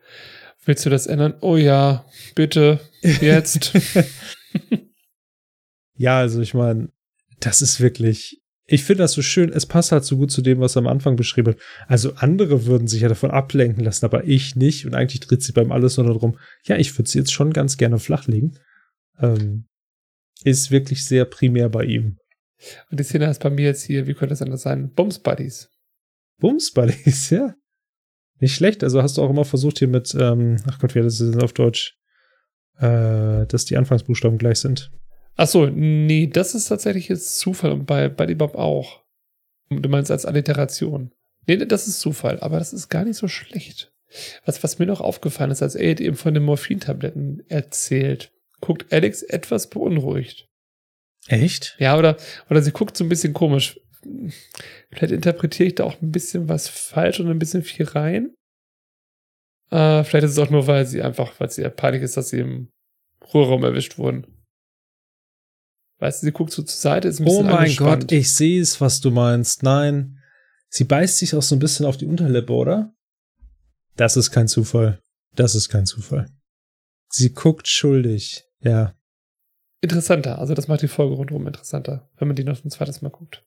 willst du das ändern? Oh ja, bitte, jetzt. ja, also ich meine, das ist wirklich, ich finde das so schön, es passt halt so gut zu dem, was er am Anfang beschrieben hat. Also andere würden sich ja davon ablenken lassen, aber ich nicht. Und eigentlich dreht sich beim alles nur darum, ja, ich würde sie jetzt schon ganz gerne flachlegen. Ähm, ist wirklich sehr primär bei ihm. Und die Szene ist bei mir jetzt hier, wie könnte das anders sein? Bums Buddies. Bums Buddies, ja. Nicht schlecht. Also hast du auch immer versucht hier mit, ähm, ach Gott, wie heißt das auf Deutsch? Äh, dass die Anfangsbuchstaben gleich sind. Ach so, nee, das ist tatsächlich jetzt Zufall und bei Buddy Bob auch. Du meinst als Alliteration. Nee, das ist Zufall, aber das ist gar nicht so schlecht. Was, was mir noch aufgefallen ist, als Aid eben von den Morphintabletten erzählt, guckt Alex etwas beunruhigt. Echt? Ja, oder, oder sie guckt so ein bisschen komisch. Vielleicht interpretiere ich da auch ein bisschen was falsch und ein bisschen viel rein. Äh, vielleicht ist es auch nur, weil sie einfach, weil sie peinlich ist, dass sie im Ruheraum erwischt wurden. Weißt du, sie guckt so zur Seite, ist ein bisschen Oh mein Gott, ich sehe es, was du meinst. Nein. Sie beißt sich auch so ein bisschen auf die Unterlippe, oder? Das ist kein Zufall. Das ist kein Zufall. Sie guckt schuldig. Ja. Interessanter. Also das macht die Folge rundherum interessanter, wenn man die noch ein zweites Mal guckt.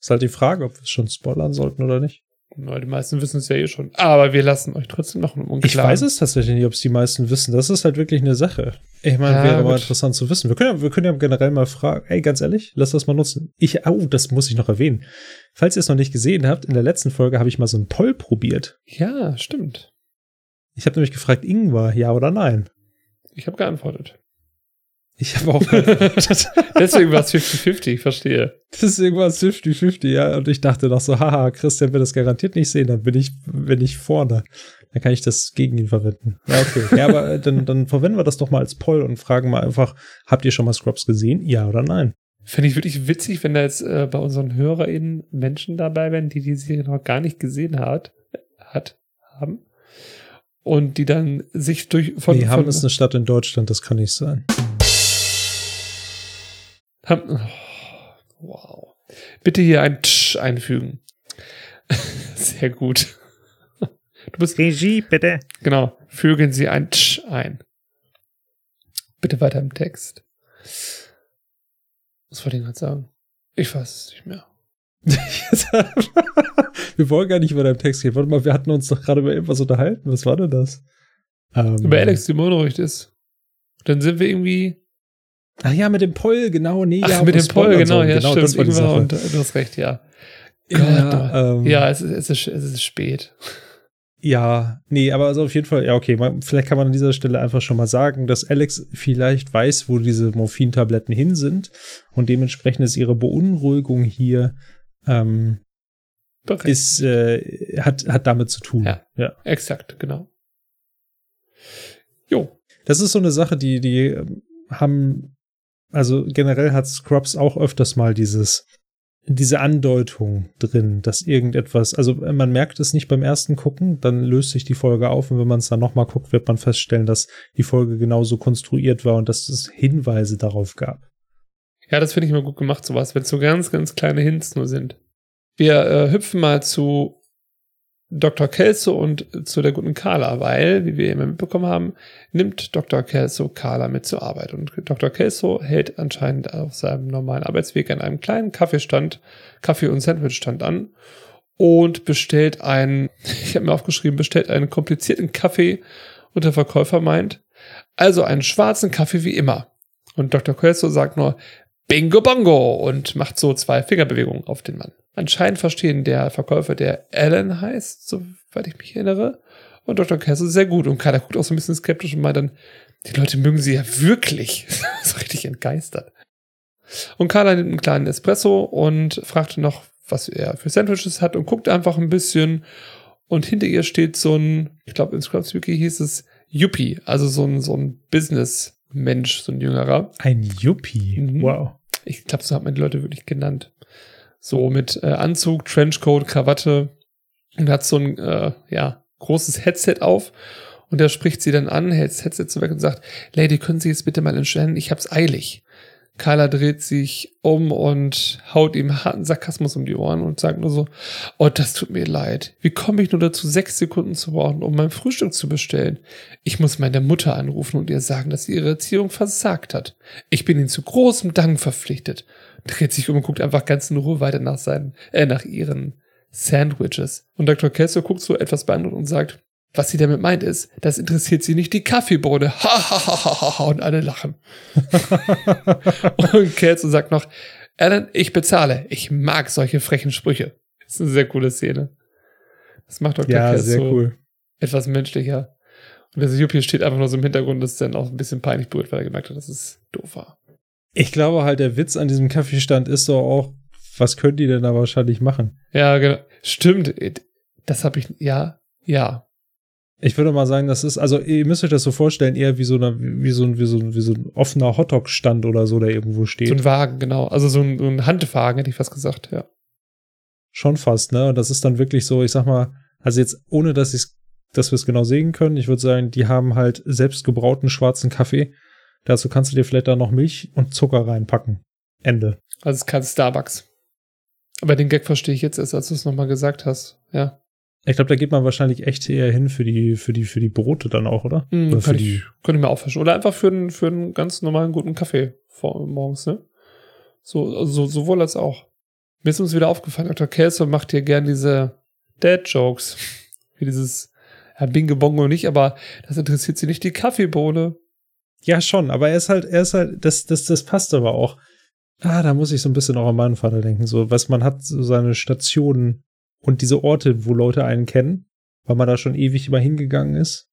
Ist halt die Frage, ob wir es schon spoilern sollten oder nicht. Na, die meisten wissen es ja eh schon. Aber wir lassen euch trotzdem noch einen Ich weiß es tatsächlich nicht, ob es die meisten wissen. Das ist halt wirklich eine Sache. Ich meine, ja, wäre mal interessant zu wissen. Wir können, ja, wir können ja generell mal fragen, ey, ganz ehrlich, lass das mal nutzen. Ich, oh, das muss ich noch erwähnen. Falls ihr es noch nicht gesehen habt, in der letzten Folge habe ich mal so einen Poll probiert. Ja, stimmt. Ich habe nämlich gefragt, Ingwer, ja oder nein? Ich habe geantwortet. Ich habe auch. Deswegen war es 50-50, ich verstehe. Deswegen war es 50-50, ja. Und ich dachte noch so, haha, Christian wird das garantiert nicht sehen, dann bin ich, bin ich vorne. Dann kann ich das gegen ihn verwenden. Ja, okay. Ja, aber äh, dann, dann verwenden wir das doch mal als Poll und fragen mal einfach, habt ihr schon mal Scrubs gesehen? Ja oder nein? Fände ich wirklich witzig, wenn da jetzt äh, bei unseren HörerInnen Menschen dabei wären, die die Serie noch gar nicht gesehen hat, hat, haben und die dann sich durch von. Nee, Hamm ist eine Stadt in Deutschland, das kann nicht sein. Hamm, oh, wow. Bitte hier ein Tsch einfügen. Sehr gut. Du bist Regie, bitte. Genau. Fügen Sie ein Tsch ein. Bitte weiter im Text. Was wollte ich gerade sagen? Ich weiß es nicht mehr. wir wollen gar nicht über deinen Text gehen. Warte mal, wir hatten uns doch gerade über irgendwas unterhalten. Was war denn das? Ähm, über Alex, die Monorecht ist. Dann sind wir irgendwie. Ach ja, mit dem Poll, genau. Nee, Ach, ja, mit dem Poll, genau. Ja, genau, stimmt. Das war die Sache. Und, du hast recht, ja. Ja, ähm, ja es, ist, es, ist, es ist spät. Ja, nee, aber also auf jeden Fall, ja, okay, man, vielleicht kann man an dieser Stelle einfach schon mal sagen, dass Alex vielleicht weiß, wo diese Morphintabletten hin sind und dementsprechend ist ihre Beunruhigung hier ähm, ist, äh, hat, hat damit zu tun. Ja, ja, exakt, genau. Jo. Das ist so eine Sache, die, die ähm, haben, also generell hat Scrubs auch öfters mal dieses, diese Andeutung drin, dass irgendetwas, also man merkt es nicht beim ersten Gucken, dann löst sich die Folge auf und wenn man es dann nochmal guckt, wird man feststellen, dass die Folge genauso konstruiert war und dass es Hinweise darauf gab. Ja, das finde ich immer gut gemacht, sowas, wenn es so ganz, ganz kleine Hints nur sind. Wir äh, hüpfen mal zu Dr. Kelso und zu der guten Carla, weil, wie wir immer mitbekommen haben, nimmt Dr. Kelso Carla mit zur Arbeit. Und Dr. Kelso hält anscheinend auf seinem normalen Arbeitsweg an einem kleinen Kaffeestand, Kaffee- und Sandwichstand an und bestellt einen, ich habe mir aufgeschrieben, bestellt einen komplizierten Kaffee und der Verkäufer meint, also einen schwarzen Kaffee wie immer. Und Dr. Kelso sagt nur, Bingo Bongo und macht so zwei Fingerbewegungen auf den Mann. Anscheinend verstehen der Verkäufer, der Alan heißt, soweit ich mich erinnere, und Dr. Kessel sehr gut. Und Carla guckt auch so ein bisschen skeptisch und meint dann, die Leute mögen sie ja wirklich. so richtig entgeistert. Und Carla nimmt einen kleinen Espresso und fragt noch, was er für Sandwiches hat und guckt einfach ein bisschen. Und hinter ihr steht so ein, ich glaube, in Scrubs Wiki hieß es Yuppie, also so ein, so ein Business Mensch, so ein jüngerer. Ein Yuppie. Mhm. Wow. Ich glaube, so hat man die Leute wirklich genannt. So mit äh, Anzug, Trenchcoat, Krawatte und hat so ein äh, ja, großes Headset auf. Und der spricht sie dann an, hält das Headset weg und sagt, Lady, können Sie jetzt bitte mal entscheiden, ich hab's eilig. Carla dreht sich um und haut ihm harten Sarkasmus um die Ohren und sagt nur so, oh, das tut mir leid. Wie komme ich nur dazu, sechs Sekunden zu brauchen, um mein Frühstück zu bestellen? Ich muss meine Mutter anrufen und ihr sagen, dass sie ihre Erziehung versagt hat. Ich bin ihnen zu großem Dank verpflichtet. Dreht sich um und guckt einfach ganz in Ruhe weiter nach seinen, äh, nach ihren Sandwiches. Und Dr. Kessler guckt so etwas beeindruckt und sagt, was sie damit meint ist, das interessiert sie nicht die Kaffeebohne. Ha, ha, ha, ha, ha, und alle lachen. und Kelso sagt noch, Alan, ich bezahle. Ich mag solche frechen Sprüche. Das ist eine sehr coole Szene. Das macht Dr. Ja, sehr cool. etwas menschlicher. Und der Juppie steht einfach nur so im Hintergrund, das ist dann auch ein bisschen peinlich berührt, weil er gemerkt hat, dass es doof war. Ich glaube halt, der Witz an diesem Kaffeestand ist doch auch, was können die denn da wahrscheinlich machen? Ja, genau. Stimmt. Das habe ich, ja, ja. Ich würde mal sagen, das ist, also ihr müsst euch das so vorstellen, eher wie so, eine, wie so, ein, wie so, ein, wie so ein offener Hotdog-Stand oder so, der irgendwo steht. So ein Wagen, genau. Also so ein, so ein Handwagen, hätte ich fast gesagt, ja. Schon fast, ne? Und das ist dann wirklich so, ich sag mal, also jetzt ohne, dass ich dass wir es genau sehen können, ich würde sagen, die haben halt selbst gebrauten schwarzen Kaffee. Dazu kannst du dir vielleicht da noch Milch und Zucker reinpacken. Ende. Also es ist kein Starbucks. Aber den Gag verstehe ich jetzt erst, als du es nochmal gesagt hast, ja. Ich glaube, da geht man wahrscheinlich echt eher hin für die, für die, für die Brote dann auch, oder? Mm, oder könnte, ich, könnte ich mir auch verstehen. Oder einfach für einen, für einen ganz normalen guten Kaffee vor, morgens, ne? So, also sowohl als auch. Mir ist uns wieder aufgefallen, Dr. Kelso macht hier gern diese Dad-Jokes. Wie dieses, ja, Bingo Bongo nicht, aber das interessiert sie nicht, die Kaffeebohne. Ja, schon, aber er ist halt, er ist halt, das, das, das passt aber auch. Ah, da muss ich so ein bisschen auch an meinen Vater denken. So, was man hat, so seine Stationen und diese Orte, wo Leute einen kennen, weil man da schon ewig immer hingegangen ist.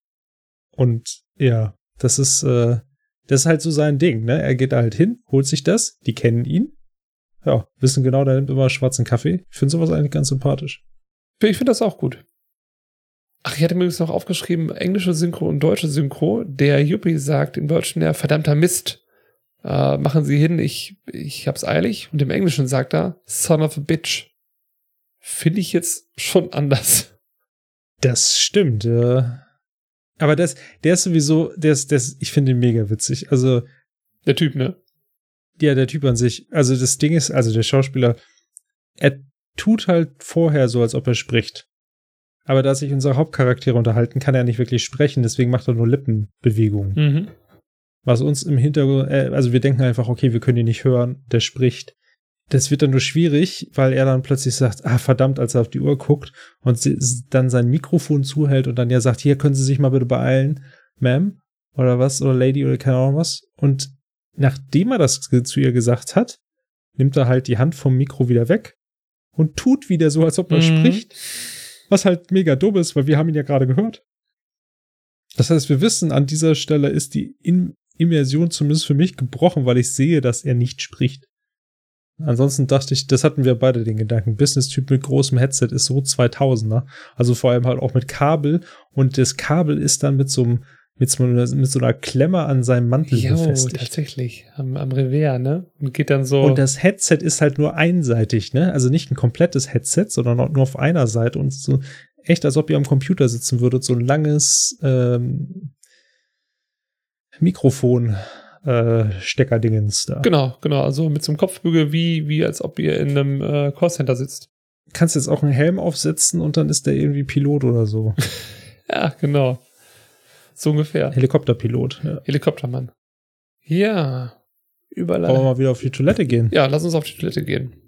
Und ja, das ist, äh, das ist halt so sein Ding, ne? Er geht da halt hin, holt sich das, die kennen ihn. Ja, wissen genau, der nimmt immer schwarzen Kaffee. Ich finde sowas eigentlich ganz sympathisch. Ich finde das auch gut. Ach, ich hatte mir übrigens noch aufgeschrieben, englische Synchro und deutsche Synchro. Der Yuppie sagt im Deutschen ja, verdammter Mist. Äh, machen Sie hin, ich, ich hab's eilig. Und im Englischen sagt er, son of a bitch finde ich jetzt schon anders. Das stimmt, ja. Aber das, der ist sowieso, der ist, der ist, ich finde ihn mega witzig. Also. Der Typ, ne? Ja, der Typ an sich. Also das Ding ist, also der Schauspieler, er tut halt vorher so, als ob er spricht. Aber da sich unsere Hauptcharaktere unterhalten, kann er nicht wirklich sprechen, deswegen macht er nur Lippenbewegungen. Mhm. Was uns im Hintergrund, äh, also wir denken einfach, okay, wir können ihn nicht hören, der spricht das wird dann nur schwierig, weil er dann plötzlich sagt, ah, verdammt, als er auf die Uhr guckt und sie, dann sein Mikrofon zuhält und dann ja sagt, hier können Sie sich mal bitte beeilen, Ma'am, oder was, oder Lady, oder keine Ahnung was. Und nachdem er das zu ihr gesagt hat, nimmt er halt die Hand vom Mikro wieder weg und tut wieder so, als ob er mhm. spricht. Was halt mega dumm ist, weil wir haben ihn ja gerade gehört. Das heißt, wir wissen, an dieser Stelle ist die Immersion zumindest für mich gebrochen, weil ich sehe, dass er nicht spricht. Ansonsten dachte ich, das hatten wir beide den Gedanken. Business-Typ mit großem Headset ist so 2000er. Also vor allem halt auch mit Kabel. Und das Kabel ist dann mit so einem, mit so einer, mit so einer Klemme an seinem Mantel jo, befestigt. tatsächlich. Am, am Revers, ne? Und geht dann so. Und das Headset ist halt nur einseitig, ne? Also nicht ein komplettes Headset, sondern nur auf einer Seite und so echt, als ob ihr am Computer sitzen würdet. So ein langes ähm, Mikrofon äh, Steckerdingens da. Genau, genau. Also mit so einem Kopfbügel, wie, wie als ob ihr in einem äh, Callcenter sitzt. Kannst jetzt auch einen Helm aufsetzen und dann ist der irgendwie Pilot oder so. ja, genau. So ungefähr. Helikopterpilot. Ja. Helikoptermann. Ja. Überall. Wollen wir mal wieder auf die Toilette gehen? Ja, lass uns auf die Toilette gehen.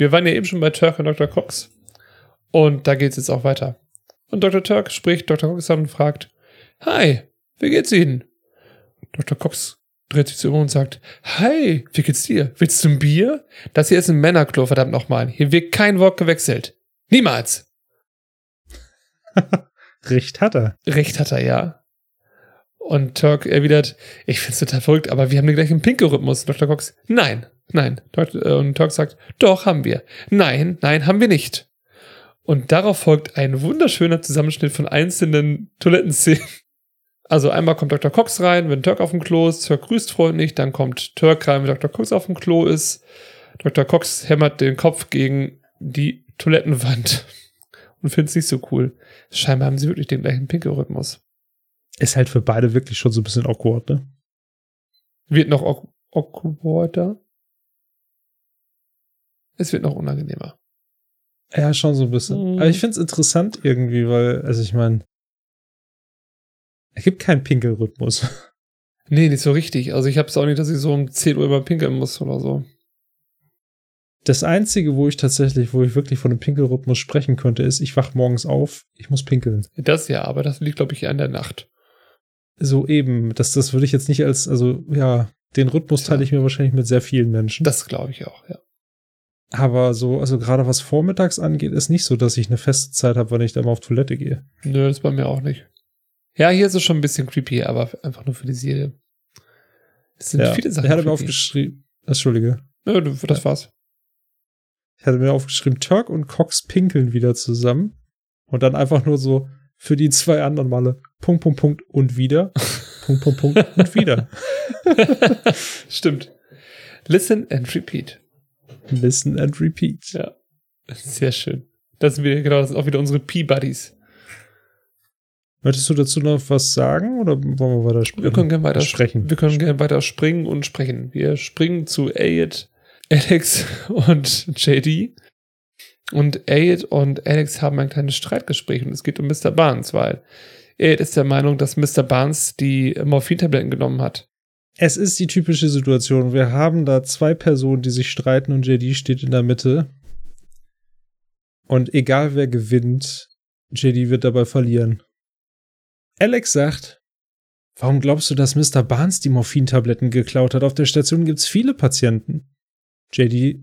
Wir waren ja eben schon bei Turk und Dr. Cox. Und da geht es jetzt auch weiter. Und Dr. Turk spricht Dr. Cox an und fragt, Hi, wie geht's Ihnen? Dr. Cox dreht sich zu ihm und sagt, Hi, wie geht's dir? Willst du ein Bier? Das hier ist ein Männerklo, verdammt nochmal. Hier wird kein Wort gewechselt. Niemals! Recht hat er. Recht hat er, ja. Und Turk erwidert, ich find's total verrückt, aber wir haben den gleichen Pinkelrhythmus. Dr. Cox, nein, Nein. Äh, und Talk sagt, doch, haben wir. Nein, nein, haben wir nicht. Und darauf folgt ein wunderschöner Zusammenschnitt von einzelnen Toilettenszenen. Also einmal kommt Dr. Cox rein, wenn Turk auf dem Klo ist, Turk grüßt freundlich, dann kommt Turk rein, wenn Dr. Cox auf dem Klo ist. Dr. Cox hämmert den Kopf gegen die Toilettenwand und findet es nicht so cool. Scheinbar haben sie wirklich den gleichen Pinkelrhythmus. Ist halt für beide wirklich schon so ein bisschen awkward, ne? Wird noch awkwarder? es wird noch unangenehmer. Ja, schon so ein bisschen. Mhm. Aber ich finde es interessant irgendwie, weil, also ich meine, es gibt keinen Pinkelrhythmus. Nee, nicht so richtig. Also ich habe es auch nicht, dass ich so um 10 Uhr immer pinkeln muss oder so. Das Einzige, wo ich tatsächlich, wo ich wirklich von einem Pinkelrhythmus sprechen könnte, ist, ich wach morgens auf, ich muss pinkeln. Das ja, aber das liegt, glaube ich, an der Nacht. So eben. Das, das würde ich jetzt nicht als, also ja, den Rhythmus teile ich mir wahrscheinlich mit sehr vielen Menschen. Das glaube ich auch, ja. Aber so, also gerade was vormittags angeht, ist nicht so, dass ich eine feste Zeit habe, wann ich da mal auf Toilette gehe. Nö, das bei mir auch nicht. Ja, hier ist es schon ein bisschen creepy, aber einfach nur für die Serie. Es sind ja, viele Sachen. Ich hatte mir aufgeschrieben, Entschuldige. Nö, das ja. war's. Ich hatte mir aufgeschrieben, Turk und Cox pinkeln wieder zusammen. Und dann einfach nur so für die zwei anderen Male Punkt, Punkt, Punkt und wieder. Punkt, Punkt, Punkt und wieder. Stimmt. Listen and repeat. Listen and repeat. Ja. Sehr schön. Das sind wir, genau, das sind auch wieder unsere P-Buddies. Möchtest du dazu noch was sagen oder wollen wir weiter sprechen? Wir können gerne weiter sprechen. Wir können gerne weiter springen und sprechen. Wir springen zu Elliot, Alex und JD. Und Elliot und Alex haben ein kleines Streitgespräch und es geht um Mr. Barnes, weil Elliot ist der Meinung, dass Mr. Barnes die Morphintabletten genommen hat. Es ist die typische Situation. Wir haben da zwei Personen, die sich streiten und JD steht in der Mitte. Und egal wer gewinnt, JD wird dabei verlieren. Alex sagt, warum glaubst du, dass Mr. Barnes die Morphintabletten geklaut hat? Auf der Station gibt's viele Patienten. JD,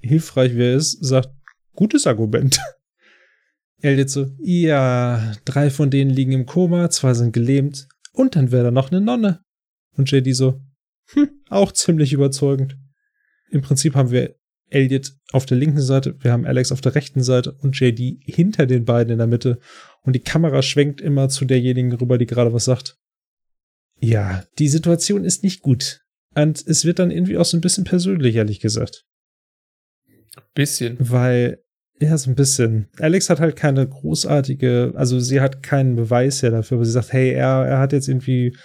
hilfreich wer ist, sagt, gutes Argument. Elliot so, ja, drei von denen liegen im Koma, zwei sind gelähmt und dann wäre da noch eine Nonne. Und JD so, hm, auch ziemlich überzeugend. Im Prinzip haben wir Elliot auf der linken Seite, wir haben Alex auf der rechten Seite und JD hinter den beiden in der Mitte. Und die Kamera schwenkt immer zu derjenigen rüber, die gerade was sagt. Ja, die Situation ist nicht gut. Und es wird dann irgendwie auch so ein bisschen persönlich, ehrlich gesagt. Bisschen. Weil Ja, so ein bisschen. Alex hat halt keine großartige, also sie hat keinen Beweis ja dafür, aber sie sagt, hey, er, er hat jetzt irgendwie,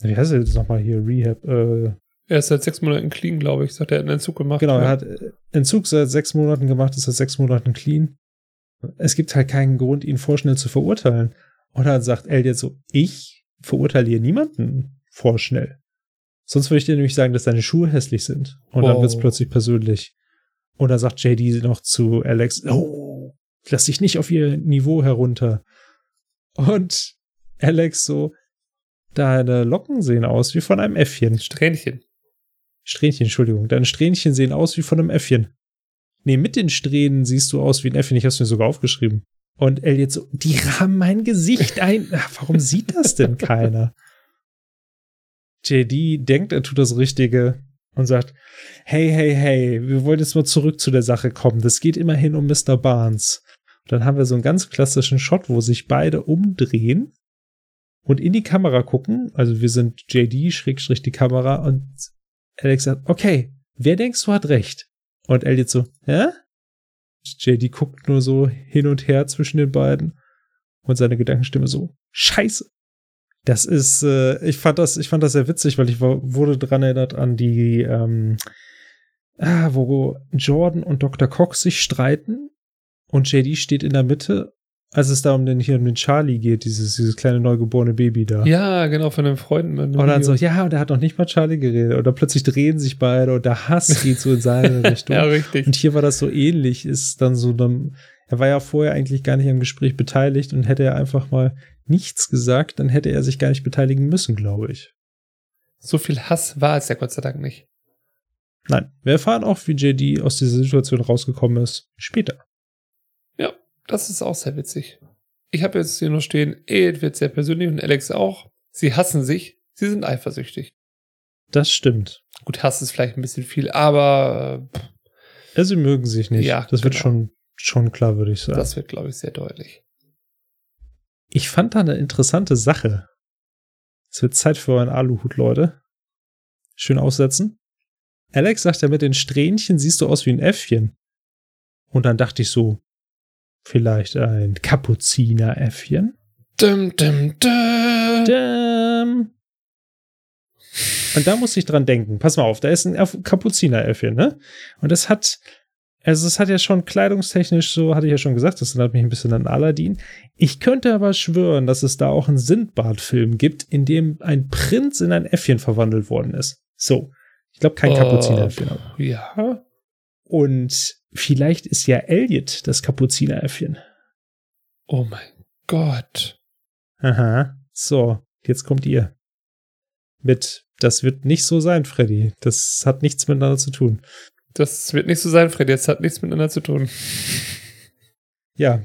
wie heißt das nochmal hier, Rehab, äh, Er ist seit sechs Monaten clean, glaube ich. Sagt er hat einen Entzug gemacht. Genau, er hat äh, Entzug seit sechs Monaten gemacht, ist seit sechs Monaten clean. Es gibt halt keinen Grund, ihn vorschnell zu verurteilen. Und dann sagt Elliot so, ich verurteile hier niemanden vorschnell. Sonst würde ich dir nämlich sagen, dass deine Schuhe hässlich sind. Und dann Oh. wird's plötzlich persönlich. Und dann sagt JD noch zu Alex, oh, lass dich nicht auf ihr Niveau herunter. Und Alex so, deine Locken sehen aus wie von einem Äffchen. Strähnchen. Strähnchen, Entschuldigung. Deine Strähnchen sehen aus wie von einem Äffchen. Nee, mit den Strähnen siehst du aus wie ein Äffchen. Ich hab's mir sogar aufgeschrieben. Und Elliot so, die rahmen mein Gesicht ein. Warum sieht das denn keiner? JD denkt, er tut das Richtige und sagt, hey, hey, hey, wir wollen jetzt mal zurück zu der Sache kommen. Das geht immerhin um Mr. Barnes. Und dann haben wir so einen ganz klassischen Shot, wo sich beide umdrehen und in die Kamera gucken. Also wir sind JD, Schrägstrich die Kamera und Alex sagt, okay, wer denkst du hat recht? Und Elliot so, hä? JD guckt nur so hin und her zwischen den beiden und seine Gedankenstimme so, scheiße. Das ist, äh, ich fand das, ich fand das sehr witzig, weil ich war, wurde dran erinnert an die, ähm, ah, wo Jordan und Dr. Cox sich streiten und JD steht in der Mitte, als es da um den, hier um den Charlie geht, dieses, dieses kleine neugeborene Baby da. Ja, genau, von den Freunden. Und dann so, ja, und er hat noch nicht mal Charlie geredet. Oder plötzlich drehen sich beide und der Hass geht so in seine Richtung. ja, richtig. Und hier war das so ähnlich, ist dann so, dann, er war ja vorher eigentlich gar nicht am Gespräch beteiligt und hätte er einfach mal nichts gesagt, dann hätte er sich gar nicht beteiligen müssen, glaube ich. So viel Hass war es ja Gott sei Dank nicht. Nein, wir erfahren auch, wie JD aus dieser Situation rausgekommen ist, später. Ja, das ist auch sehr witzig. Ich habe jetzt hier nur stehen, Ed wird sehr persönlich und Alex auch. Sie hassen sich, sie sind eifersüchtig. Das stimmt. Gut, Hass ist vielleicht ein bisschen viel, aber äh, Ja, sie mögen sich nicht. Ja, das wird genau. schon, schon klar, würde ich sagen. das wird, glaube ich, sehr deutlich. Ich fand da eine interessante Sache. Es wird Zeit für euren Aluhut, Leute. Schön aussetzen. Alex sagt ja, mit den Strähnchen siehst du aus wie ein Äffchen. Und dann dachte ich so, vielleicht ein Kapuzineräffchen? Dum, dum, dum. Damn. Und da muss ich dran denken. Pass mal auf, da ist ein Kapuzineräffchen, ne? Und das hat, also es hat ja schon kleidungstechnisch, so hatte ich ja schon gesagt, das erinnert mich ein bisschen an Aladdin. Ich könnte aber schwören, dass es da auch einen Sindbad-Film gibt, in dem ein Prinz in ein Äffchen verwandelt worden ist. So. Ich glaube kein Kapuzineräffchen. aber. Äh, ja. Und vielleicht ist ja Elliot das Kapuzineräffchen. Oh mein Gott. Aha. So, jetzt kommt ihr. Mit, das wird nicht so sein, Freddy. Das hat nichts miteinander zu tun. Das wird nicht so sein, Freddy. Das hat nichts miteinander zu tun. Ja.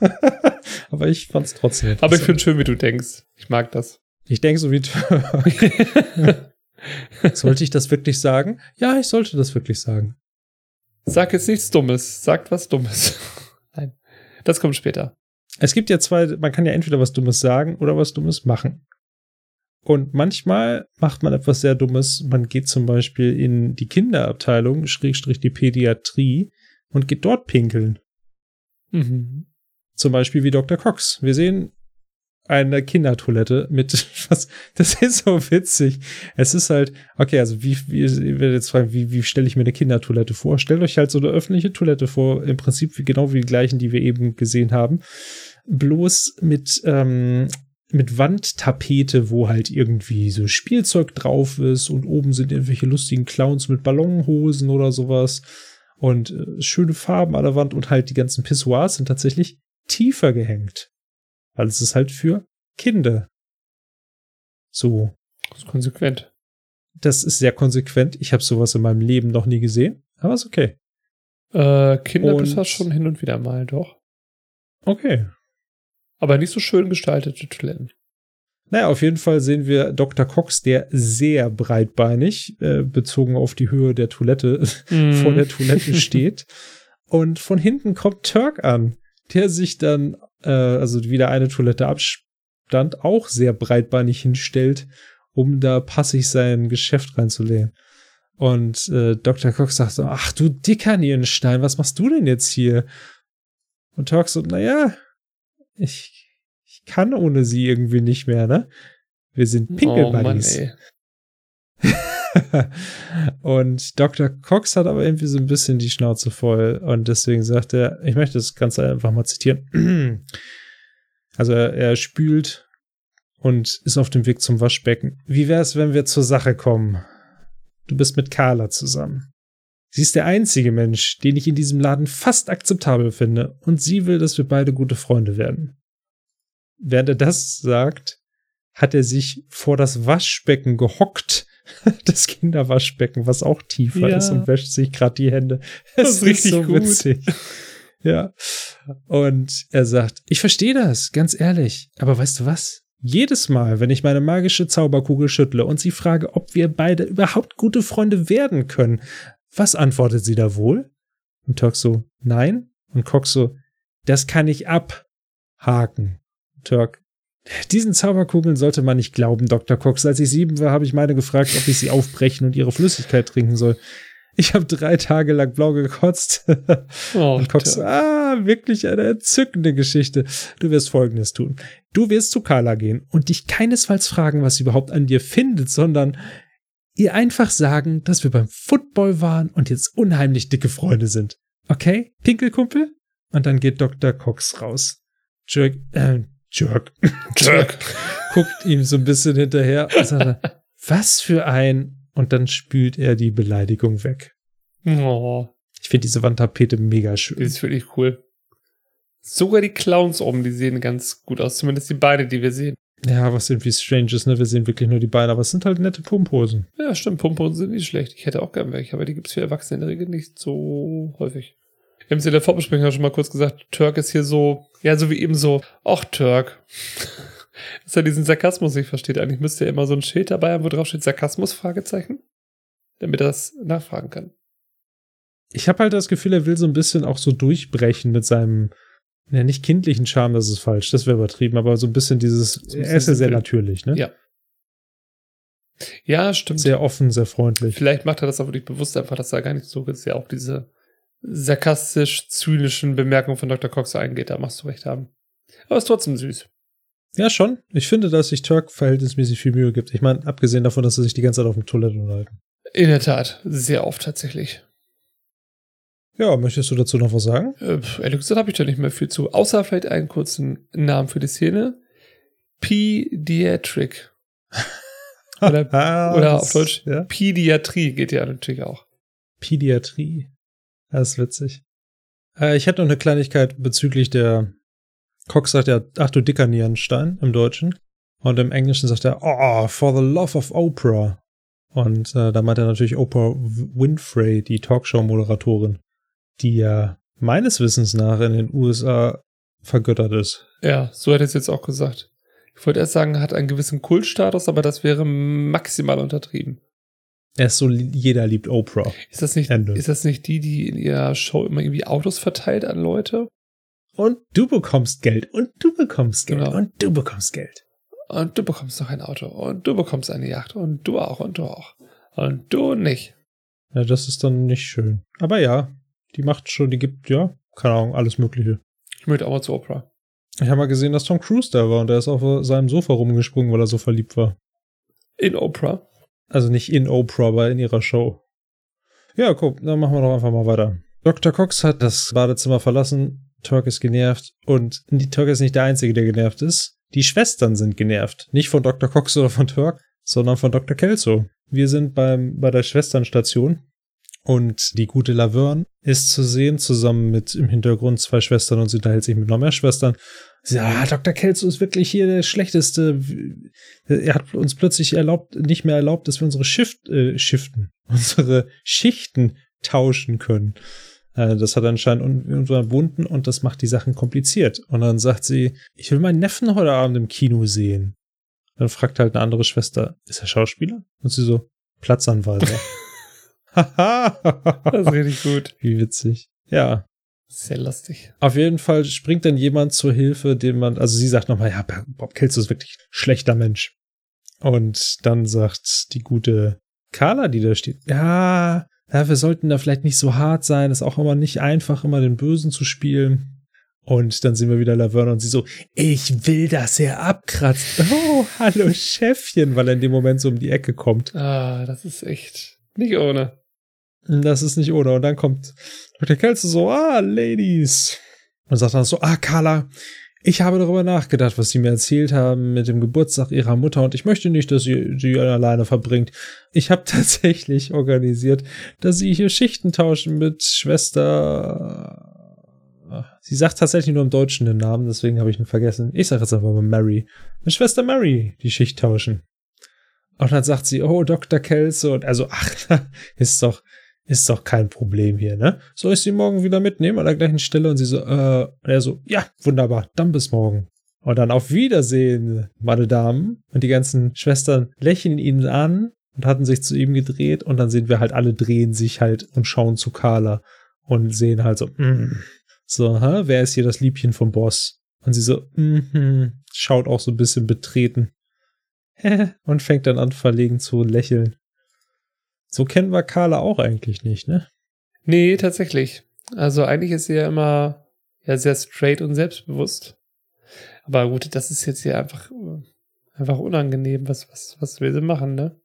Aber ich fand's trotzdem. Aber ich finde schön, wie du denkst. Ich mag das. Ich denke so wie. sollte ich das wirklich sagen? Ja, ich sollte das wirklich sagen. Sag jetzt nichts Dummes. Sagt was Dummes. Nein. Das kommt später. Es gibt ja zwei, man kann ja entweder was Dummes sagen oder was Dummes machen. Und manchmal macht man etwas sehr Dummes. Man geht zum Beispiel in die Kinderabteilung, Schrägstrich die Pädiatrie, und geht dort pinkeln. Mhm. Zum Beispiel wie Dr. Cox. Wir sehen eine Kindertoilette mit was. Das ist so witzig. Es ist halt, okay, also wie, wie ich werde jetzt fragen, wie, wie stelle ich mir eine Kindertoilette vor? Stellt euch halt so eine öffentliche Toilette vor, im Prinzip genau wie die gleichen, die wir eben gesehen haben. Bloß mit, ähm, mit Wandtapete, wo halt irgendwie so Spielzeug drauf ist und oben sind irgendwelche lustigen Clowns mit Ballonhosen oder sowas und äh, schöne Farben an der Wand und halt die ganzen Pissoirs sind tatsächlich tiefer gehängt. Weil es ist halt für Kinder. So, Das ist konsequent. das ist sehr konsequent. Ich habe sowas in meinem Leben noch nie gesehen, aber ist okay. Äh, Kinder Und- schon hin und wieder mal, doch. Okay. Aber nicht so schön gestaltete Toiletten. Naja, auf jeden Fall sehen wir Dr. Cox, der sehr breitbeinig, äh, bezogen auf die Höhe der Toilette, vor der Toilette steht. Und von hinten kommt Turk an, der sich dann, äh, also wieder eine Toilette Abstand, auch sehr breitbeinig hinstellt, um da passig sein Geschäft reinzulegen. Und äh, Dr. Cox sagt so, ach du dicker Nierenstein, was machst du denn jetzt hier? Und Turk so, naja, ich, ich kann ohne sie irgendwie nicht mehr, ne? Wir sind Pinkelbuddies. Oh und Dr. Cox hat aber irgendwie so ein bisschen die Schnauze voll und deswegen sagt er, ich möchte das Ganze einfach mal zitieren. Also er, er spült und ist auf dem Weg zum Waschbecken. Wie wäre es, wenn wir zur Sache kommen? Du bist mit Carla zusammen. Sie ist der einzige Mensch, den ich in diesem Laden fast akzeptabel finde, und sie will, dass wir beide gute Freunde werden. Während er das sagt, hat er sich vor das Waschbecken gehockt das Kinderwaschbecken, was auch tiefer ja. ist und wäscht sich gerade die Hände. Es das ist richtig so gut. witzig. Ja. Und er sagt, ich verstehe das, ganz ehrlich. Aber weißt du was? Jedes Mal, wenn ich meine magische Zauberkugel schüttle und sie frage, ob wir beide überhaupt gute Freunde werden können, was antwortet sie da wohl? Und Turk so, nein. Und Cox so, das kann ich abhaken. Turk, diesen Zauberkugeln sollte man nicht glauben, Dr. Cox. Als ich sieben war, habe ich meine gefragt, ob ich sie aufbrechen und ihre Flüssigkeit trinken soll. Ich habe drei Tage lang blau gekotzt. Oh, und Cox, ah, wirklich eine entzückende Geschichte. Du wirst Folgendes tun. Du wirst zu Carla gehen und dich keinesfalls fragen, was sie überhaupt an dir findet, sondern ihr einfach sagen, dass wir beim Football waren und jetzt unheimlich dicke Freunde sind. Okay, Pinkelkumpel? Und dann geht Dr. Cox raus. Jerk, äh, Jerk. Jerk. Guckt ihm so ein bisschen hinterher und sagt, was für ein. Und dann spült er die Beleidigung weg. Oh. Ich finde diese Wandtapete mega schön. Die ist wirklich cool. Sogar die Clowns oben, die sehen ganz gut aus. Zumindest die Beine, die wir sehen. Ja, was irgendwie strange ist, ne? Wir sehen wirklich nur die Beine, aber es sind halt nette Pumphosen. Ja, stimmt. Pumphosen sind nicht schlecht. Ich hätte auch gern welche, aber die gibt es für Erwachsene in der Regel nicht so häufig. Wir haben es in der Vorbesprechung ja schon mal kurz gesagt, Turk ist hier so, ja, so wie eben so, ach Turk. Dass er diesen Sarkasmus nicht versteht. Eigentlich müsste er immer so ein Schild dabei haben, wo drauf steht Sarkasmus, Fragezeichen. Damit er das nachfragen kann. Ich habe halt das Gefühl, er will so ein bisschen auch so durchbrechen mit seinem, ja, nicht kindlichen Charme, das ist falsch, das wäre übertrieben, aber so ein bisschen dieses, so er ist ja sehr natürlich, ne? Ja. Ja, stimmt. Sehr offen, sehr freundlich. Vielleicht macht er das auch wirklich bewusst einfach, dass er gar nicht so ist. Ja, auch diese sarkastisch-zynischen Bemerkungen von Dr. Cox eingeht. Da machst du recht haben. Aber ist trotzdem süß. Ja, schon. Ich finde, dass sich Turk verhältnismäßig viel Mühe gibt. Ich meine, abgesehen davon, dass sie sich die ganze Zeit auf dem Toilette unterhalten. In der Tat. Sehr oft tatsächlich. Ja, möchtest du dazu noch was sagen? Äh, ehrlich gesagt habe ich da nicht mehr viel zu. Außer vielleicht einen kurzen Namen für die Szene. Pediatric. oder, ah, oder auf Deutsch ja? Pädiatrie geht ja natürlich auch. Pädiatrie. Das ist witzig. Äh, ich hätte noch eine Kleinigkeit bezüglich der Cox sagt ja, ach du dicker Nierenstein im Deutschen. Und im Englischen sagt er, oh, for the love of Oprah. Und äh, da meint er natürlich Oprah Winfrey, die Talkshow-Moderatorin, die ja meines Wissens nach in den USA vergöttert ist. Ja, so hätte es jetzt auch gesagt. Ich wollte erst sagen, hat einen gewissen Kultstatus, aber das wäre maximal untertrieben. Er ist so, jeder liebt Oprah. Ist das nicht, ist das nicht die, die in ihrer Show immer irgendwie Autos verteilt an Leute? Und du bekommst Geld und du bekommst Geld genau. und du bekommst Geld. Und du bekommst noch ein Auto und du bekommst eine Yacht und du auch und du auch. Und du nicht. Ja, das ist dann nicht schön. Aber ja, die macht schon, die gibt, ja, keine Ahnung, alles Mögliche. Ich möchte auch mal zu Oprah. Ich habe mal gesehen, dass Tom Cruise da war und er ist auf seinem Sofa rumgesprungen, weil er so verliebt war. In Oprah? Also nicht in Oprah, aber in ihrer Show. Ja, guck, dann machen wir doch einfach mal weiter. Dr. Cox hat das Badezimmer verlassen, Turk ist genervt und die Turk ist nicht der Einzige, der genervt ist. Die Schwestern sind genervt. Nicht von Dr. Cox oder von Turk, sondern von Dr. Kelso. Wir sind beim, bei der Schwesternstation und die gute Laverne ist zu sehen, zusammen mit im Hintergrund zwei Schwestern und sie unterhält sich mit noch mehr Schwestern. Sie sagt, ah, Dr. Kelso ist wirklich hier der Schlechteste. Er hat uns plötzlich erlaubt, nicht mehr erlaubt, dass wir unsere Shift, äh, Shiften, unsere Schichten tauschen können. Äh, das hat anscheinend unterbunden und das macht die Sachen kompliziert. Und dann sagt sie, ich will meinen Neffen heute Abend im Kino sehen. Dann fragt halt eine andere Schwester, ist er Schauspieler? Und sie so, Platzanweiser. das ist richtig gut. Wie witzig. Ja. Sehr lustig. Auf jeden Fall springt dann jemand zur Hilfe, dem man, also sie sagt nochmal, ja, Bob Kelso ist wirklich ein schlechter Mensch. Und dann sagt die gute Carla, die da steht. Ja, ja, wir sollten da vielleicht nicht so hart sein. Ist auch immer nicht einfach, immer den Bösen zu spielen. Und dann sehen wir wieder Laverne und sie so, ich will, dass er abkratzt. Oh, hallo Chefchen, weil er in dem Moment so um die Ecke kommt. Ah, das ist echt nicht ohne. Das ist nicht ohne. Und dann kommt Dr. Kelso so, ah, Ladies. Und sagt dann so, ah, Carla, ich habe darüber nachgedacht, was Sie mir erzählt haben mit dem Geburtstag Ihrer Mutter und ich möchte nicht, dass sie sie alleine verbringt. Ich habe tatsächlich organisiert, dass Sie hier Schichten tauschen mit Schwester. Sie sagt tatsächlich nur im Deutschen den Namen, deswegen habe ich ihn vergessen. Ich sage jetzt einfach mal Mary. Mit Schwester Mary die Schicht tauschen. Und dann sagt sie, oh, Dr. Kelso. Und also, ach, ist doch, ist doch kein Problem hier, ne? Soll ich sie morgen wieder mitnehmen an der gleichen Stelle? Und sie so, äh, er so, ja, wunderbar, dann bis morgen. Und dann auf Wiedersehen, meine Damen. Und die ganzen Schwestern lächeln ihn an und hatten sich zu ihm gedreht. Und dann sehen wir halt, alle drehen sich halt und schauen zu Carla und sehen halt so, mm. so, hä, wer ist hier das Liebchen vom Boss? Und sie so, mhm, schaut auch so ein bisschen betreten. und fängt dann an, verlegen zu lächeln. So kennen wir Carla auch eigentlich nicht, ne? Nee, tatsächlich. Also eigentlich ist sie ja immer ja sehr straight und selbstbewusst. Aber gut, das ist jetzt hier einfach, einfach unangenehm. Was, was, was will sie machen, ne?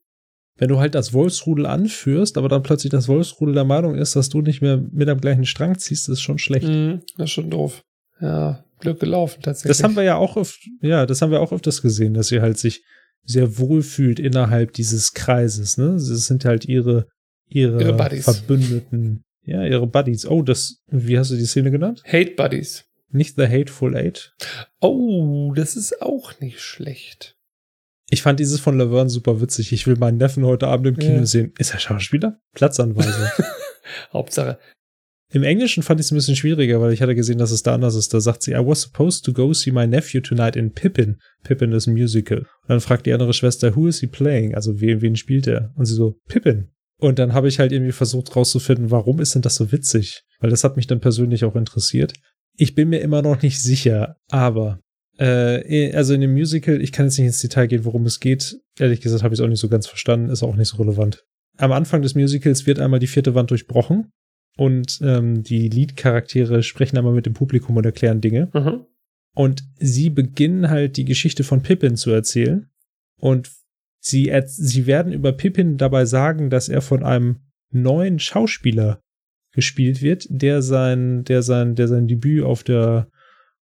Wenn du halt das Wolfsrudel anführst, aber dann plötzlich das Wolfsrudel der Meinung ist, dass du nicht mehr mit am gleichen Strang ziehst, ist schon schlecht. Mm, das ist schon doof. Ja, Glück gelaufen tatsächlich. Das haben wir ja auch oft, ja, das haben wir auch öfters gesehen, dass sie halt sich sehr wohl fühlt innerhalb dieses Kreises. Ne? Das sind halt ihre, ihre, ihre Verbündeten. Ja, ihre Buddies. Oh, das, wie hast du die Szene genannt? Hate Buddies. Nicht The Hateful Eight. Oh, das ist auch nicht schlecht. Ich fand dieses von Laverne super witzig. Ich will meinen Neffen heute Abend im Kino ja. sehen. Ist er Schauspieler? Platzanweisung. Hauptsache. Im Englischen fand ich es ein bisschen schwieriger, weil ich hatte gesehen, dass es da anders ist. Da sagt sie, I was supposed to go see my nephew tonight in Pippin. Pippin ist ein Musical. Und dann fragt die andere Schwester, who is he playing? Also wen, wen spielt er? Und sie so, Pippin. Und dann habe ich halt irgendwie versucht rauszufinden, warum ist denn das so witzig? Weil das hat mich dann persönlich auch interessiert. Ich bin mir immer noch nicht sicher, aber äh, also in dem Musical, ich kann jetzt nicht ins Detail gehen, worum es geht. Ehrlich gesagt habe ich es auch nicht so ganz verstanden, ist auch nicht so relevant. Am Anfang des Musicals wird einmal die vierte Wand durchbrochen und ähm, die Lead-Charaktere sprechen einmal mit dem Publikum und erklären Dinge. Mhm. Und sie beginnen halt die Geschichte von Pippin zu erzählen. Und sie, sie werden über Pippin dabei sagen, dass er von einem neuen Schauspieler gespielt wird, der sein, der sein, der sein Debüt auf der,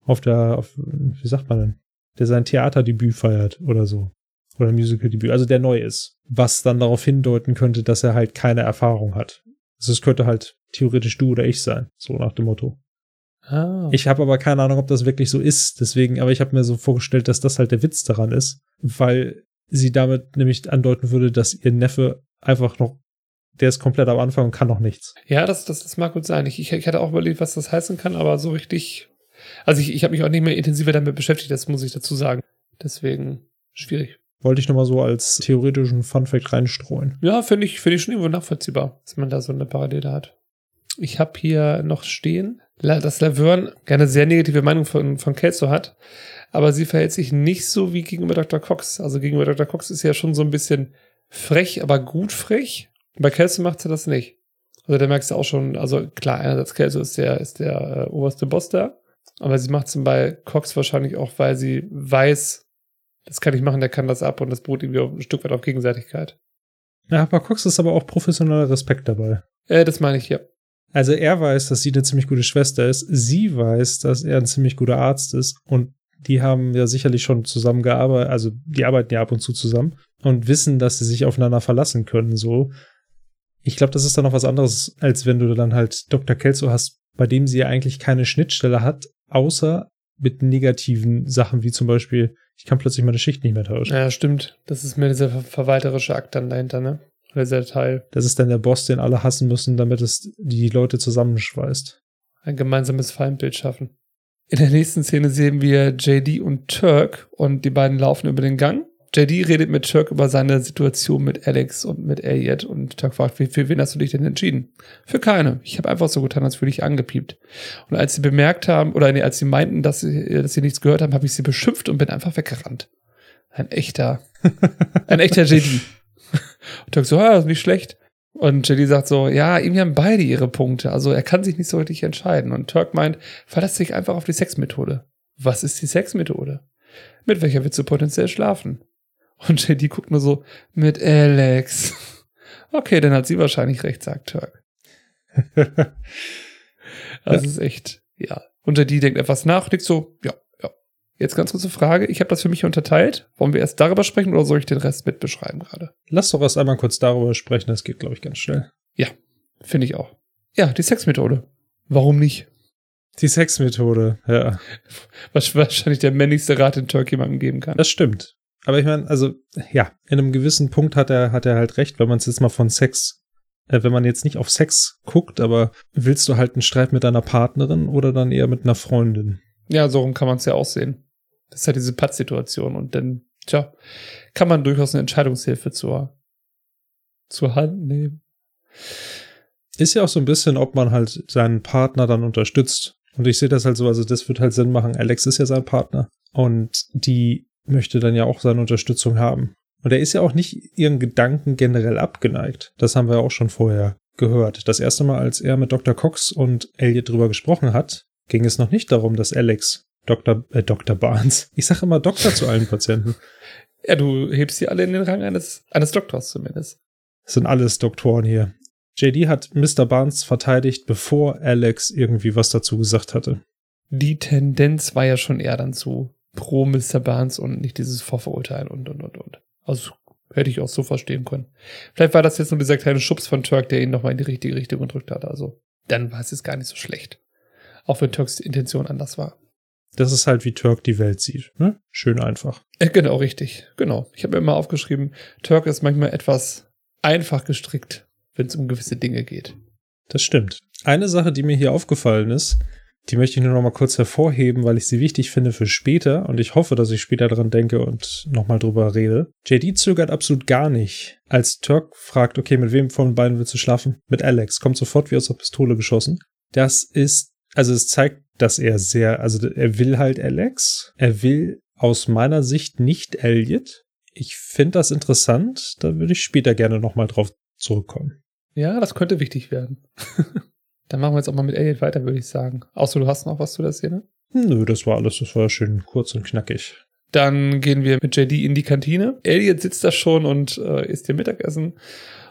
auf der, auf, wie sagt man denn, der sein Theaterdebüt feiert oder so. Oder Musical-Debüt, also der neu ist. Was dann darauf hindeuten könnte, dass er halt keine Erfahrung hat. Also es könnte halt theoretisch du oder ich sein, so nach dem Motto. Ah. Ich habe aber keine Ahnung, ob das wirklich so ist. Deswegen, aber ich habe mir so vorgestellt, dass das halt der Witz daran ist, weil sie damit nämlich andeuten würde, dass ihr Neffe einfach noch, der ist komplett am Anfang und kann noch nichts. Ja, das, das, das mag gut sein. Ich, ich, ich hatte auch überlegt, was das heißen kann, aber so richtig. Also ich, ich habe mich auch nicht mehr intensiver damit beschäftigt, das muss ich dazu sagen. Deswegen schwierig. Wollte ich nochmal so als theoretischen Funfact reinstreuen. Ja, finde ich, finde ich schon irgendwo nachvollziehbar, dass man da so eine Parallele hat. Ich habe hier noch stehen, dass Laverne gerne sehr negative Meinung von, von Kelso hat, aber sie verhält sich nicht so wie gegenüber Dr. Cox. Also gegenüber Dr. Cox ist ja schon so ein bisschen frech, aber gut frech. Bei Kelso macht sie das nicht. Also da merkst du auch schon, also klar, einerseits Kelso ist der, ist der äh, oberste Boss da, aber sie macht es bei Cox wahrscheinlich auch, weil sie weiß, das kann ich machen, der kann das ab und das beruht irgendwie ein Stück weit auf Gegenseitigkeit. Ja, bei Cox ist aber auch professioneller Respekt dabei. Äh, das meine ich, ja. Also er weiß, dass sie eine ziemlich gute Schwester ist. Sie weiß, dass er ein ziemlich guter Arzt ist. Und die haben ja sicherlich schon zusammengearbeitet, also die arbeiten ja ab und zu zusammen und wissen, dass sie sich aufeinander verlassen können, so. Ich glaube, das ist dann noch was anderes, als wenn du dann halt Dr. Kelso hast, bei dem sie ja eigentlich keine Schnittstelle hat, außer mit negativen Sachen, wie zum Beispiel, ich kann plötzlich meine Schicht nicht mehr tauschen. Ja, stimmt. Das ist mir dieser verwalterische Akt dann dahinter, ne? Oder dieser Teil. Das ist dann der Boss, den alle hassen müssen, damit es die Leute zusammenschweißt. Ein gemeinsames Feindbild schaffen. In der nächsten Szene sehen wir JD und Turk und die beiden laufen über den Gang JD redet mit Turk über seine Situation mit Alex und mit Elliot und Turk fragt, für, für wen hast du dich denn entschieden? Für keine. Ich habe einfach so getan, als würde ich angepiept. Und als sie bemerkt haben, oder nee, als sie meinten, dass sie, dass sie nichts gehört haben, habe ich sie beschimpft und bin einfach weggerannt. Ein echter, ein echter JD. Und Turk so, ah, ist nicht schlecht. Und JD sagt so, ja, irgendwie haben beide ihre Punkte. Also er kann sich nicht so richtig entscheiden. Und Turk meint, verlass dich einfach auf die Sexmethode. Was ist die Sexmethode? Mit welcher willst du potenziell schlafen? Und JD guckt nur so, mit Alex. Okay, dann hat sie wahrscheinlich recht, sagt Turk. das ist echt, ja. Und JD denkt etwas nach, denkt so, ja, ja. Jetzt ganz kurze Frage. Ich habe das für mich unterteilt. Wollen wir erst darüber sprechen oder soll ich den Rest mit beschreiben gerade? Lass doch erst einmal kurz darüber sprechen. Das geht, glaube ich, ganz schnell. Ja, finde ich auch. Ja, die Sexmethode. Warum nicht? Die Sexmethode, ja. Was wahrscheinlich der männlichste Rat, den Turk jemandem geben kann. Das stimmt. Aber ich meine, also, ja, in einem gewissen Punkt hat er, hat er halt recht, wenn man es jetzt mal von Sex, äh, wenn man jetzt nicht auf Sex guckt, aber willst du halt einen Streit mit deiner Partnerin oder dann eher mit einer Freundin? Ja, so rum kann man es ja auch sehen. Das ist halt diese Pattsituation und dann, tja, kann man durchaus eine Entscheidungshilfe zur, zur Hand nehmen. Ist ja auch so ein bisschen, ob man halt seinen Partner dann unterstützt. Und ich sehe das halt so, also das wird halt Sinn machen. Alex ist ja sein Partner. Und die möchte dann ja auch seine Unterstützung haben. Und er ist ja auch nicht ihren Gedanken generell abgeneigt. Das haben wir auch schon vorher gehört. Das erste Mal, als er mit Dr. Cox und Elliot drüber gesprochen hat, ging es noch nicht darum, dass Alex Dr. Äh, Dr. Barnes, ich sage immer Doktor zu allen Patienten. Ja, du hebst sie alle in den Rang eines, eines Doktors zumindest. Das sind alles Doktoren hier. JD hat Mr. Barnes verteidigt, bevor Alex irgendwie was dazu gesagt hatte. Die Tendenz war ja schon eher dann zu pro Mr. Barnes und nicht dieses Vorverurteilen und, und, und, und. Also hätte ich auch so verstehen können. Vielleicht war das jetzt nur dieser kleine Schubs von Turk, der ihn nochmal in die richtige Richtung gedrückt hat. Also dann war es jetzt gar nicht so schlecht. Auch wenn Turks Intention anders war. Das ist halt, wie Turk die Welt sieht. Ne? Schön einfach. Ja, genau, richtig. Genau. Ich habe mir immer aufgeschrieben, Turk ist manchmal etwas einfach gestrickt, wenn es um gewisse Dinge geht. Das stimmt. Eine Sache, die mir hier aufgefallen ist, die möchte ich nur noch mal kurz hervorheben, weil ich sie wichtig finde für später und ich hoffe, dass ich später daran denke und noch mal drüber rede. JD zögert absolut gar nicht. Als Turk fragt, okay, mit wem von beiden willst du schlafen? Mit Alex. Kommt sofort wie aus der Pistole geschossen. Das ist, also es zeigt, dass er sehr, also er will halt Alex. Er will aus meiner Sicht nicht Elliot. Ich finde das interessant. Da würde ich später gerne noch mal drauf zurückkommen. Ja, das könnte wichtig werden. Dann machen wir jetzt auch mal mit Elliot weiter, würde ich sagen. Außer du hast noch was zu der Szene? Nö, das war alles. Das war schön kurz und knackig. Dann gehen wir mit JD in die Kantine. Elliot sitzt da schon und äh, isst ihr Mittagessen.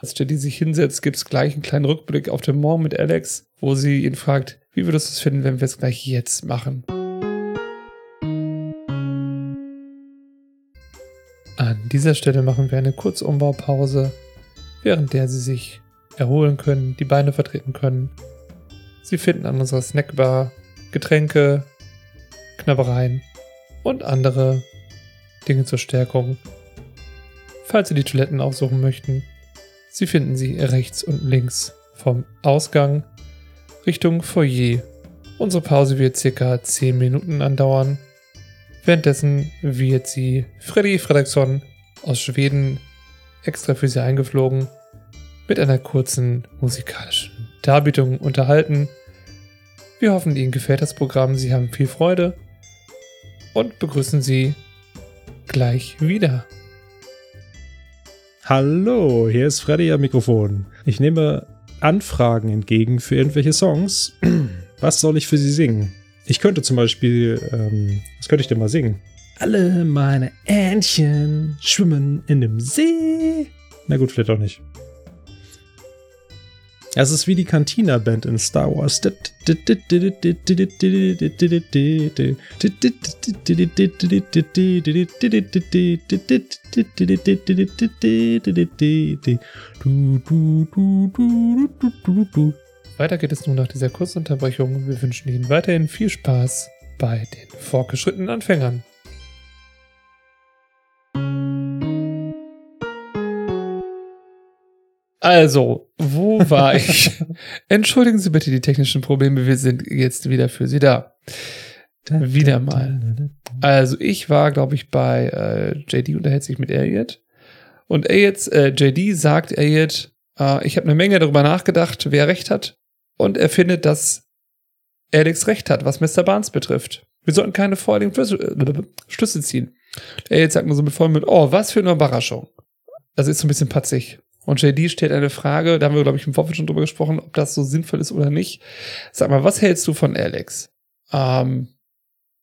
Als JD sich hinsetzt, gibt es gleich einen kleinen Rückblick auf den Morgen mit Alex, wo sie ihn fragt, wie würdest du es finden, wenn wir es gleich jetzt machen? An dieser Stelle machen wir eine Kurzumbaupause, während der sie sich erholen können, die Beine vertreten können Sie finden an unserer Snackbar Getränke, Knabbereien und andere Dinge zur Stärkung. Falls Sie die Toiletten aufsuchen möchten, Sie finden sie rechts und links vom Ausgang Richtung Foyer. Unsere Pause wird circa 10 Minuten andauern. Währenddessen wird sie Freddy Fredriksson aus Schweden extra für sie eingeflogen mit einer kurzen musikalischen Darbietung unterhalten. Wir hoffen, Ihnen gefällt das Programm, Sie haben viel Freude und begrüßen Sie gleich wieder. Hallo, hier ist Freddy am Mikrofon. Ich nehme Anfragen entgegen für irgendwelche Songs. Was soll ich für Sie singen? Ich könnte zum Beispiel, ähm, was könnte ich denn mal singen? Alle meine Entchen schwimmen in dem See. Na gut, vielleicht auch nicht. Es ist wie die Cantina-Band in Star Wars. Weiter geht es nun nach dieser kurzen Unterbrechung. Wir wünschen Ihnen weiterhin viel Spaß bei den fortgeschrittenen Anfängern. Also, wo war ich? Entschuldigen Sie bitte die technischen Probleme, wir sind jetzt wieder für Sie da. Wieder mal. Also, ich war, glaube ich, bei äh, JD unterhält sich mit Elliot. Und Elliot, äh, JD sagt Elliot, äh, ich habe eine Menge darüber nachgedacht, wer recht hat. Und er findet, dass Alex recht hat, was Mr. Barnes betrifft. Wir sollten keine vorherigen äh, Schlüsse ziehen. Elliot sagt nur so mit vollem mit, oh, was für eine Überraschung. Also ist so ein bisschen patzig. Und JD stellt eine Frage, da haben wir, glaube ich, im Vorfeld schon drüber gesprochen, ob das so sinnvoll ist oder nicht. Sag mal, was hältst du von Alex? Ähm,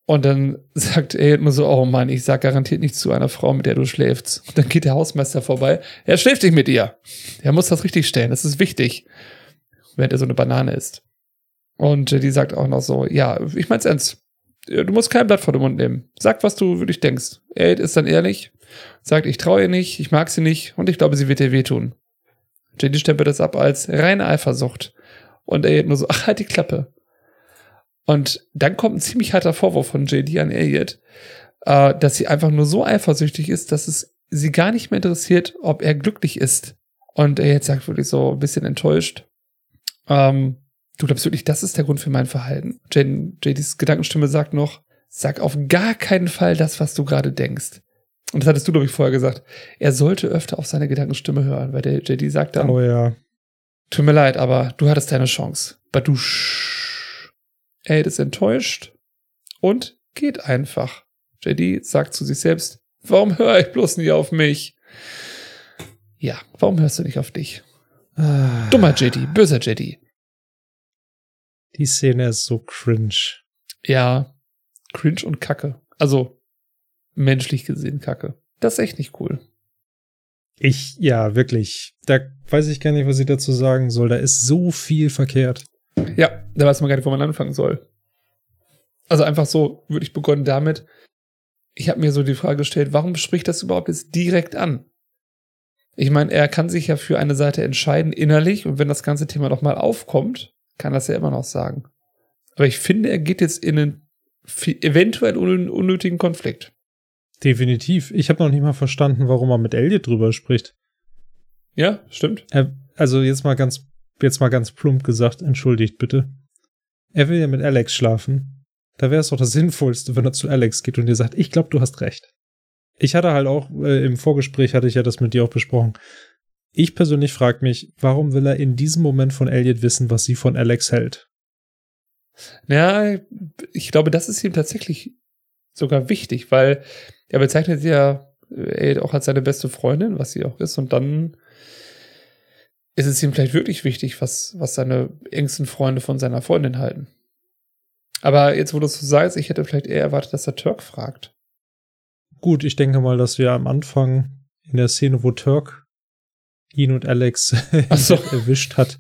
und dann sagt er immer so, oh Mann, ich sag garantiert nicht zu einer Frau, mit der du schläfst. Und dann geht der Hausmeister vorbei. Er schläft nicht mit ihr. Er muss das richtig stellen. Das ist wichtig. Während er so eine Banane isst. Und die sagt auch noch so, ja, ich mein's ernst. Du musst kein Blatt vor den Mund nehmen. Sag, was du wirklich denkst. Er ist dann ehrlich, sagt, ich traue ihr nicht, ich mag sie nicht und ich glaube, sie wird dir wehtun. JD stempelt das ab als reine Eifersucht. Und er nur so, ach, halt die Klappe. Und dann kommt ein ziemlich harter Vorwurf von JD an Elliot, äh, dass sie einfach nur so eifersüchtig ist, dass es sie gar nicht mehr interessiert, ob er glücklich ist. Und Elliot sagt wirklich so ein bisschen enttäuscht. Ähm, du glaubst wirklich, das ist der Grund für mein Verhalten? JDs Gedankenstimme sagt noch, sag auf gar keinen Fall das, was du gerade denkst. Und das hattest du, glaube ich, vorher gesagt. Er sollte öfter auf seine Gedankenstimme hören, weil der JD sagt dann, oh ja. Tut mir leid, aber du hattest deine Chance. Badusch. Er ist enttäuscht und geht einfach. JD sagt zu sich selbst, warum höre ich bloß nie auf mich? Ja, warum hörst du nicht auf dich? Ah. Dummer JD, böser JD. Die Szene ist so cringe. Ja, cringe und Kacke. Also, menschlich gesehen Kacke. Das ist echt nicht cool. Ich, ja, wirklich. Da weiß ich gar nicht, was ich dazu sagen soll. Da ist so viel verkehrt. Ja, da weiß man gar nicht, wo man anfangen soll. Also einfach so würde ich begonnen damit. Ich habe mir so die Frage gestellt, warum spricht das überhaupt jetzt direkt an? Ich meine, er kann sich ja für eine Seite entscheiden innerlich und wenn das ganze Thema nochmal aufkommt, kann das ja immer noch sagen. Aber ich finde, er geht jetzt in einen eventuell unnötigen Konflikt. Definitiv. Ich habe noch nicht mal verstanden, warum er mit Elliot drüber spricht. Ja, stimmt. Er, also jetzt mal ganz jetzt mal ganz plump gesagt, entschuldigt bitte. Er will ja mit Alex schlafen. Da wäre es doch das Sinnvollste, wenn er zu Alex geht und dir sagt, ich glaube, du hast recht. Ich hatte halt auch, äh, im Vorgespräch hatte ich ja das mit dir auch besprochen. Ich persönlich frage mich, warum will er in diesem Moment von Elliot wissen, was sie von Alex hält? Ja, ich glaube, das ist ihm tatsächlich sogar wichtig, weil er bezeichnet ja Elliot auch als seine beste Freundin, was sie auch ist, und dann ist es ihm vielleicht wirklich wichtig, was, was seine engsten Freunde von seiner Freundin halten. Aber jetzt, wo du es so sagst, ich hätte vielleicht eher erwartet, dass der Turk fragt. Gut, ich denke mal, dass wir am Anfang in der Szene, wo Turk ihn und Alex so. erwischt hat.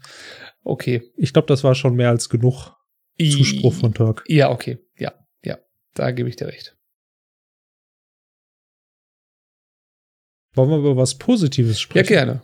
Okay. Ich glaube, das war schon mehr als genug Zuspruch von Turk. Ja, okay. Ja, ja. Da gebe ich dir recht. Wollen wir über was Positives sprechen? Ja, gerne.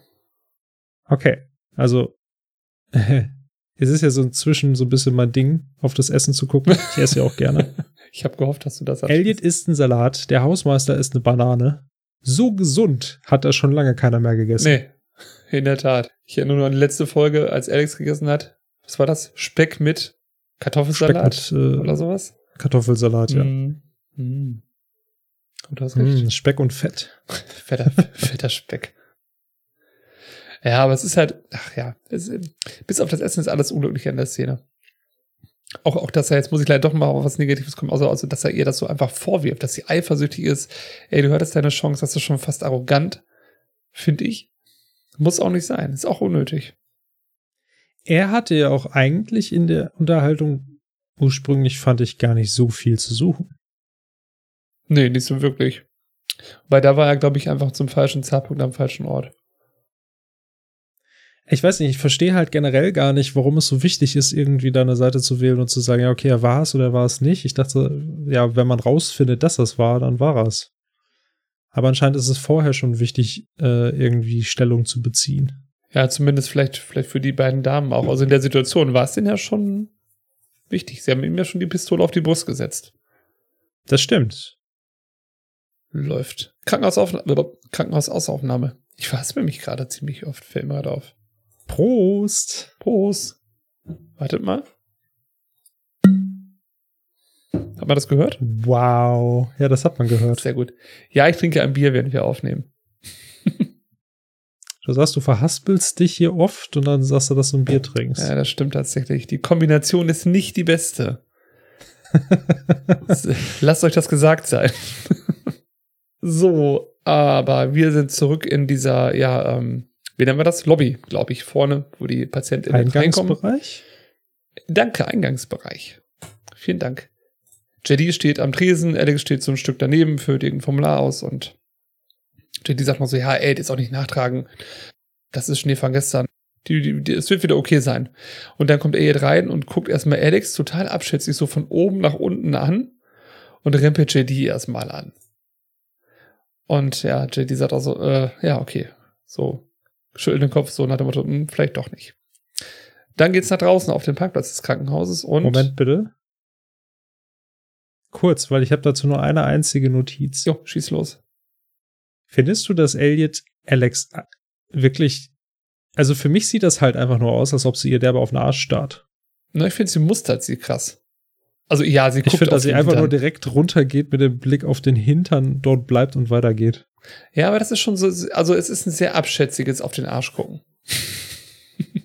Okay, also es ist ja so inzwischen so ein bisschen mein Ding, auf das Essen zu gucken. Ich esse ja auch gerne. ich habe gehofft, dass du das hast. Elliot isst einen Salat, der Hausmeister isst eine Banane. So gesund hat er schon lange keiner mehr gegessen. Nee, in der Tat. Ich erinnere nur an die letzte Folge, als Alex gegessen hat. Was war das? Speck mit Kartoffelsalat Speck mit, äh, oder sowas? Kartoffelsalat, ja. Mm. Mm. Hast recht. Mm, Speck und Fett. fetter, fetter Speck. Ja, aber es ist halt, ach ja, es, bis auf das Essen ist alles unglücklich an der Szene. Auch, auch, dass er, jetzt muss ich leider doch mal auf was Negatives kommen, außer, außer dass er ihr das so einfach vorwirft, dass sie eifersüchtig ist. Ey, du hattest deine Chance, das ist schon fast arrogant, finde ich. Muss auch nicht sein, ist auch unnötig. Er hatte ja auch eigentlich in der Unterhaltung ursprünglich, fand ich, gar nicht so viel zu suchen. Nee, nicht so wirklich. Weil da war er, glaube ich, einfach zum falschen Zeitpunkt am falschen Ort ich weiß nicht, ich verstehe halt generell gar nicht, warum es so wichtig ist, irgendwie deine Seite zu wählen und zu sagen, ja, okay, er war es oder war es nicht. Ich dachte, ja, wenn man rausfindet, dass das war, dann war es. Aber anscheinend ist es vorher schon wichtig, äh, irgendwie Stellung zu beziehen. Ja, zumindest vielleicht, vielleicht für die beiden Damen auch. Also in der Situation war es denen ja schon wichtig. Sie haben ihm ja schon die Pistole auf die Brust gesetzt. Das stimmt. Läuft. Krankenhausaufnahme. Krankenhausausaufnahme. Ich verhaspel mich gerade ziemlich oft, fällt mir gerade auf. Prost. Prost. Wartet mal. Hat man das gehört? Wow. Ja, das hat man gehört. Sehr gut. Ja, ich trinke ein Bier, während wir aufnehmen. du sagst, du verhaspelst dich hier oft und dann sagst du, dass du ein Bier trinkst. Ja, das stimmt tatsächlich. Die Kombination ist nicht die beste. Lasst euch das gesagt sein. so, aber wir sind zurück in dieser, ja, ähm, wie nennen wir das? Lobby, glaube ich, vorne, wo die Patienten reinkommen. Eingangsbereich? Danke, Eingangsbereich. Vielen Dank. JD steht am Tresen, Alex steht so ein Stück daneben, füllt irgendein Formular aus und JD sagt noch so, ja, ey, jetzt auch nicht nachtragen. Das ist Schnee von gestern. Die, die, die, es wird wieder okay sein. Und dann kommt Ed rein und guckt erstmal Alex total abschätzig so von oben nach unten an und rempelt JD erstmal an. Und ja, JD sagt auch so, äh, ja, okay. So, schüttelt den Kopf so nach dem Motto, hm, vielleicht doch nicht. Dann geht's nach draußen auf den Parkplatz des Krankenhauses und. Moment bitte. Kurz, weil ich habe dazu nur eine einzige Notiz. Jo, schieß los. Findest du, dass Elliot Alex äh, wirklich. Also für mich sieht das halt einfach nur aus, als ob sie ihr derbe auf den Arsch starrt. Na, ich finde, sie mustert sie krass. Also ja, sie guckt Ich finde, dass sie einfach Hintern. nur direkt runtergeht mit dem Blick auf den Hintern, dort bleibt und weitergeht. Ja, aber das ist schon so, also es ist ein sehr abschätziges auf den Arsch gucken.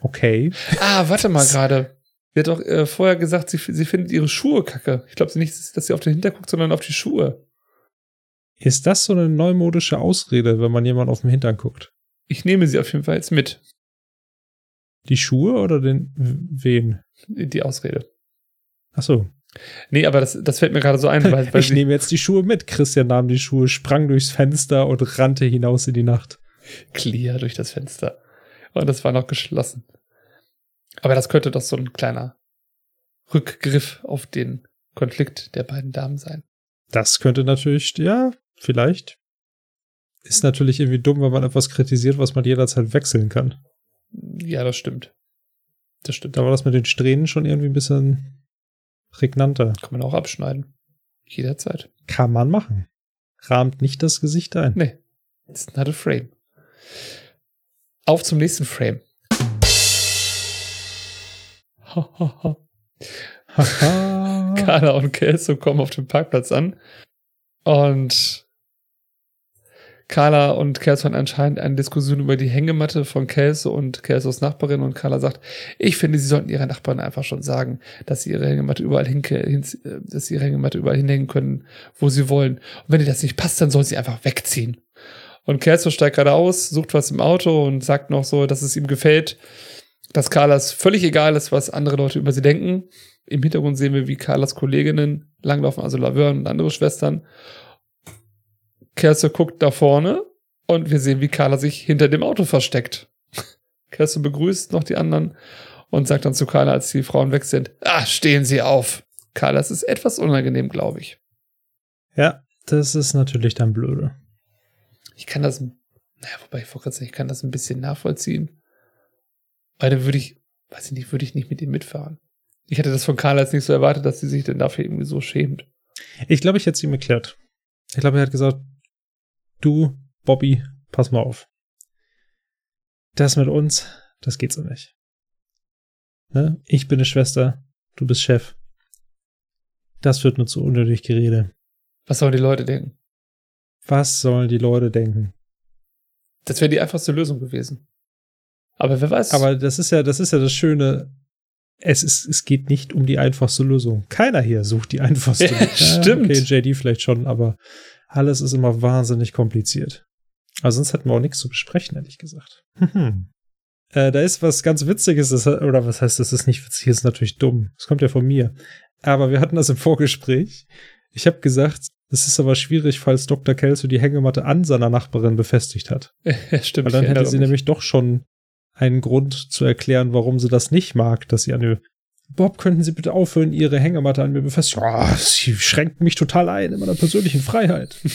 Okay. Ah, warte mal gerade. Sie hat doch äh, vorher gesagt, sie, sie findet ihre Schuhe kacke. Ich glaube nicht, dass sie auf den Hinter guckt, sondern auf die Schuhe. Ist das so eine neumodische Ausrede, wenn man jemand auf den Hintern guckt? Ich nehme sie auf jeden Fall jetzt mit, Die Schuhe oder den wen? Die Ausrede. Ach so. Nee, aber das, das fällt mir gerade so ein, weil, weil ich nehme jetzt die Schuhe mit. Christian nahm die Schuhe, sprang durchs Fenster und rannte hinaus in die Nacht. clear durch das Fenster. Und das war noch geschlossen. Aber das könnte doch so ein kleiner Rückgriff auf den Konflikt der beiden Damen sein. Das könnte natürlich, ja, vielleicht. Ist natürlich irgendwie dumm, wenn man etwas kritisiert, was man jederzeit wechseln kann. Ja, das stimmt. Das stimmt. Da war das mit den Strähnen schon irgendwie ein bisschen prägnanter. Kann man auch abschneiden. Jederzeit. Kann man machen. Rahmt nicht das Gesicht ein. Nee. It's not a frame. Auf zum nächsten Frame. Carla und Kelso kommen auf dem Parkplatz an. Und Carla und Kelso haben anscheinend eine Diskussion über die Hängematte von Kelso und Kelsos Nachbarin. Und Carla sagt, ich finde, sie sollten ihrer Nachbarin einfach schon sagen, dass sie ihre Hängematte überall hin, hin dass sie ihre Hängematte überall hinhängen können, wo sie wollen. Und wenn ihr das nicht passt, dann soll sie einfach wegziehen. Und Kelso steigt gerade aus, sucht was im Auto und sagt noch so, dass es ihm gefällt, dass Carlas völlig egal ist, was andere Leute über sie denken. Im Hintergrund sehen wir, wie Carlas Kolleginnen langlaufen, also Laverne und andere Schwestern. Kelso guckt da vorne und wir sehen, wie Carla sich hinter dem Auto versteckt. Kelso begrüßt noch die anderen und sagt dann zu Carla, als die Frauen weg sind, ah, stehen Sie auf. Carla, es ist etwas unangenehm, glaube ich. Ja, das ist natürlich dann blöde. Ich kann das, naja, wobei ich sagen, ich kann das ein bisschen nachvollziehen. Weil dann würde ich, weiß ich nicht, würde ich nicht mit ihm mitfahren. Ich hätte das von Carla jetzt nicht so erwartet, dass sie sich denn dafür irgendwie so schämt. Ich glaube, ich hätte es ihm erklärt. Ich glaube, er hat gesagt, du, Bobby, pass mal auf. Das mit uns, das geht so nicht. Ne? Ich bin eine Schwester, du bist Chef. Das wird nur zu unnötig Gerede. Was sollen die Leute denken? Was sollen die Leute denken? Das wäre die einfachste Lösung gewesen. Aber wer weiß. Aber das ist ja, das ist ja das Schöne. Es ist, es geht nicht um die einfachste Lösung. Keiner hier sucht die einfachste Ja, Lösung. stimmt. Okay, JD vielleicht schon, aber alles ist immer wahnsinnig kompliziert. Also sonst hätten wir auch nichts zu besprechen, ehrlich gesagt. Mhm. Äh, da ist was ganz Witziges, das, oder was heißt, das ist nicht witzig, das ist natürlich dumm. Das kommt ja von mir. Aber wir hatten das im Vorgespräch. Ich habe gesagt, es ist aber schwierig, falls Dr. Kelso die Hängematte an seiner Nachbarin befestigt hat. ja, stimmt. Weil dann hätte sie nämlich doch schon einen Grund zu erklären, warum sie das nicht mag, dass sie eine Bob, könnten Sie bitte aufhören, Ihre Hängematte an mir befestigen? Oh, sie schränkt mich total ein in meiner persönlichen Freiheit.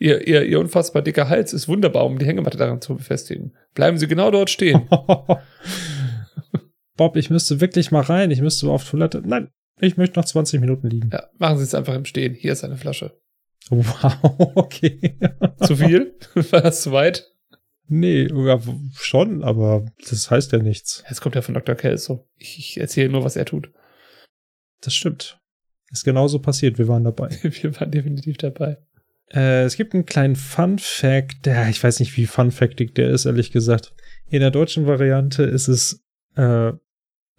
Ihr, ihr, ihr unfassbar dicker Hals ist wunderbar, um die Hängematte daran zu befestigen. Bleiben Sie genau dort stehen. Bob, ich müsste wirklich mal rein, ich müsste auf Toilette. Nein, ich möchte noch 20 Minuten liegen. Ja, machen Sie es einfach im Stehen. Hier ist eine Flasche. Wow, okay. Zu viel? War das zu weit? Nee, ja, schon, aber das heißt ja nichts. Es kommt ja von Dr. Kelso. Ich, ich erzähle nur, was er tut. Das stimmt. Ist genauso passiert, wir waren dabei. Wir waren definitiv dabei. Äh, es gibt einen kleinen Fun Fact, der, ich weiß nicht, wie Fun Factig der ist, ehrlich gesagt. In der deutschen Variante ist es äh,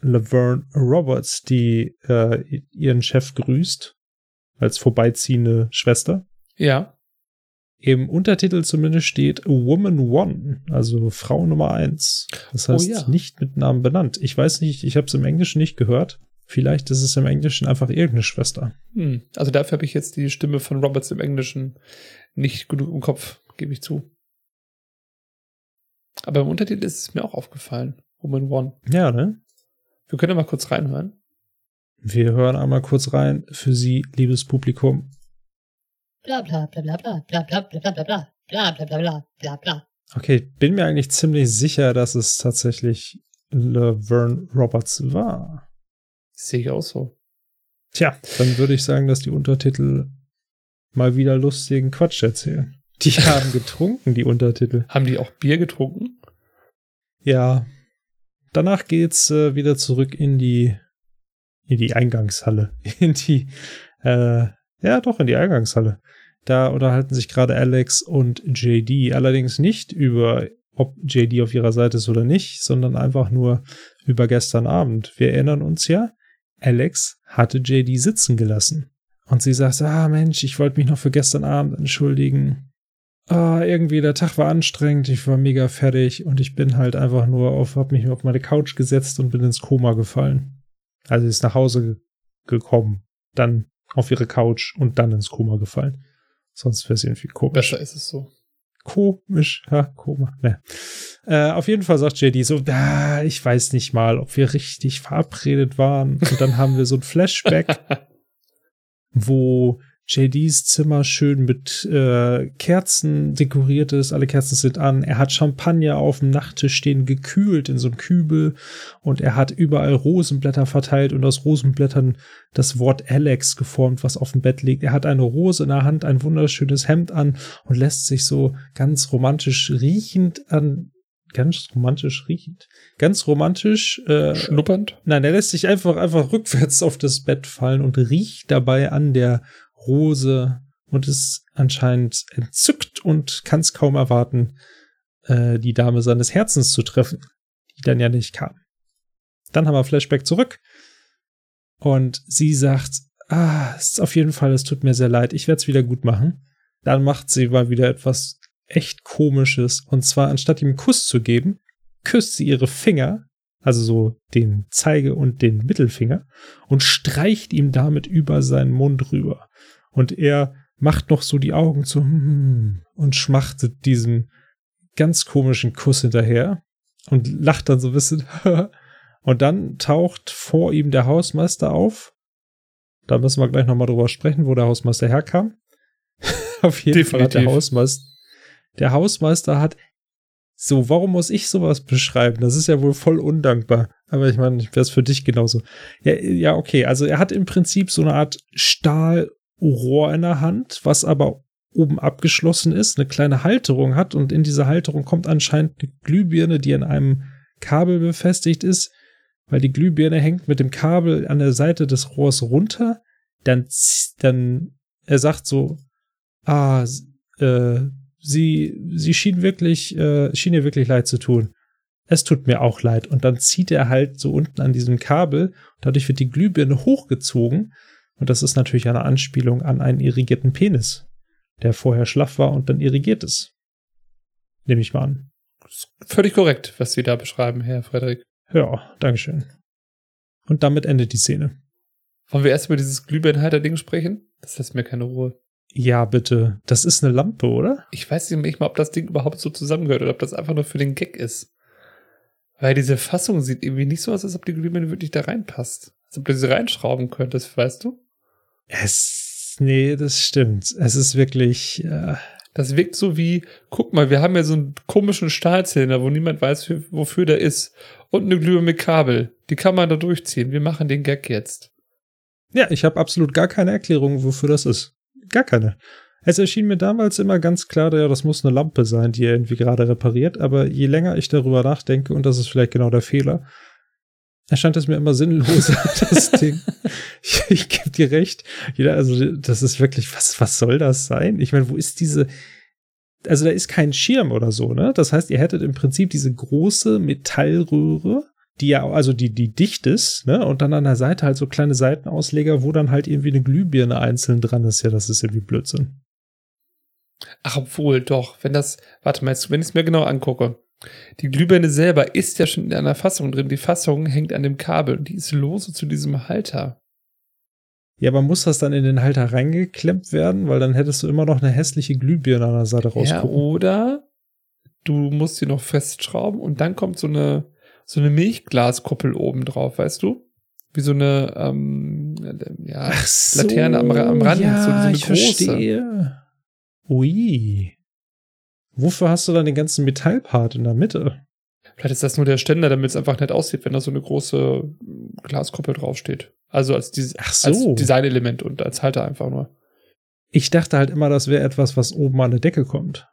Laverne Roberts, die äh, ihren Chef grüßt, als vorbeiziehende Schwester. Ja. Im Untertitel zumindest steht Woman One, also Frau Nummer eins. Das Oh heißt ja. nicht mit Namen benannt. Ich weiß nicht, ich habe es im Englischen nicht gehört. Vielleicht ist es im Englischen einfach irgendeine Schwester. Hm. Also dafür habe ich jetzt die Stimme von Roberts im Englischen nicht genug im Kopf, gebe ich zu. Aber im Untertitel ist es mir auch aufgefallen. Woman One. Ja, ne? Wir können ja mal kurz reinhören. Wir hören einmal kurz rein für Sie, liebes Publikum. Bla bla bla bla bla bla bla bla bla bla bla bla bla bla bla bla. Okay, bin mir eigentlich ziemlich sicher, dass es tatsächlich Laverne Roberts war. Sehe ich auch so. Tja, dann würde ich sagen, dass die Untertitel mal wieder lustigen Quatsch erzählen. Die haben getrunken, die Untertitel. Haben die auch Bier getrunken? Ja. Danach geht's äh, wieder zurück in die in die Eingangshalle. In die äh, ja doch in die Eingangshalle. Da unterhalten sich gerade Alex und JD. Allerdings nicht über ob JD auf ihrer Seite ist oder nicht, sondern einfach nur über gestern Abend. Wir erinnern uns ja, Alex hatte JD sitzen gelassen. Und sie sagt, ah Mensch, ich wollte mich noch für gestern Abend entschuldigen. Ah, irgendwie der Tag war anstrengend, ich war mega fertig und ich bin halt einfach nur auf, hab mich auf meine Couch gesetzt und bin ins Koma gefallen. Also ist nach Hause ge gekommen, dann auf ihre Couch und dann ins Koma gefallen. Sonst wäre es irgendwie komisch. Besser ist es so. Komisch, ja, Koma. Ne. Äh, auf jeden Fall sagt JD so, ah, ich weiß nicht mal, ob wir richtig verabredet waren. Und dann haben wir so ein Flashback wo JDs Zimmer schön mit äh, Kerzen dekoriert ist. Alle Kerzen sind an. Er hat Champagner auf dem Nachttisch stehen, gekühlt in so einem Kübel. Und er hat überall Rosenblätter verteilt und aus Rosenblättern das Wort Alex geformt, was auf dem Bett liegt. Er hat eine Rose in der Hand, ein wunderschönes Hemd an und lässt sich so ganz romantisch riechend an. Ganz romantisch riechend. Ganz romantisch äh, Schnuppernd? Nein, er lässt sich einfach, einfach rückwärts auf das Bett fallen und riecht dabei an der Rose und ist anscheinend entzückt und kann es kaum erwarten, äh, die Dame seines Herzens zu treffen, die dann ja nicht kam. Dann haben wir Flashback zurück und sie sagt, ah, es ist auf jeden Fall, es tut mir sehr leid, ich werde es wieder gut machen. Dann macht sie mal wieder etwas echt komisches und zwar anstatt ihm einen Kuss zu geben, küsst sie ihre Finger also so den Zeige und den Mittelfinger, und streicht ihm damit über seinen Mund rüber. Und er macht noch so die Augen zu und schmachtet diesem ganz komischen Kuss hinterher und lacht dann so ein bisschen. und dann taucht vor ihm der Hausmeister auf. Da müssen wir gleich nochmal drüber sprechen, wo der Hausmeister herkam. Auf jeden Fall hat der Definitiv. Hausmeister, der Hausmeister hat so, warum muss ich sowas beschreiben? Das ist ja wohl voll undankbar. Aber ich meine, wäre es für dich genauso. Ja, ja, okay. Also er hat im Prinzip so eine Art Stahlrohr in der Hand, was aber oben abgeschlossen ist, eine kleine Halterung hat und in diese Halterung kommt anscheinend eine Glühbirne, die an einem Kabel befestigt ist, weil die Glühbirne hängt mit dem Kabel an der Seite des Rohrs runter. Dann, dann, er sagt so, ah, äh, sie, sie schien wirklich, äh, schien ihr wirklich leid zu tun. Es tut mir auch leid. Und dann zieht er halt so unten an diesem Kabel. Dadurch wird die Glühbirne hochgezogen. Und das ist natürlich eine Anspielung an einen irrigierten Penis, der vorher schlaff war und dann irrigiert ist. Nehme ich mal an. Völlig korrekt, was Sie da beschreiben, Herr Frederik. Ja, Dankeschön. Und damit endet die Szene. Wollen wir erst über dieses Glühbirnenhalter-Ding sprechen? Das lässt mir keine Ruhe. Ja, bitte. Das ist eine Lampe, oder? Ich weiß nicht mal, ob das Ding überhaupt so zusammengehört oder ob das einfach nur für den Gag ist. Weil diese Fassung sieht irgendwie nicht so aus, als ob die Glühbirne wirklich da reinpasst. Als ob du sie reinschrauben könntest, weißt du? Es, nee, das stimmt. Es ist wirklich, äh, Das wirkt so wie, guck mal, wir haben ja so einen komischen Stahlzylinder, wo niemand weiß, für, wofür der ist. Und eine Glühbirne mit Kabel. Die kann man da durchziehen. Wir machen den Gag jetzt. ja, ich habe absolut gar keine Erklärung, wofür das ist. Gar keine. Es erschien mir damals immer ganz klar, ja, das muss eine Lampe sein, die er irgendwie gerade repariert, aber je länger ich darüber nachdenke, und das ist vielleicht genau der Fehler, erscheint es mir immer sinnloser, das Ding. Ich, ich gebe dir recht. Jeder, also, das ist wirklich, was, was soll das sein? Ich meine, wo ist diese, also da ist kein Schirm oder so, ne? Das heißt, ihr hättet im Prinzip diese große Metallröhre, die ja, also die, die dicht ist, ne? Und dann an der Seite halt so kleine Seitenausleger, wo dann halt irgendwie eine Glühbirne einzeln dran ist. Ja, das ist irgendwie Blödsinn. Ach, obwohl, doch, wenn das, warte mal, jetzt, wenn ich es mir genau angucke. Die Glühbirne selber ist ja schon in einer Fassung drin. Die Fassung hängt an dem Kabel und die ist lose zu diesem Halter. Ja, aber muss das dann in den Halter reingeklemmt werden? Weil dann hättest du immer noch eine hässliche Glühbirne an der Seite Ja, rausgucken. oder du musst sie noch festschrauben und dann kommt so eine, so eine Milchglaskuppel oben drauf, weißt du? Wie so eine, ähm, ja, so, Laterne am, am Rand, ja, so, so eine ich große. verstehe. Ui. Wofür hast du dann den ganzen Metallpart in der Mitte? Vielleicht ist das nur der Ständer, damit es einfach nett aussieht, wenn da so eine große Glaskuppel draufsteht. Also als, dieses, so. als Designelement und als Halter einfach nur. Ich dachte halt immer, das wäre etwas, was oben an der Decke kommt.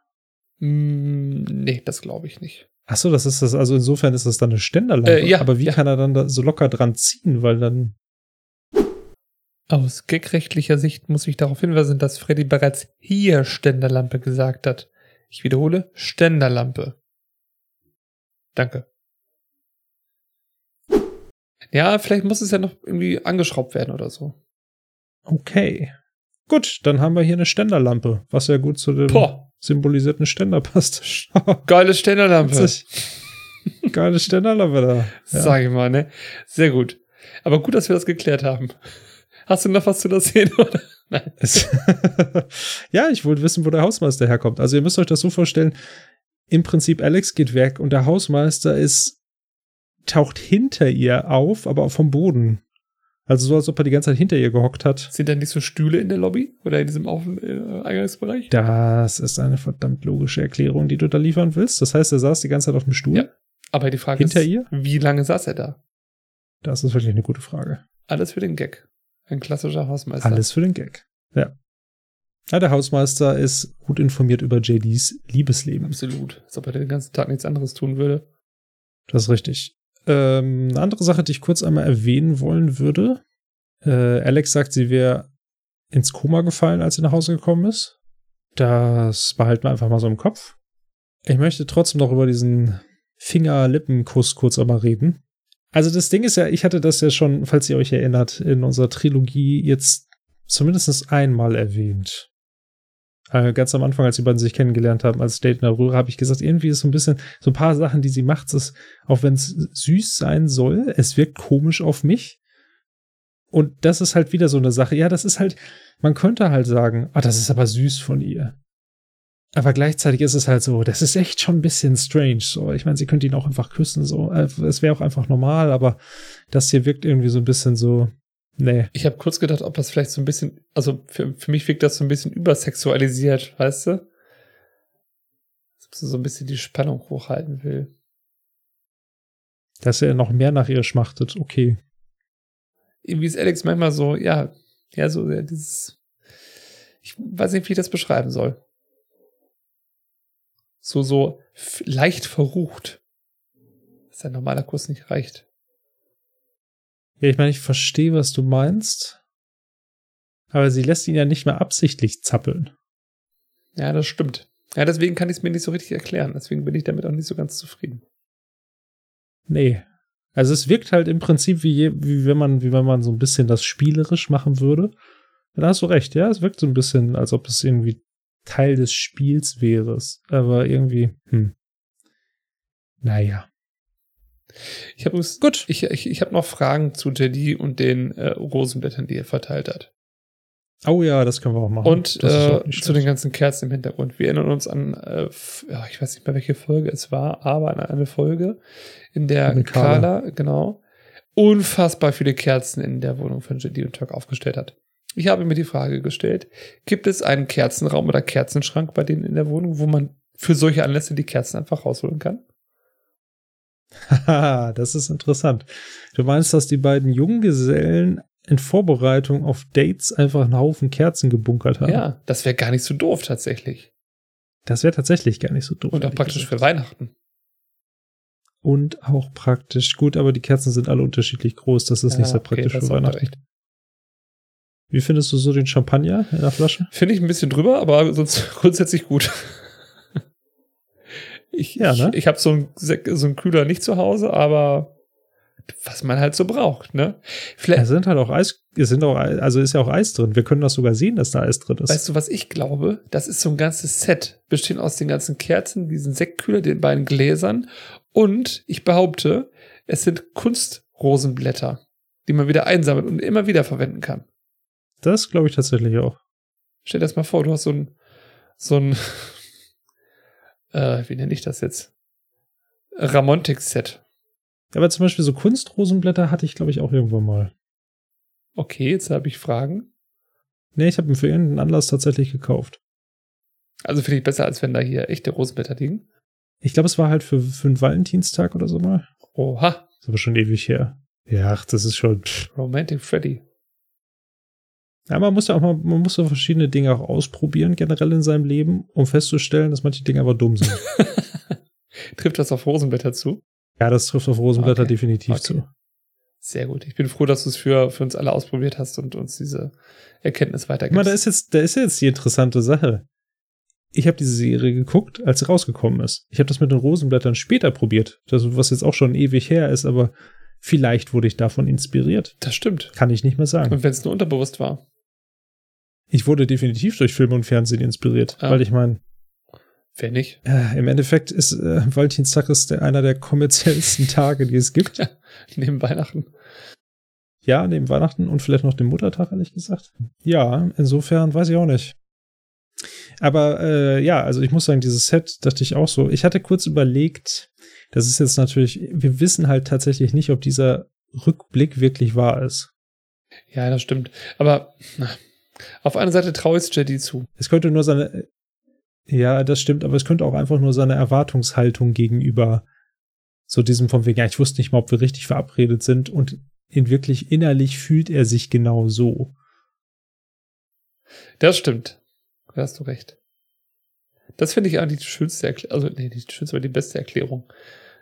Mm, nee, das glaube ich nicht. Ach so, das ist das, also insofern ist das dann eine Ständerlampe. Äh, ja, aber wie ja. kann er dann da so locker dran ziehen? Weil dann, Aus gagrechtlicher Sicht muss ich darauf hinweisen, dass Freddy bereits hier Ständerlampe gesagt hat. Ich wiederhole, Ständerlampe. Danke. Ja, vielleicht muss es ja noch irgendwie angeschraubt werden oder so. okay. Gut, dann haben wir hier eine Ständerlampe, was ja gut zu dem Boah, symbolisierten Ständer passt. geile Ständerlampe. Geile Ständerlampe da. Ja. Sag ich mal, ne? Sehr gut. Aber gut, dass wir das geklärt haben. Hast du noch was zu der Szene, oder? Nein. Ja, ich wollte wissen, wo der Hausmeister herkommt. Also ihr müsst euch das so vorstellen, im Prinzip Alex geht weg und der Hausmeister ist, taucht hinter ihr auf, aber vom Boden. Also so, als ob er die ganze Zeit hinter ihr gehockt hat. Sind da nicht so Stühle in der Lobby oder in diesem Auf äh, Eingangsbereich? Das ist eine verdammt logische Erklärung, die du da liefern willst. Das heißt, er saß die ganze Zeit auf dem Stuhl. Ja. Aber die Frage Hinter ist, ihr? wie lange saß er da? Das ist wirklich eine gute Frage. Alles für den Gag. Ein klassischer Hausmeister. Alles für den Gag. Ja. ja. Der Hausmeister ist gut informiert über JDs Liebesleben. Absolut. Als ob er den ganzen Tag nichts anderes tun würde. Das ist richtig. Ähm, eine andere Sache, die ich kurz einmal erwähnen wollen würde. Äh, Alex sagt, sie wäre ins Koma gefallen, als sie nach Hause gekommen ist. Das behalten wir einfach mal so im Kopf. Ich möchte trotzdem noch über diesen Finger-Lippen-Kuss kurz einmal reden. Also das Ding ist ja, ich hatte das ja schon, falls ihr euch erinnert, in unserer Trilogie jetzt zumindest einmal erwähnt. Äh, ganz am Anfang, als die beiden sich kennengelernt haben, als Date in der Röhre, habe ich gesagt, irgendwie ist so ein bisschen, so ein paar Sachen, die sie macht, ist, auch wenn es süß sein soll, es wirkt komisch auf mich. Und das ist halt wieder so eine Sache. Ja, das ist halt, man könnte halt sagen, ah, das ist aber süß von ihr. Aber gleichzeitig ist es halt so, das ist echt schon ein bisschen strange. So, ich meine, sie könnte ihn auch einfach küssen, so. Äh, Es wäre auch einfach normal, aber das hier wirkt irgendwie so ein bisschen so, nee. Ich habe kurz gedacht, ob das vielleicht so ein bisschen, also für, für mich wirkt das so ein bisschen übersexualisiert, weißt du? Ob sie so ein bisschen die Spannung hochhalten will. Dass er noch mehr nach ihr schmachtet, okay. Irgendwie ist Alex manchmal so, ja, ja, so ja, dieses, ich weiß nicht, wie ich das beschreiben soll. So, so leicht verrucht. Dass ein normaler Kuss nicht reicht. Ja, ich meine, ich verstehe, was du meinst. Aber sie lässt ihn ja nicht mehr absichtlich zappeln. Ja, das stimmt. Ja, deswegen kann ich es mir nicht so richtig erklären. Deswegen bin ich damit auch nicht so ganz zufrieden. Nee. Also es wirkt halt im Prinzip wie, je, wie wenn man, wie wenn man so ein bisschen das spielerisch machen würde. Da hast du recht, ja. Es wirkt so ein bisschen, als ob es irgendwie Teil des Spiels wäre. Aber irgendwie, hm. Naja. Ich habe gut. Ich, ich, ich habe noch Fragen zu JD und den äh, Rosenblättern, die er verteilt hat. Oh ja, das können wir auch machen. Und äh, zu den ganzen Kerzen im Hintergrund. Wir erinnern uns an, äh, ich weiß nicht mehr, welche Folge es war, aber an eine Folge, in der Mit Carla. Carla, genau, unfassbar viele Kerzen in der Wohnung von JD und Turk aufgestellt hat. Ich habe mir die Frage gestellt, gibt es einen Kerzenraum oder Kerzenschrank bei denen in der Wohnung, wo man für solche Anlässe die Kerzen einfach rausholen kann? Haha, das ist interessant. Du meinst, dass die beiden Junggesellen in Vorbereitung auf Dates einfach einen Haufen Kerzen gebunkert haben? Ja, das wäre gar nicht so doof tatsächlich. Das wäre tatsächlich gar nicht so doof. Und auch praktisch gesagt. für Weihnachten. Und auch praktisch. Gut, aber die Kerzen sind alle unterschiedlich groß. Das ist Ja, nicht sehr okay, praktisch das für Weihnachten. Wie findest du so den Champagner in der Flasche? Finde ich ein bisschen drüber, aber sonst grundsätzlich gut. Ich, Ja, ne? ich, ich habe so einen so einen Kühler nicht zu Hause, aber was man halt so braucht, ne? Vielleicht, Es sind halt auch Eis, sind auch, also ist ja auch Eis drin. Wir können das sogar sehen, dass da Eis drin ist. weißt du, was ich glaube? Das ist so ein ganzes Set, bestehend aus den ganzen Kerzen, diesen Sektkühler, den beiden Gläsern und ich behaupte, es sind Kunstrosenblätter, die man wieder einsammelt und immer wieder verwenden kann. Das glaube ich tatsächlich auch. Stell dir das mal vor, du hast so ein, so ein, äh, wie nenne ich das jetzt? Ramontic-Set. Aber zum Beispiel so Kunstrosenblätter hatte ich, glaube ich, auch irgendwann mal. Okay, jetzt habe ich Fragen. Nee, ich habe ihn für irgendeinen Anlass tatsächlich gekauft. Also finde ich besser, als wenn da hier echte Rosenblätter liegen. Ich glaube, es war halt für, für einen Valentinstag oder so mal. Oha, Ist aber schon ewig her. Ja, ach, das ist schon. Pff. Romantic Freddy. Ja, man muss ja auch mal, man muss so verschiedene Dinge auch ausprobieren, generell in seinem Leben, um festzustellen, dass manche Dinge aber dumm sind. Trifft das auf Rosenblätter zu? ja, das trifft auf Rosenblätter Okay. definitiv Okay. zu. Sehr gut. Ich bin froh, dass du es für, für uns alle ausprobiert hast und uns diese Erkenntnis weitergibst. da ist jetzt, da ist jetzt die interessante Sache. Ich habe diese Serie geguckt, als sie rausgekommen ist. Ich habe das mit den Rosenblättern später probiert, das, was jetzt auch schon ewig her ist, aber vielleicht wurde ich davon inspiriert. das stimmt. Kann ich nicht mehr sagen. Und wenn es nur unterbewusst war. Ich wurde definitiv durch Film und Fernsehen inspiriert, Ah. weil ich meine, Wer nicht? äh, im Endeffekt ist äh, Valentinstag ist der, einer der kommerziellsten Tage, die es gibt. Neben Weihnachten. Ja, neben Weihnachten und vielleicht noch dem Muttertag, ehrlich gesagt. Ja, insofern weiß ich auch nicht. Aber äh, ja, also ich muss sagen, dieses Set dachte ich auch so. Ich hatte kurz überlegt, das ist jetzt natürlich, wir wissen halt tatsächlich nicht, ob dieser Rückblick wirklich wahr ist. Ja, das stimmt. Aber na, auf einer Seite traue ich JD zu. Es könnte nur seine, ja, das stimmt, aber es könnte auch einfach nur seine Erwartungshaltung gegenüber so diesem von wegen, ja, ich wusste nicht mal, ob wir richtig verabredet sind und in wirklich innerlich fühlt er sich genau so. Das stimmt. Da hast du recht. Das finde ich eigentlich die schönste Erklärung. Also, nee, die schönste, aber die beste Erklärung.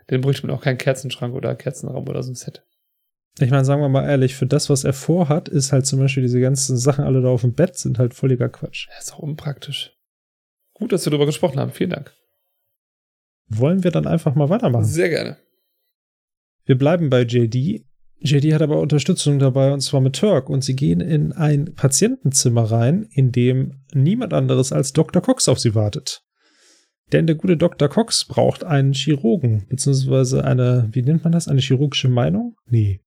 Dann bräuchte man auch keinen Kerzenschrank oder Kerzenraum oder so ein Set. Ich meine, sagen wir mal ehrlich, für das, was er vorhat, ist halt zum Beispiel diese ganzen Sachen alle da auf dem Bett sind halt völliger Quatsch. Das ist auch unpraktisch. Gut, dass wir darüber gesprochen haben. Vielen Dank. Wollen wir dann einfach mal weitermachen? Sehr gerne. Wir bleiben bei JD. JD hat aber Unterstützung dabei und zwar mit Turk und sie gehen in ein Patientenzimmer rein, in dem niemand anderes als Dr. Cox auf sie wartet. Denn der gute Dr. Cox braucht einen Chirurgen, beziehungsweise eine, wie nennt man das, eine chirurgische Meinung? Nee.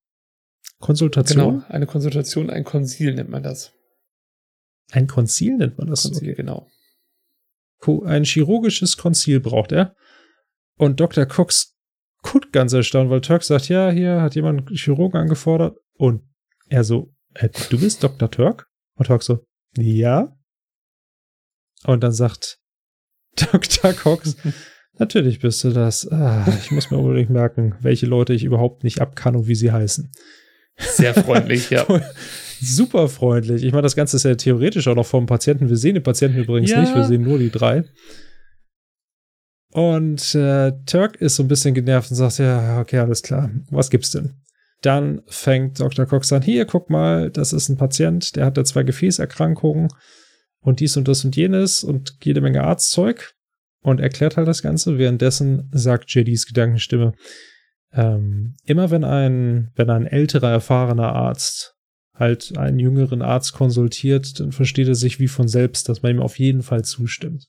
Konsultation? Genau. Eine Konsultation, ein Konsil nennt man das. Ein Konzil nennt man das so. Konsil, genau. Ein chirurgisches Konzil braucht er. Und Dr. Cox guckt ganz erstaunt, weil Turk sagt, ja, hier hat jemand einen Chirurgen angefordert. Und er so, äh, du bist Dr. Turk? Und Turk so, ja. Und dann sagt Dr. Cox, natürlich bist du das. Ah, ich muss mir unbedingt merken, welche Leute ich überhaupt nicht ab kann und wie sie heißen. Sehr freundlich, ja. Super freundlich. Ich meine, das Ganze ist ja theoretisch auch noch vom Patienten. Wir sehen den Patienten übrigens Ja. nicht, wir sehen nur die drei. Und äh, Turk ist so ein bisschen genervt und sagt, ja, okay, alles klar. Was gibt's denn? Dann fängt Dr. Cox an, hier, guck mal, das ist ein Patient, der hatte zwei Gefäßerkrankungen und dies und das und jenes und jede Menge Arztzeug und erklärt halt das Ganze. Währenddessen sagt JDs Gedankenstimme, ähm, immer wenn ein, wenn ein älterer, erfahrener Arzt halt einen jüngeren Arzt konsultiert, dann versteht er sich wie von selbst, dass man ihm auf jeden Fall zustimmt.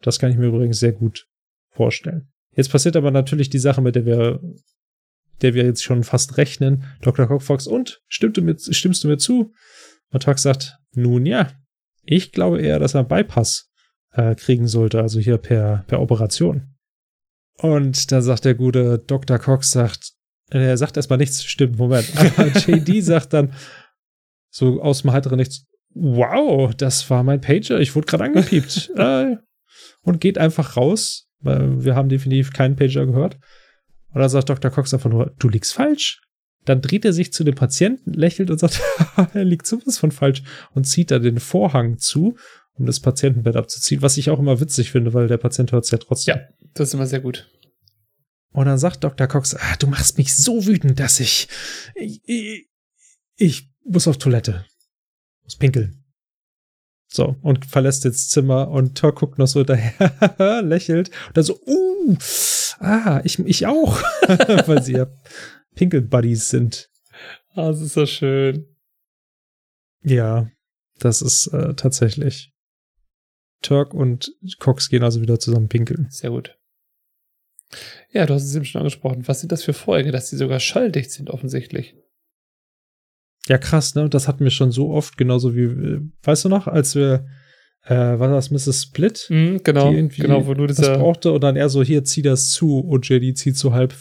Das kann ich mir übrigens sehr gut vorstellen. Jetzt passiert aber natürlich die Sache, mit der wir, der wir jetzt schon fast rechnen. Dr. Cockfox, und stimmt du mir, stimmst du mir zu? Und Tuck sagt, nun ja, ich glaube eher, dass er einen Bypass äh, kriegen sollte, also hier per, per Operation. Und da sagt der gute Dr. Cox, sagt, er sagt erstmal nichts, stimmt, Moment. Aber JD sagt dann so aus dem heiteren Nichts, wow, das war mein Pager, ich wurde gerade angepiept. äh, und geht einfach raus, weil wir haben definitiv keinen Pager gehört. Und dann sagt Dr. Cox einfach nur, du liegst falsch. Dann dreht er sich zu dem Patienten, lächelt und sagt, er liegt sowas von falsch und zieht da den Vorhang zu, um das Patientenbett abzuziehen, was ich auch immer witzig finde, weil der Patient hört es ja trotzdem. Ja, das ist immer sehr gut. Und dann sagt Dr. Cox, ah, du machst mich so wütend, dass ich, ich, ich, ich muss auf Toilette. Muss pinkeln. So, und verlässt jetzt Zimmer und Thor guckt noch so daher, lächelt und dann so, uh, ah, ich, ich auch. Weil sie ja Pinkel-Buddies sind. Ah, das ist so schön. Ja, das ist äh, tatsächlich. Turk und Cox gehen also wieder zusammen pinkeln. Sehr gut. Ja, du hast es eben schon angesprochen. Was sind das für Folgen, dass die sogar schalldicht sind, offensichtlich? Ja, krass, ne? Das hatten wir schon so oft, genauso wie, äh, weißt du noch, als wir, äh, war das Mrs. Split? Mhm, genau, die irgendwie genau, wo du das brauchte und dann er so, hier, zieh das zu und JD zieht so halb,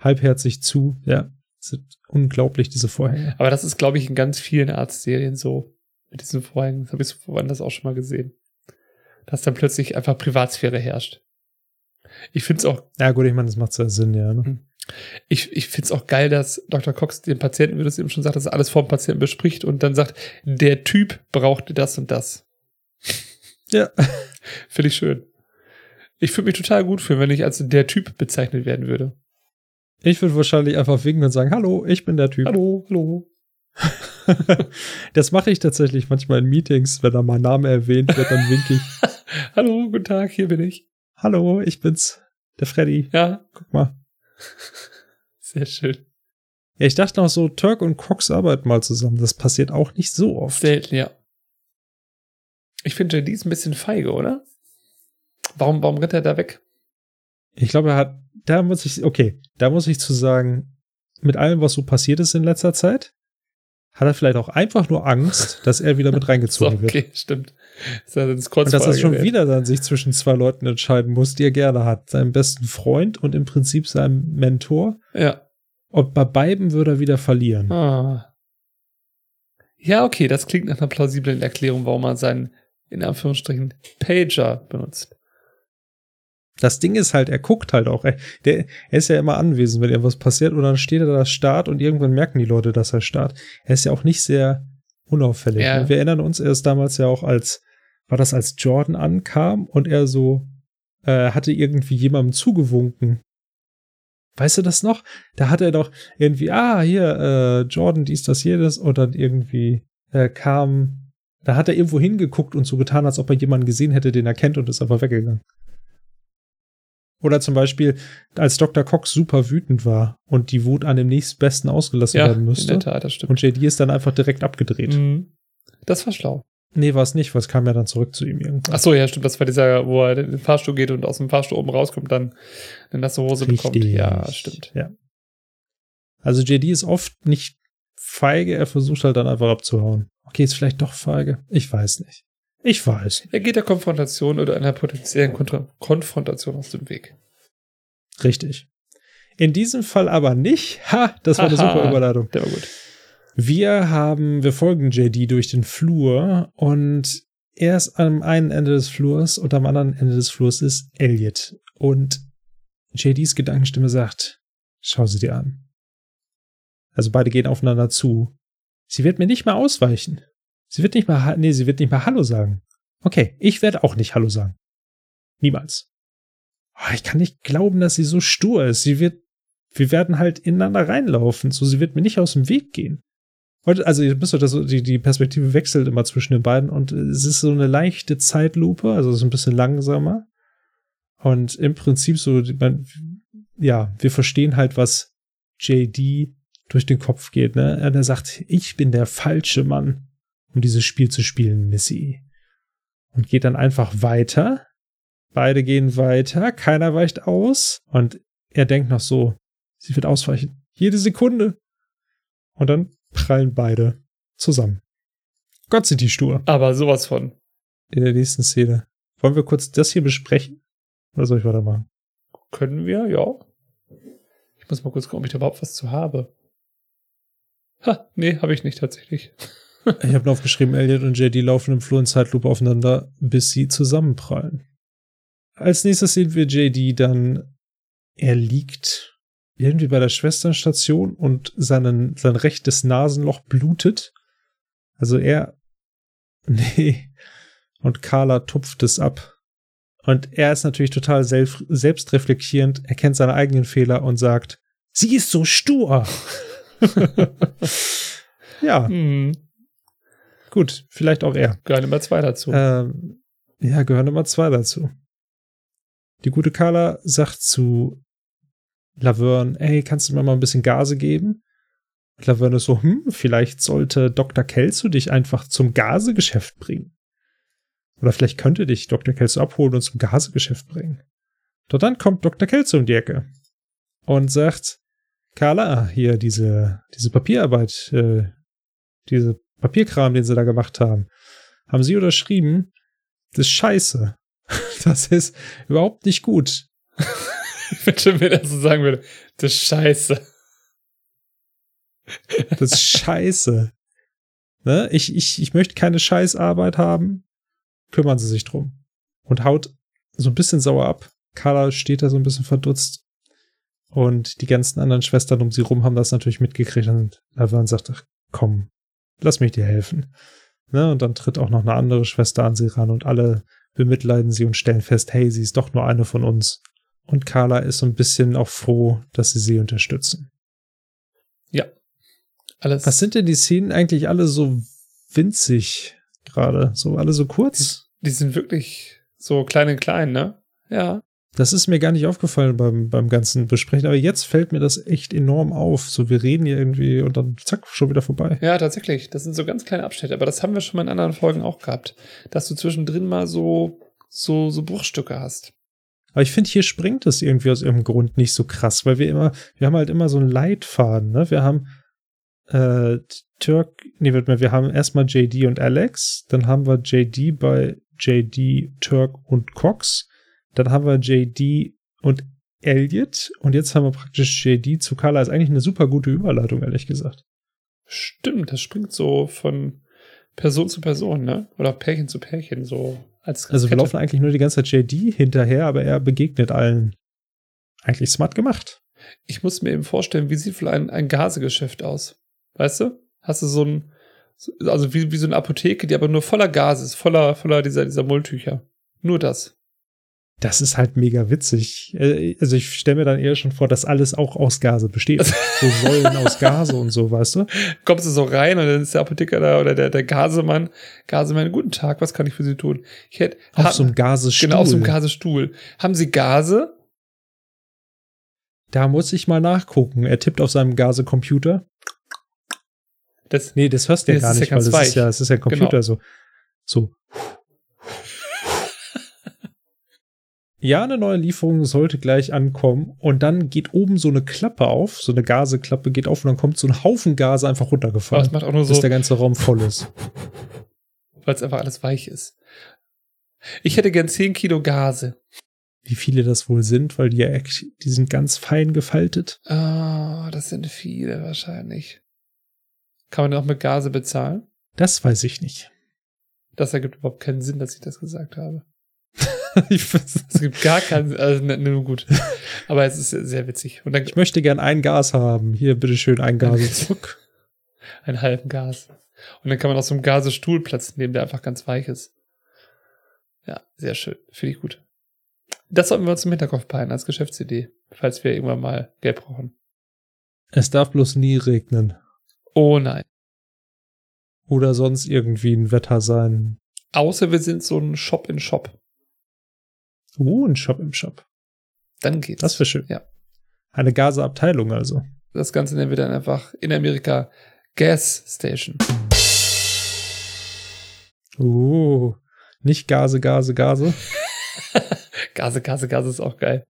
halbherzig zu. Ja, das sind unglaublich, diese Vorhänge. aber das ist, glaube ich, in ganz vielen Arztserien so, mit diesen Vorhängen. Das habe ich so woanders auch schon mal gesehen. Dass dann plötzlich einfach Privatsphäre herrscht. Ich finde es auch Ja, gut, ich meine, das macht ja Sinn, ja. Ne? ich, ich finde es auch geil, dass Dr. Cox den Patienten, wie du es eben schon sagst, dass er alles vor dem Patienten bespricht und dann sagt, der Typ brauchte das und das. Ja. Finde ich schön. Ich würde mich total gut fühlen, wenn ich als der Typ bezeichnet werden würde. Ich würde wahrscheinlich einfach winken und sagen, hallo, ich bin der Typ. Hallo, hallo. das mache ich tatsächlich manchmal in Meetings, wenn da mein Name erwähnt wird, dann winke ich. hallo, guten Tag, hier bin ich. Hallo, ich bin's, der Freddy. Ja, Guck mal. sehr schön. Ja, ich dachte noch so, Turk und Cox arbeiten mal zusammen. Das passiert auch nicht so oft. Selten, ja. Ich finde, JD ist ein bisschen feige, oder? Warum, warum rennt er da weg? Ich glaube, er hat, da muss ich, okay, da muss ich zu sagen, mit allem, was so passiert ist in letzter Zeit, hat er vielleicht auch einfach nur Angst, dass er wieder mit reingezogen wird. okay, stimmt. Das Und dass er schon wieder dann sich zwischen zwei Leuten entscheiden muss, die er gerne hat. Seinem besten Freund und im Prinzip seinem Mentor. Ja. Und bei beiden würde er wieder verlieren. Ah. Ja, okay, das klingt nach einer plausiblen Erklärung, warum man seinen, in Anführungsstrichen, Pager benutzt. Das Ding ist halt, er guckt halt auch. Er, der, er ist ja immer anwesend, wenn irgendwas passiert. Und dann steht er da Start und irgendwann merken die Leute, dass er Start. Er ist ja auch nicht sehr unauffällig. Ja. Ne? Wir erinnern uns, er ist damals ja auch als, war das als Jordan ankam und er so, äh, hatte irgendwie jemandem zugewunken. Weißt du das noch? Da hat er doch irgendwie, ah, hier, äh, Jordan, dies, das, jedes, und dann irgendwie äh, kam, da hat er irgendwo hingeguckt und so getan, als ob er jemanden gesehen hätte, den er kennt und ist einfach weggegangen. Oder zum Beispiel, als Dr. Cox super wütend war und die Wut an dem nächstbesten ausgelassen Ja, werden in müsste. der Tat, das stimmt. Und JD ist dann einfach direkt abgedreht. Mhm. Das war schlau. Nee, war es nicht, weil es kam ja dann zurück zu ihm irgendwann. Ach so, ja, stimmt. Das war dieser, wo er in den Fahrstuhl geht und aus dem Fahrstuhl oben rauskommt, dann eine nasse Hose bekommt. Ja, stimmt. Ja. Also JD ist oft nicht feige, er versucht halt dann einfach abzuhauen. Okay, ist vielleicht doch feige. Ich weiß nicht. Ich weiß. Er geht der Konfrontation oder einer potenziellen Kontra Konfrontation aus dem Weg. Richtig. In diesem Fall aber nicht. Ha, das war eine super Überleitung. Der war gut. Wir haben, wir folgen JD durch den Flur und er ist am einen Ende des Flurs und am anderen Ende des Flurs ist Elliot. Und JDs Gedankenstimme sagt, schau sie dir an. Also beide gehen aufeinander zu. Sie wird mir nicht mal ausweichen. Sie wird nicht mal, nee, sie wird nicht mal Hallo sagen. Okay, ich werde auch nicht Hallo sagen. Niemals. Oh, ich kann nicht glauben, dass sie so stur ist. Sie wird, wir werden halt ineinander reinlaufen. So, sie wird mir nicht aus dem Weg gehen. Also, ihr müsst euch das, die, die Perspektive wechselt immer zwischen den beiden und es ist so eine leichte Zeitlupe, also es ist ein bisschen langsamer. Und im Prinzip so, man, ja, wir verstehen halt, was JD durch den Kopf geht, ne? Er sagt, ich bin der falsche Mann, um dieses Spiel zu spielen, Missy. Und geht dann einfach weiter. Beide gehen weiter, keiner weicht aus. Und er denkt noch so, sie wird ausweichen. Jede Sekunde. Und dann prallen beide zusammen. Gott sind die stur. Aber sowas von. In der nächsten Szene. Wollen wir kurz das hier besprechen? Oder soll ich weitermachen? Können wir, ja. Ich muss mal kurz gucken, ob ich da überhaupt was zu habe. Ha, nee, habe ich nicht tatsächlich. Ich habe aufgeschrieben, Elliot und JD laufen im Flur in Zeitlupe aufeinander, bis sie zusammenprallen. Als nächstes sehen wir JD dann, er liegt irgendwie bei der Schwesternstation und seinen, sein rechtes Nasenloch blutet. Also er, nee, und Carla tupft es ab. Und er ist natürlich total selbst, selbstreflektierend, erkennt seine eigenen Fehler und sagt, sie ist so stur. ja, Hm, gut, vielleicht auch er. gehören immer zwei dazu. Ähm, ja, gehören immer zwei dazu. Die gute Carla sagt zu Laverne, ey, kannst du mir mal ein bisschen Gase geben? Und Laverne ist so, hm, vielleicht sollte Dr. Kelso dich einfach zum Gasegeschäft bringen. Oder vielleicht könnte dich Dr. Kelso abholen und zum Gasegeschäft bringen. Doch dann kommt Dr. Kelso um die Ecke und sagt, Carla, hier diese, diese Papierarbeit, äh, diese Papierkram, den sie da gemacht haben, haben sie unterschrieben, das ist scheiße. Das ist überhaupt nicht gut. Ich wünsche mir, dass du sagen würde, das ist scheiße. Das ist scheiße. Ne? Ich, ich, ich möchte keine Scheißarbeit haben. Kümmern Sie sich drum. Und haut so ein bisschen sauer ab. Carla steht da so ein bisschen verdutzt. Und die ganzen anderen Schwestern um sie rum haben das natürlich mitgekriegt. Und Laverne sagt, ach, komm, lass mich dir helfen. Ne? Und dann tritt auch noch eine andere Schwester an sie ran und alle bemitleiden sie und stellen fest, hey, sie ist doch nur eine von uns. Und Carla ist so ein bisschen auch froh, dass sie sie unterstützen. Ja. Alles. Was sind denn die Szenen eigentlich alle so winzig gerade? So alle so kurz? Die sind wirklich so klein und klein, ne? Ja. Das ist mir gar nicht aufgefallen beim, beim ganzen Besprechen, aber jetzt fällt mir das echt enorm auf. So, wir reden hier irgendwie und dann zack, schon wieder vorbei. Ja, tatsächlich. Das sind so ganz kleine Abschnitte, aber das haben wir schon mal in anderen Folgen auch gehabt. Dass du zwischendrin mal so, so, so Bruchstücke hast. Aber ich finde, hier springt es irgendwie aus irgendeinem Grund nicht so krass, weil wir immer, wir haben halt immer so einen Leitfaden, ne? Wir haben äh, Turk, nee, warte mal, wir haben erstmal JD und Alex, dann haben wir JD bei JD, Turk und Cox, dann haben wir JD und Elliot und jetzt haben wir praktisch JD zu Carla. Ist eigentlich eine super gute Überleitung, ehrlich gesagt. Stimmt, das springt so von Person zu Person, ne? Oder Pärchen zu Pärchen, so als Also wir laufen eigentlich nur die ganze Zeit JD hinterher, aber er begegnet allen. Eigentlich smart gemacht. Ich muss mir eben vorstellen, wie sieht wohl ein, ein Gasegeschäft aus? Weißt du? Hast du so ein, so- also wie, wie so eine Apotheke, die aber nur voller Gas ist, voller, voller dieser, dieser Mulltücher. Nur das. Das ist halt mega witzig. Äh, Also ich stelle mir dann eher schon vor, dass alles auch aus Gase besteht. so Säulen aus Gase und so, weißt du? Kommst du so rein und dann ist der Apotheker da oder der, der Gasemann. Gasemann, guten Tag, was kann ich für Sie tun? Ich hätte, Auf so einem Gasestuhl. Genau, auf so einem Gasestuhl. Haben Sie Gase? Da muss ich mal nachgucken. Er tippt auf seinem Gase-Computer. Das, Nee, das hörst du Nee, ja gar ist ja nicht, weil das weich. ist ja, das ist ja Computer Genau. so. So. Ja, eine neue Lieferung sollte gleich ankommen und dann geht oben so eine Klappe auf, so eine Gaseklappe geht auf und dann kommt so ein Haufen Gase einfach aber runtergefallen, es macht auch nur bis so, der ganze Raum voll ist. weil es einfach alles weich ist. Ich hätte gern 10 Kilo Gase. Wie viele das wohl sind, weil die ja echt, die sind ganz fein gefaltet. Ah, das sind viele wahrscheinlich. Kann man den auch mit Gase bezahlen? Das weiß ich nicht. Das ergibt überhaupt keinen Sinn, dass ich das gesagt habe. ich, Es gibt gar keinen, also ne, ne, gut. Aber es ist sehr witzig. Und dann ich möchte gern ein Gas haben. Hier, bitteschön, ein Gase zurück. einen halben Gas. Und dann kann man aus so einem Gasestuhl Platz nehmen, der einfach ganz weich ist. Ja, sehr schön. Finde ich gut. Das sollten wir uns im Hinterkopf behalten als Geschäftsidee, falls wir irgendwann mal Geld brauchen. Es darf bloß nie regnen. Oh nein. Oder sonst irgendwie ein Wetter sein. Außer wir sind so ein Shop in Shop. Uh, ein Shop im Shop. Dann geht's. Das wäre schön. Ja. Eine Gaseabteilung also. Das Ganze nennen wir dann einfach in Amerika Gas Station. Uh, nicht Gase, Gase, Gase. Gase, Gase, Gase ist auch geil.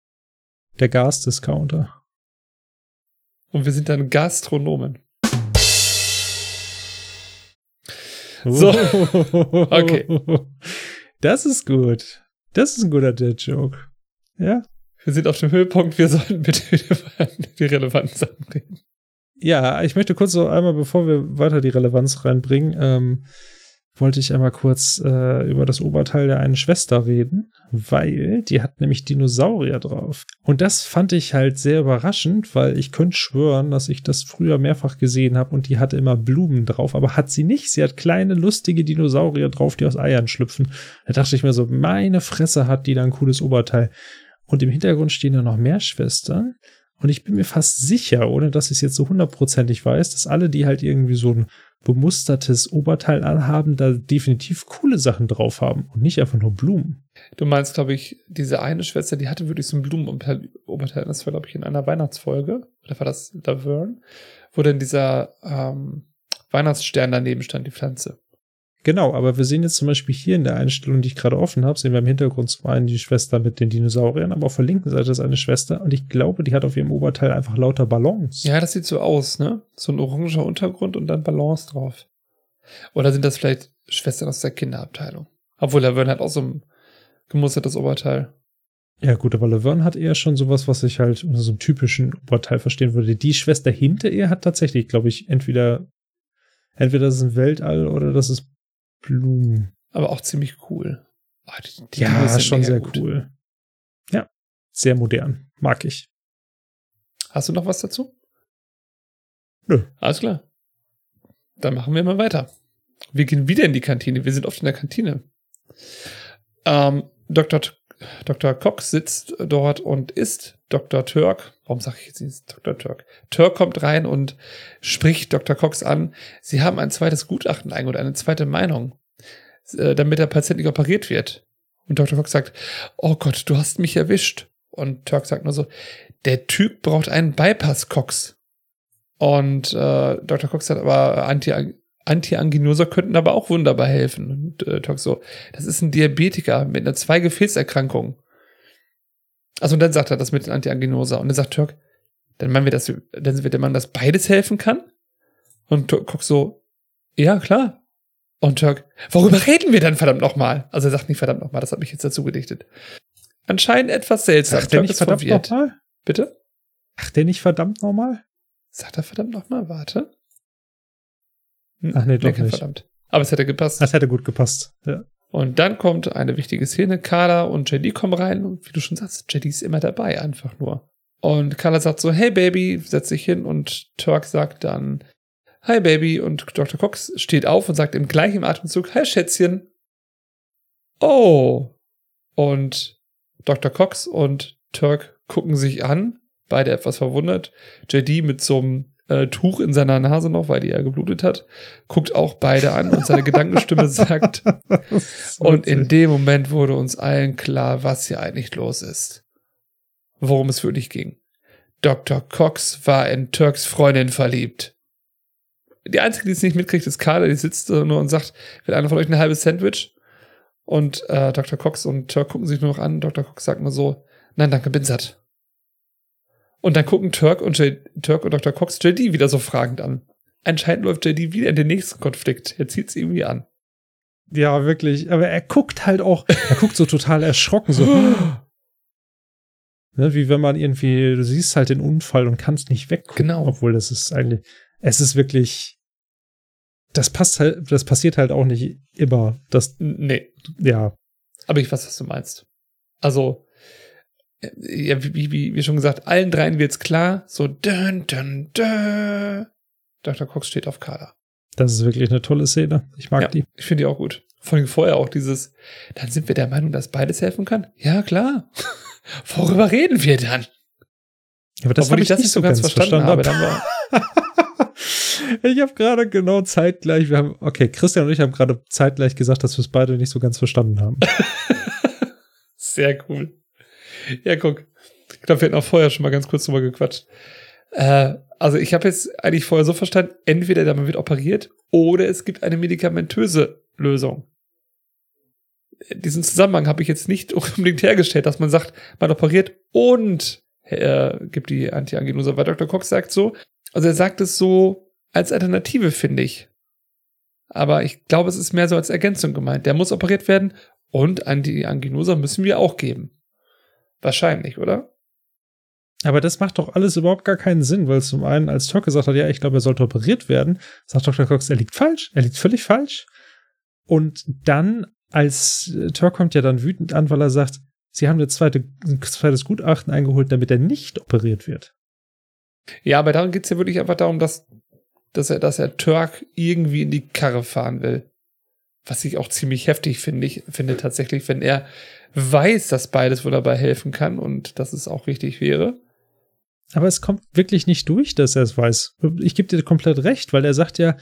Der Gasdiscounter. Und wir sind dann Gastronomen. So. Okay. Das ist gut. Das ist ein guter Dead-Joke. Ja. Wir sind auf dem Höhepunkt, wir sollten bitte über die relevanten Sachen reden. Ja, ich möchte kurz so einmal, bevor wir weiter die Relevanz reinbringen, ähm, wollte ich einmal kurz äh, über das Oberteil der einen Schwester reden, weil die hat nämlich Dinosaurier drauf. Und das fand ich halt sehr überraschend, weil ich könnte schwören, dass ich das früher mehrfach gesehen habe und die hatte immer Blumen drauf, aber hat sie nicht. Sie hat kleine, lustige Dinosaurier drauf, die aus Eiern schlüpfen. Da dachte ich mir so, meine Fresse hat die da ein cooles Oberteil. Und im Hintergrund stehen da noch mehr Schwestern. Und ich bin mir fast sicher, ohne dass ich es jetzt so hundertprozentig weiß, dass alle, die halt irgendwie so ein bemustertes Oberteil anhaben, da definitiv coole Sachen drauf haben und nicht einfach nur Blumen. Du meinst, glaube ich, diese eine Schwester, die hatte wirklich so ein Blumenumhang Oberteil, das war, glaube ich, in einer Weihnachtsfolge, oder war das Laverne, wo dann dieser ähm, Weihnachtsstern daneben stand, die Pflanze. Genau, aber wir sehen jetzt zum Beispiel hier in der Einstellung, die ich gerade offen habe, sehen wir im Hintergrund zum einen die Schwester mit den Dinosauriern, aber auf der linken Seite ist eine Schwester und ich glaube, die hat auf ihrem Oberteil einfach lauter Ballons. Ja, das sieht so aus, ne? So ein oranger Untergrund und dann Ballons drauf. Oder sind das vielleicht Schwestern aus der Kinderabteilung? Obwohl Laverne hat auch so ein gemustertes Oberteil. Ja, gut, aber Laverne hat eher schon sowas, was ich halt unter so einem typischen Oberteil verstehen würde. Die Schwester hinter ihr hat tatsächlich, glaube ich, entweder, entweder das ist ein Weltall oder das ist Blumen. Aber auch ziemlich cool. Oh, die, die ja, schon sehr gut. cool. Ja, sehr modern. Mag ich. Hast du noch was dazu? Nö. Alles klar. Dann machen wir mal weiter. Wir gehen wieder in die Kantine. Wir sind oft in der Kantine. Ähm, Dr. Dr. Cox sitzt dort und isst Dr. Turk. Warum sage ich jetzt nicht Dr. Turk? Turk kommt rein und spricht Dr. Cox an. Sie haben ein zweites Gutachten eingeholt, eine zweite Meinung, äh, damit der Patient nicht operiert wird. Und Dr. Cox sagt, oh Gott, du hast mich erwischt. Und Turk sagt nur so, der Typ braucht einen Bypass, Cox. Und äh, Dr. Cox sagt aber, Anti Antianginosa könnten aber auch wunderbar helfen. Und äh, Turk so, das ist ein Diabetiker mit einer Zwei-Gefäßerkrankung. Also und dann sagt er das mit Antianginosa. Und dann sagt Turk, dann meinen wir das, dann wird der Mann, dass beides helfen kann? Und Turk Cox so, ja, klar. Und Turk, worüber reden wir dann verdammt nochmal? Also er sagt nicht verdammt nochmal, das hat mich jetzt dazu gedichtet. Anscheinend etwas seltsam. Sagt der nicht verdammt nochmal? Bitte? Ach, der nicht verdammt nochmal? Sagt er verdammt nochmal? Warte. Hm, Ach nee, doch nicht. Verdammt. Aber es hätte gepasst. Das hätte gut gepasst. Ja. Und dann kommt eine wichtige Szene. Carla und JD kommen rein und wie du schon sagst, JD ist immer dabei, einfach nur. Und Carla sagt so, hey Baby, setz dich hin und Turk sagt dann, hi Baby und Dr. Cox steht auf und sagt im gleichen Atemzug, hi Schätzchen. Oh. Und Dr. Cox und Turk gucken sich an, beide etwas verwundert. JD mit so einem äh, Tuch in seiner Nase noch, weil die ja geblutet hat, guckt auch beide an und seine Gedankenstimme sagt, und in dem Moment wurde uns allen klar, was hier eigentlich los ist. Worum es wirklich ging. Dr. Cox war in Turks Freundin verliebt. Die einzige, die es nicht mitkriegt, ist Carla, die sitzt nur und sagt, will einer von euch ein halbes Sandwich? Und äh, Dr. Cox und Turk gucken sich nur noch an. Dr. Cox sagt nur so, nein, danke, bin satt. Und dann gucken Turk und, J Turk und Dr. Cox JD wieder so fragend an. Anscheinend läuft JD wieder in den nächsten Konflikt. Er zieht es irgendwie an. Ja, wirklich. Aber er guckt halt auch, er guckt so total erschrocken, so. ne, wie wenn man irgendwie, du siehst halt den Unfall und kannst nicht weg. Genau. Obwohl das ist eigentlich, es ist wirklich, das passt halt, das passiert halt auch nicht immer. Das, Nee, ja, aber ich weiß, was du meinst. Also, ja, wie, wie, wie schon gesagt, allen dreien wird's klar. So, dun, dun, dun. Dr. Cox steht auf Carla. das ist wirklich eine tolle Szene. Ich mag Ja, die. ich finde die auch gut. Vor allem vorher auch dieses, dann sind wir der Meinung, dass beides helfen kann? Ja, klar. Worüber reden wir dann? Aber das habe ich das nicht so ganz verstanden habe. Dann war, ich habe gerade genau zeitgleich, wir haben, okay, Christian und ich haben gerade zeitgleich gesagt, dass wir es beide nicht so ganz verstanden haben. Sehr cool. Ja, guck. Ich glaube, wir hatten auch vorher schon mal ganz kurz drüber gequatscht. Äh, also ich habe jetzt eigentlich vorher so verstanden, entweder der Mann wird operiert oder es gibt eine medikamentöse Lösung. Diesen Zusammenhang habe ich jetzt nicht unbedingt hergestellt, dass man sagt, man operiert und äh, gibt die Antianginose. Weil Dr. Cox sagt so, also er sagt es so als Alternative, finde ich. Aber ich glaube, es ist mehr so als Ergänzung gemeint. Der muss operiert werden und Antianginosa müssen wir auch geben. Wahrscheinlich, oder? Aber das macht doch alles überhaupt gar keinen Sinn, weil zum einen, als Turk gesagt hat, ja, ich glaube, er sollte operiert werden, sagt Dr. Cox, er liegt falsch, er liegt völlig falsch. Und dann, als äh, Turk kommt ja dann wütend an, weil er sagt, sie haben zweite, ein zweites Gutachten eingeholt, damit er nicht operiert wird. Ja, aber darum geht's ja wirklich einfach darum, dass, dass er, dass er Turk irgendwie in die Karre fahren will. Was ich auch ziemlich heftig finde, ich finde tatsächlich, wenn er weiß, dass beides wohl dabei helfen kann und dass es auch wichtig wäre. Aber es kommt wirklich nicht durch, dass er es weiß. Ich gebe dir komplett recht, weil er sagt ja,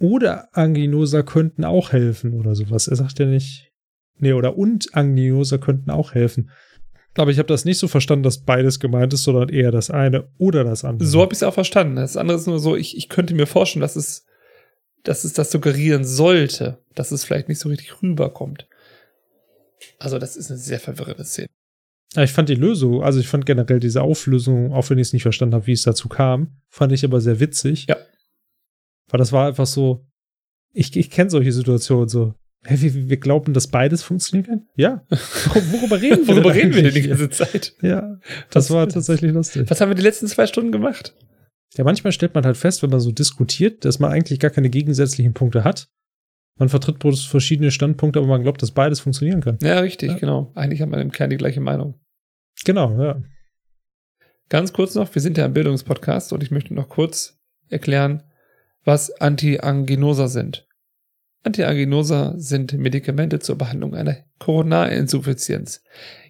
oder Anginosa könnten auch helfen oder sowas. Er sagt ja nicht, nee, oder und Anginosa könnten auch helfen. Aber ich habe das nicht so verstanden, dass beides gemeint ist, sondern eher das eine oder das andere. So habe ich es auch verstanden. Das andere ist nur so, ich, ich könnte mir vorstellen, dass es, dass es das suggerieren sollte, dass es vielleicht nicht so richtig rüberkommt. Also, das ist eine sehr verwirrende Szene. Ja, ich fand die Lösung, also ich fand generell diese Auflösung, auch wenn ich es nicht verstanden habe, wie es dazu kam, fand ich aber sehr witzig. Ja. Weil das war einfach so, ich, ich kenne solche Situationen so. Hä, wir, wir glauben, dass beides funktionieren kann? Ja. Worüber reden wir Worüber denn reden wir denn die ganze Zeit? Ja, das Was war tatsächlich lustig. Was haben wir die letzten zwei Stunden gemacht? Ja, manchmal stellt man halt fest, wenn man so diskutiert, dass man eigentlich gar keine gegensätzlichen Punkte hat. Man vertritt bloß verschiedene Standpunkte, aber man glaubt, dass beides funktionieren kann. Ja, richtig, Ja. genau. Eigentlich haben wir im Kern die gleiche Meinung. Genau, ja. Ganz kurz noch, wir sind ja ein Bildungspodcast und ich möchte noch kurz erklären, was Antianginosa sind. Antianginosa sind Medikamente zur Behandlung einer Koronarinsuffizienz.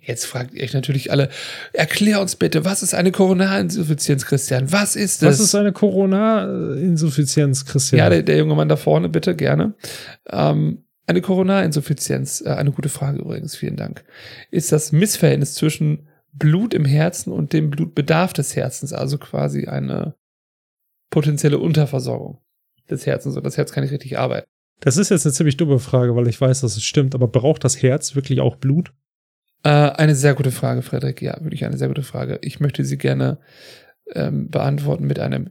Jetzt fragt ihr euch natürlich alle, erklär uns bitte, was ist eine Koronarinsuffizienz, Christian? Was ist das? Was ist eine Corona-Insuffizienz, Christian? Ja, der, der junge Mann da vorne, bitte, gerne. Ähm, eine Koronarinsuffizienz, äh, eine gute Frage übrigens, vielen Dank, ist das Missverhältnis zwischen Blut im Herzen und dem Blutbedarf des Herzens, also quasi eine potenzielle Unterversorgung des Herzens und das Herz kann nicht richtig arbeiten. Das ist jetzt eine ziemlich dumme Frage, weil ich weiß, dass es stimmt, aber braucht das Herz wirklich auch Blut? Äh, eine sehr gute Frage, Frederik. Ja, wirklich eine sehr gute Frage. Ich möchte sie gerne ähm, beantworten mit einem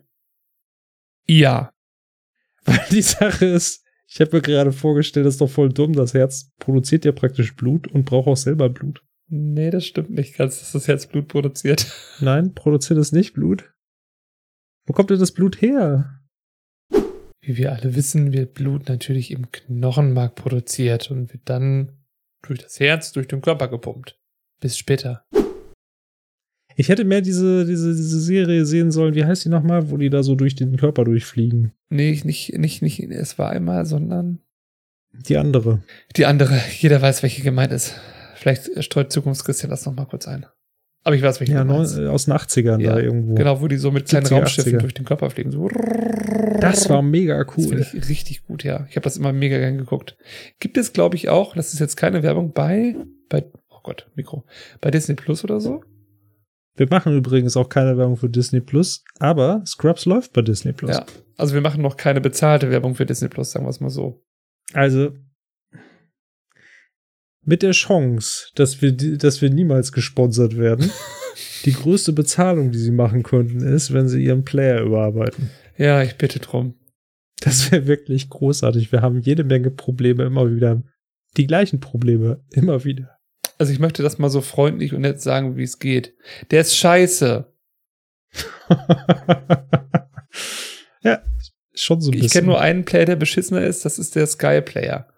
Ja. Weil die Sache ist, ich habe mir gerade vorgestellt, das ist doch voll dumm, das Herz produziert ja praktisch Blut und braucht auch selber Blut. Nee, das stimmt nicht ganz, dass das Herz Blut produziert. Nein, produziert es nicht Blut? Wo kommt denn das Blut her? Wie wir alle wissen, wird Blut natürlich im Knochenmark produziert und wird dann durch das Herz durch den Körper gepumpt. Bis später. Ich hätte mehr diese, diese, diese Serie sehen sollen, wie heißt die nochmal, wo die da so durch den Körper durchfliegen. Nee, ich- nicht, nicht, nicht, es war einmal, sondern Die andere. die andere. Jeder weiß, welche gemeint ist. Vielleicht streut Zukunftschristian das nochmal kurz ein. Aber ich weiß, welche Ja, du äh, aus den 80ern Ja, da irgendwo. Genau, wo die so mit kleinen 70er, Raumschiffen 80er. durch den Körper fliegen. So. Das war mega Das cool. finde ich richtig gut, ja. Ich habe das immer mega gern geguckt. Gibt es, glaube ich, auch, das ist jetzt keine Werbung, bei, bei, oh Gott, Mikro, bei Disney Plus oder so? Wir machen übrigens auch keine Werbung für Disney Plus, aber Scrubs läuft bei Disney Plus. Ja. Also wir machen noch keine bezahlte Werbung für Disney Plus, sagen wir es mal so. Also mit der Chance, dass wir, dass wir niemals gesponsert werden, die größte Bezahlung, die sie machen könnten, ist, wenn sie ihren Player überarbeiten. Ja, ich bitte drum. Das wäre wirklich großartig. Wir haben jede Menge Probleme immer wieder. Die gleichen Probleme immer wieder. Also ich möchte das mal so freundlich und nett sagen, wie es geht. Der ist scheiße. ja, schon so ein bisschen. Ich kenne nur einen Player, der beschissener ist, das ist der Sky Player.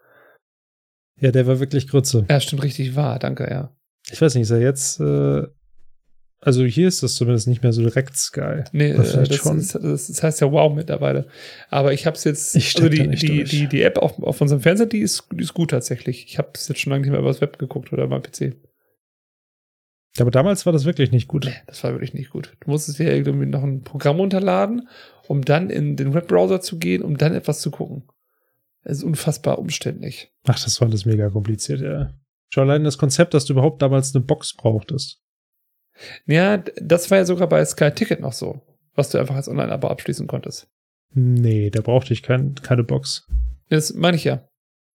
Ja, der war wirklich Grütze. Ja, stimmt richtig wahr, danke, ja. Ich weiß nicht, ist er jetzt. Äh, also hier ist das zumindest nicht mehr so direkt Sky. Nee, äh, das, schon. ist, das, heißt ja wow mittlerweile. Aber ich habe es jetzt, Ich also die, nicht die, durch. die, die App auf, auf unserem Fernseher, die ist, die ist gut tatsächlich. Ich habe es jetzt schon lange nicht mehr übers Web geguckt oder beim PC. Aber damals war das wirklich nicht gut. Nee, das war wirklich nicht gut. Du musstest dir irgendwie noch ein Programm runterladen, um dann in den Webbrowser zu gehen, um dann etwas zu gucken. Es ist unfassbar umständlich. Ach, das war alles mega kompliziert, ja. Schon allein das Konzept, dass du überhaupt damals eine Box brauchtest. Ja, das war ja sogar bei Sky Ticket noch so, was du einfach als Online-Abo abschließen konntest. Nee, da brauchte ich kein, keine Box. Das meine ich ja.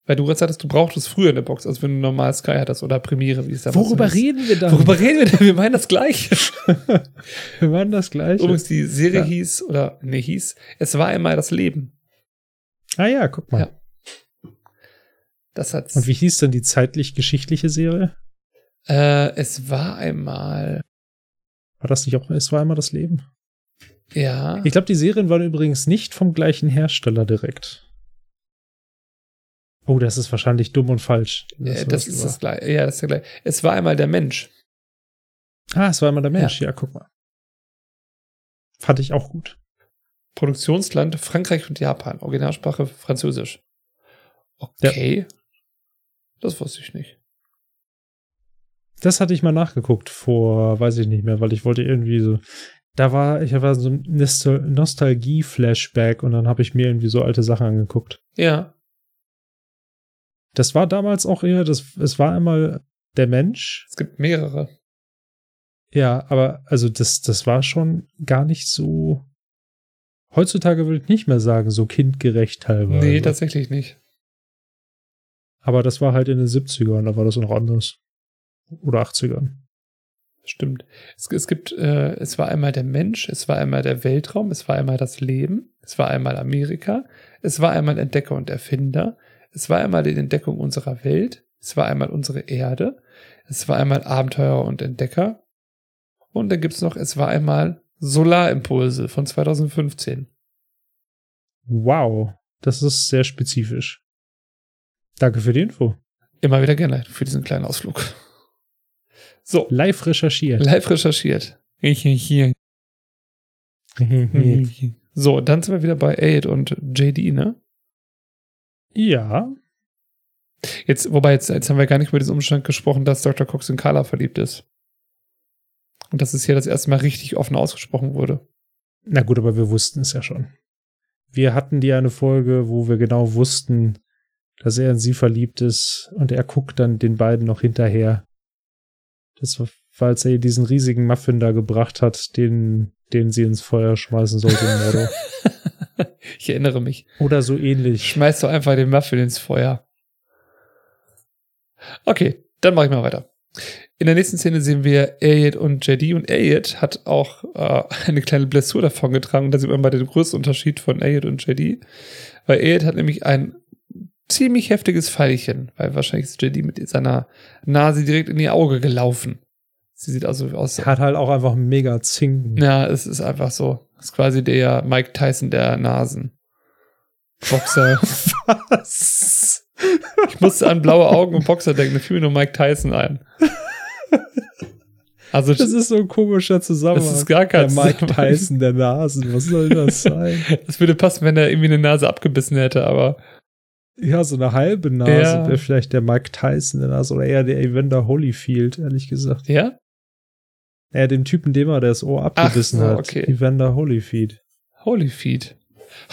Weil du gerade sagtest, du brauchtest früher eine Box, als wenn du normal Sky hattest oder Premiere, wie es da reden wir da? Worüber reden wir denn? Wir meinen das Gleiche. wir waren das gleiche. Übrigens, die Serie Ja. hieß, oder nee, hieß, es war einmal das Leben. ah ja, guck mal. Ja. Das hat's. Und wie hieß denn die zeitlich-geschichtliche Serie? Äh, es war einmal, War das nicht auch, es war einmal das Leben? ja. Ich glaube, die Serien waren übrigens nicht vom gleichen Hersteller direkt. Oh, das ist wahrscheinlich dumm und falsch. Das, äh, das ist das gleiche. Ja, das ist der gleiche. Es war einmal der Mensch. Ah, es war einmal der Mensch. Ja. guck mal. Fand ich auch gut. Produktionsland Frankreich und Japan. Originalsprache Französisch. Okay. Das wusste ich nicht. Das hatte ich mal nachgeguckt vor, weiß ich nicht mehr, weil ich wollte irgendwie so. Da war, ich war so ein Nostal Nostalgie-Flashback und dann habe ich mir irgendwie so alte Sachen angeguckt. Ja. Das war damals auch eher, das, es war einmal der Mensch. Es gibt mehrere. Ja, aber also das, das war schon gar nicht so. Heutzutage würde ich nicht mehr sagen, so kindgerecht teilweise. Nee, tatsächlich nicht. Aber das war halt in den 70ern, da war das noch anders. Oder 80ern. Stimmt. Es, es gibt, äh, es war einmal der Mensch, es war einmal der Weltraum, es war einmal das Leben, es war einmal Amerika, es war einmal Entdecker und Erfinder, es war einmal die Entdeckung unserer Welt, es war einmal unsere Erde, es war einmal Abenteuer und Entdecker und dann gibt's noch, es war einmal Solarimpulse von 2015. Wow, das ist sehr spezifisch. Danke für die Info. Immer wieder gerne für diesen kleinen Ausflug. So, Live recherchiert. live recherchiert. Ich hier. So, dann sind wir wieder bei Aid und JD, ne? ja, Jetzt, wobei, jetzt, jetzt haben wir gar nicht über diesen Umstand gesprochen, dass Dr. Cox in Carla verliebt ist. Und dass es hier das erste Mal richtig offen ausgesprochen wurde. na gut, aber wir wussten es ja schon. Wir hatten die eine Folge, wo wir genau wussten, dass er in sie verliebt ist und er guckt dann den beiden noch hinterher. Das war, weil er ihr diesen riesigen Muffin da gebracht hat, den, den sie ins Feuer schmeißen sollte im Mordor. ich erinnere mich. Oder so ähnlich. Schmeißt doch einfach den Muffin ins Feuer. Okay, dann mache ich mal weiter. In der nächsten Szene sehen wir Elliot und JD und Elliot hat auch äh, eine kleine Blessur davon getragen. Da sieht man mal den größten Unterschied von Elliot und JD. Weil Elliot hat nämlich ein ziemlich heftiges Pfeilchen, weil wahrscheinlich ist JD mit seiner Nase direkt in ihr Auge gelaufen. Sie sieht also aus. Hat halt auch einfach mega Zinken. Ja, es ist einfach so. Es ist quasi der Mike Tyson der Nasen. Boxer. Was? Ich musste an blaue Augen und Boxer denken, da fiel mir nur Mike Tyson ein. Also, Das ist so ein komischer Zusammenhang. Das ist gar kein Der Mike. Tyson der Nasen. Was soll das sein? das würde passen, wenn er irgendwie eine Nase abgebissen hätte, aber Ja, so eine halbe Nase Ja. wäre vielleicht der Mike Tyson der Nase oder eher der Evander Holyfield, ehrlich gesagt. ja? Ja, dem Typen, dem er das Ohr abgebissen so, hat. okay. Evander Holyfield. Holy Feet.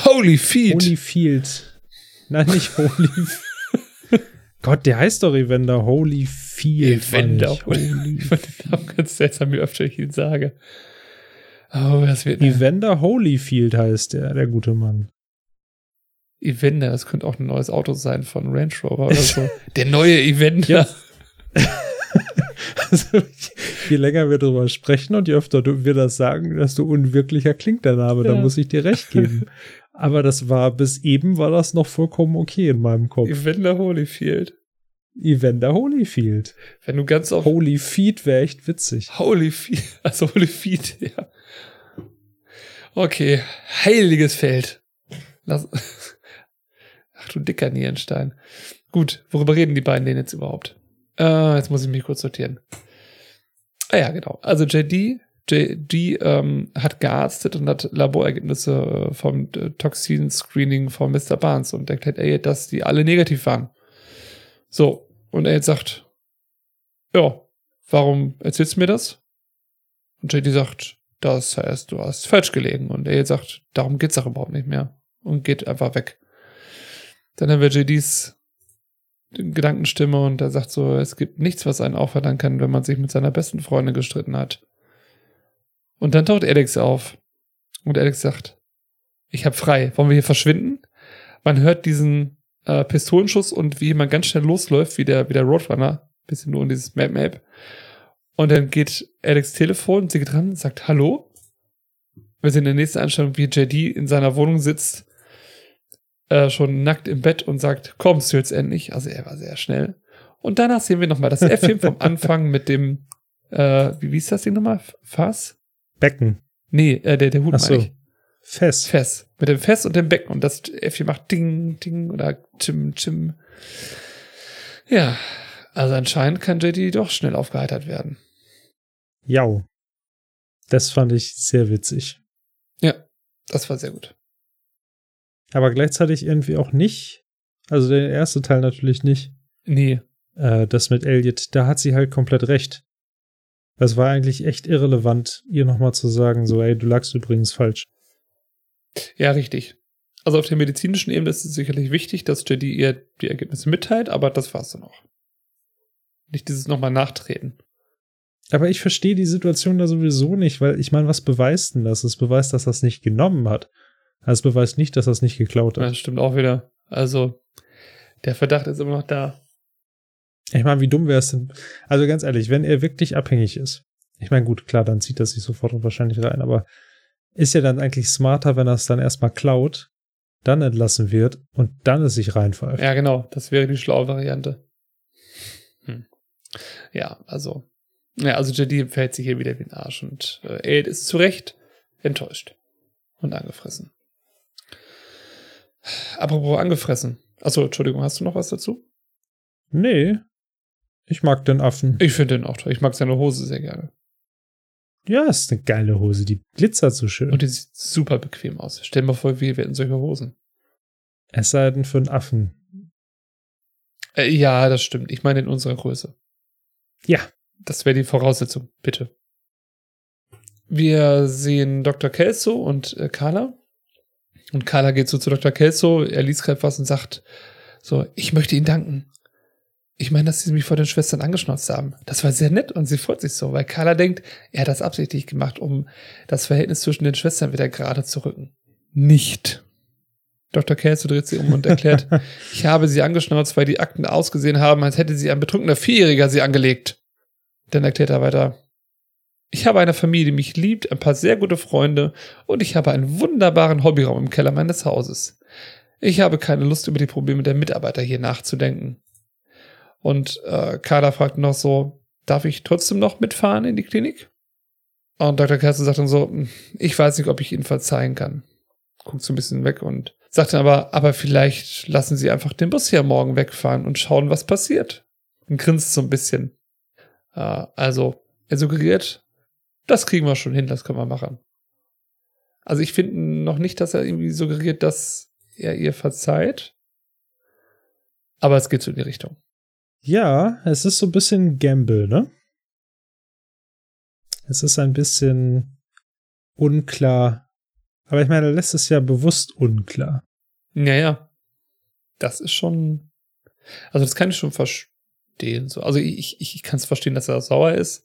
Holy Feet! Holyfield. Nein, nicht Holyfield. Gott, der heißt doch Evander Holyfield. Evander Mann, Holy- Ich fand den Namen ganz seltsam, wie öfter ich ihn sage. Oh, das wird Evander Holyfield heißt der, der gute Mann. Evander, das könnte auch ein neues Auto sein von Range Rover oder so. Der neue Evander. Ja. Also, je länger wir darüber sprechen und je öfter wir das sagen, desto unwirklicher klingt der Name. Da Ja. muss ich dir recht geben. Aber das war, bis eben war das noch vollkommen okay in meinem Kopf. Evander Holyfield. Evander Holyfield. Wenn du ganz auf Holyfield wäre echt witzig. Holyfield, also Holyfield, ja. Okay, heiliges Feld. Lass, du dicker Nierenstein. Gut, worüber reden die beiden denn jetzt überhaupt? Äh, jetzt muss ich mich kurz sortieren. Ah ja, genau. Also JD, JD ähm, hat gearztet und hat Laborergebnisse äh, vom äh, Toxin-Screening von Mr. Barnes und erklärt Elliot, dass die alle negativ waren. So, und Elliot sagt, ja, warum erzählst du mir das? Und JD sagt, das heißt, du hast falsch gelegen. Und Elliot sagt, darum geht's auch überhaupt nicht mehr. Und geht einfach weg. Dann haben wir JDs Gedankenstimme und er sagt so, es gibt nichts, was einen auffordern kann, wenn man sich mit seiner besten Freundin gestritten hat. Und dann taucht Alex auf. Und Alex sagt, ich hab frei. Wollen wir hier verschwinden? Man hört diesen äh, Pistolenschuss und wie jemand ganz schnell losläuft, wie der, wie der Roadrunner. Bisschen nur in dieses Map Map. Und dann geht Alex Telefon, sie geht ran und sagt Hallo. Wir sehen in der nächsten Einstellung, wie JD in seiner Wohnung sitzt, äh, schon nackt im Bett und sagt, kommst du jetzt endlich? Also er war sehr schnell. Und danach sehen wir nochmal das Äffchen vom Anfang mit dem, äh, wie, wie ist das Ding nochmal? Fass? Becken. Nee, äh, der, der Hut Ach so. ich. Fest. Fess. Mit dem Fess und dem Becken. Und das Äffchen macht Ding, Ding oder Chim, Chim. Ja, also anscheinend kann JD doch schnell aufgeheitert werden. Jau. Das fand ich sehr witzig. Ja, das war sehr gut. Aber gleichzeitig irgendwie auch nicht. Also der erste Teil natürlich nicht. Nee, Äh, das mit Elliot, da hat sie halt komplett recht. Das war eigentlich echt irrelevant, ihr nochmal zu sagen, so, ey, du lagst übrigens falsch. ja, richtig. Also auf der medizinischen Ebene ist es sicherlich wichtig, dass JD ihr die Ergebnisse mitteilt, aber das war's dann auch. Nicht dieses nochmal nachtreten. Aber ich verstehe die Situation da sowieso nicht, weil ich meine, was beweist denn das? Es beweist, dass es nicht genommen hat. Also es beweist nicht, dass er es nicht geklaut hat. Das stimmt auch wieder. Also, der Verdacht ist immer noch da. Ich meine, wie dumm wäre es denn? Also ganz ehrlich, wenn er wirklich abhängig ist. Ich meine, gut, klar, dann zieht er sich sofort und wahrscheinlich rein, aber ist ja dann eigentlich smarter, wenn er es dann erstmal klaut, dann entlassen wird und dann es sich reinpfeift. Ja, genau. Das wäre die schlaue Variante. Hm. Ja, also. Ja, also JD verhält sich hier wieder wie ein Arsch und äh, Ed ist zu Recht enttäuscht und angefressen. Apropos angefressen. Achso, Entschuldigung, hast du noch was dazu? Nee. Ich mag den Affen. Ich finde den auch toll. Ich mag seine Hose sehr gerne. Ja, ist eine geile Hose. Die glitzert so schön. Und die sieht super bequem aus. Stell dir mal vor, wir hätten solche Hosen. es sei denn für einen Affen. Äh, ja, das stimmt. Ich meine in unserer Größe. Ja. Das wäre die Voraussetzung, bitte. Wir sehen Dr. Kelso und äh, Carla. Und Carla geht so zu Dr. Kelso, er liest gerade was und sagt so, ich möchte Ihnen danken. Ich meine, dass Sie mich vor den Schwestern angeschnauzt haben. Das war sehr nett und sie freut sich so, weil Carla denkt, er hat das absichtlich gemacht, um das Verhältnis zwischen den Schwestern wieder gerade zu rücken. Nicht. Dr. Kelso dreht sie um und erklärt, ich habe sie angeschnauzt, weil die Akten ausgesehen haben, als hätte sie ein betrunkener Vierjähriger sie angelegt. Dann erklärt er weiter, ich habe eine Familie, die mich liebt, ein paar sehr gute Freunde und ich habe einen wunderbaren Hobbyraum im Keller meines Hauses. Ich habe keine Lust, über die Probleme der Mitarbeiter hier nachzudenken. Und äh, Carla fragt noch so, darf ich trotzdem noch mitfahren in die Klinik? Und Dr. Kerze sagt dann so, "Hm, ich weiß nicht, ob ich Ihnen verzeihen kann. Guckt so ein bisschen weg und sagt dann aber, aber vielleicht lassen Sie einfach den Bus hier morgen wegfahren und schauen, was passiert. Und grinst so ein bisschen. Äh, also, er suggeriert, das kriegen wir schon hin, das können wir machen. Also ich finde noch nicht, dass er irgendwie suggeriert, dass er ihr verzeiht. Aber es geht so in die Richtung. Ja, es ist so ein bisschen Gamble, ne? Es ist ein bisschen unklar. Aber ich meine, er lässt es ja bewusst unklar. Naja, das ist schon. Also, das kann ich schon verstehen. So. Also, ich, ich, ich kann es verstehen, dass er sauer ist.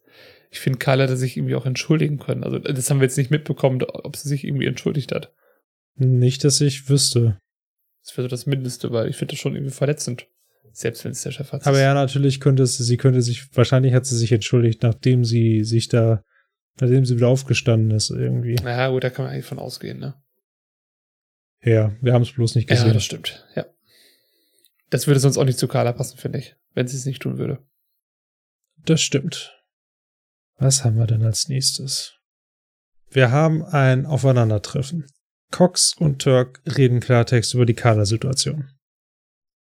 Ich finde, Karl hätte sich irgendwie auch entschuldigen können. Also, das haben wir jetzt nicht mitbekommen, ob sie sich irgendwie entschuldigt hat. Nicht, dass ich wüsste. Das wäre so das Mindeste, weil ich finde das schon irgendwie verletzend. Selbst wenn es der Chef hat. Aber ja, natürlich könnte es, sie könnte sich, wahrscheinlich hat sie sich entschuldigt, nachdem sie sich da, nachdem sie wieder aufgestanden ist, irgendwie. Ja, gut, da kann man eigentlich von ausgehen, ne? Ja, wir haben es bloß nicht gesehen. Ja, das stimmt. Ja. Das würde sonst auch nicht zu Carla passen, finde ich, wenn sie es nicht tun würde. Das stimmt. Was haben wir denn als nächstes? Wir haben ein Aufeinandertreffen. Cox und Turk reden Klartext über die Kader-Situation.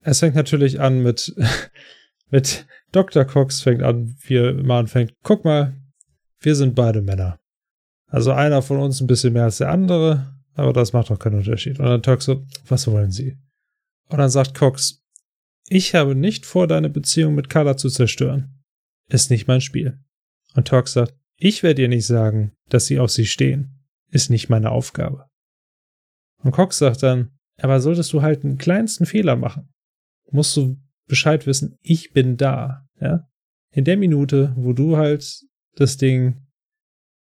Es fängt natürlich an mit, mit Dr. Cox fängt an, wie er immer anfängt. Guck mal, wir sind beide Männer. Also einer von uns ein bisschen mehr als der andere, aber das macht doch keinen Unterschied. Und dann Turk so, was wollen Sie? Und dann sagt Cox, ich habe nicht vor, deine Beziehung mit Carla zu zerstören. Ist nicht mein Spiel. Und Turk sagt, ich werde dir nicht sagen, dass sie auf sie stehen. Ist nicht meine Aufgabe. Und Cox sagt dann, aber solltest du halt einen kleinsten Fehler machen, musst du Bescheid wissen, ich bin da, ja? In der Minute, wo du halt das Ding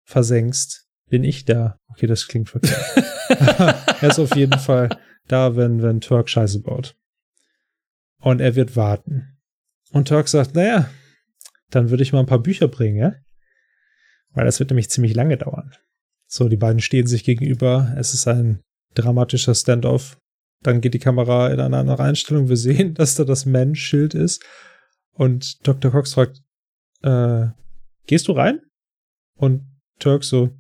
versenkst, bin ich da. Okay, das klingt verkehrt. er ist auf jeden Fall da, wenn, wenn Turk Scheiße baut. Und er wird warten. Und Turk sagt, naja, dann würde ich mal ein paar Bücher bringen, ja? Weil das wird nämlich ziemlich lange dauern. So, die beiden stehen sich gegenüber. Es ist ein dramatischer Standoff. Dann geht die Kamera in eine andere Einstellung. Wir sehen, dass da das Man-Schild ist. Und Dr. Cox fragt, äh, gehst du rein? Und Turk so,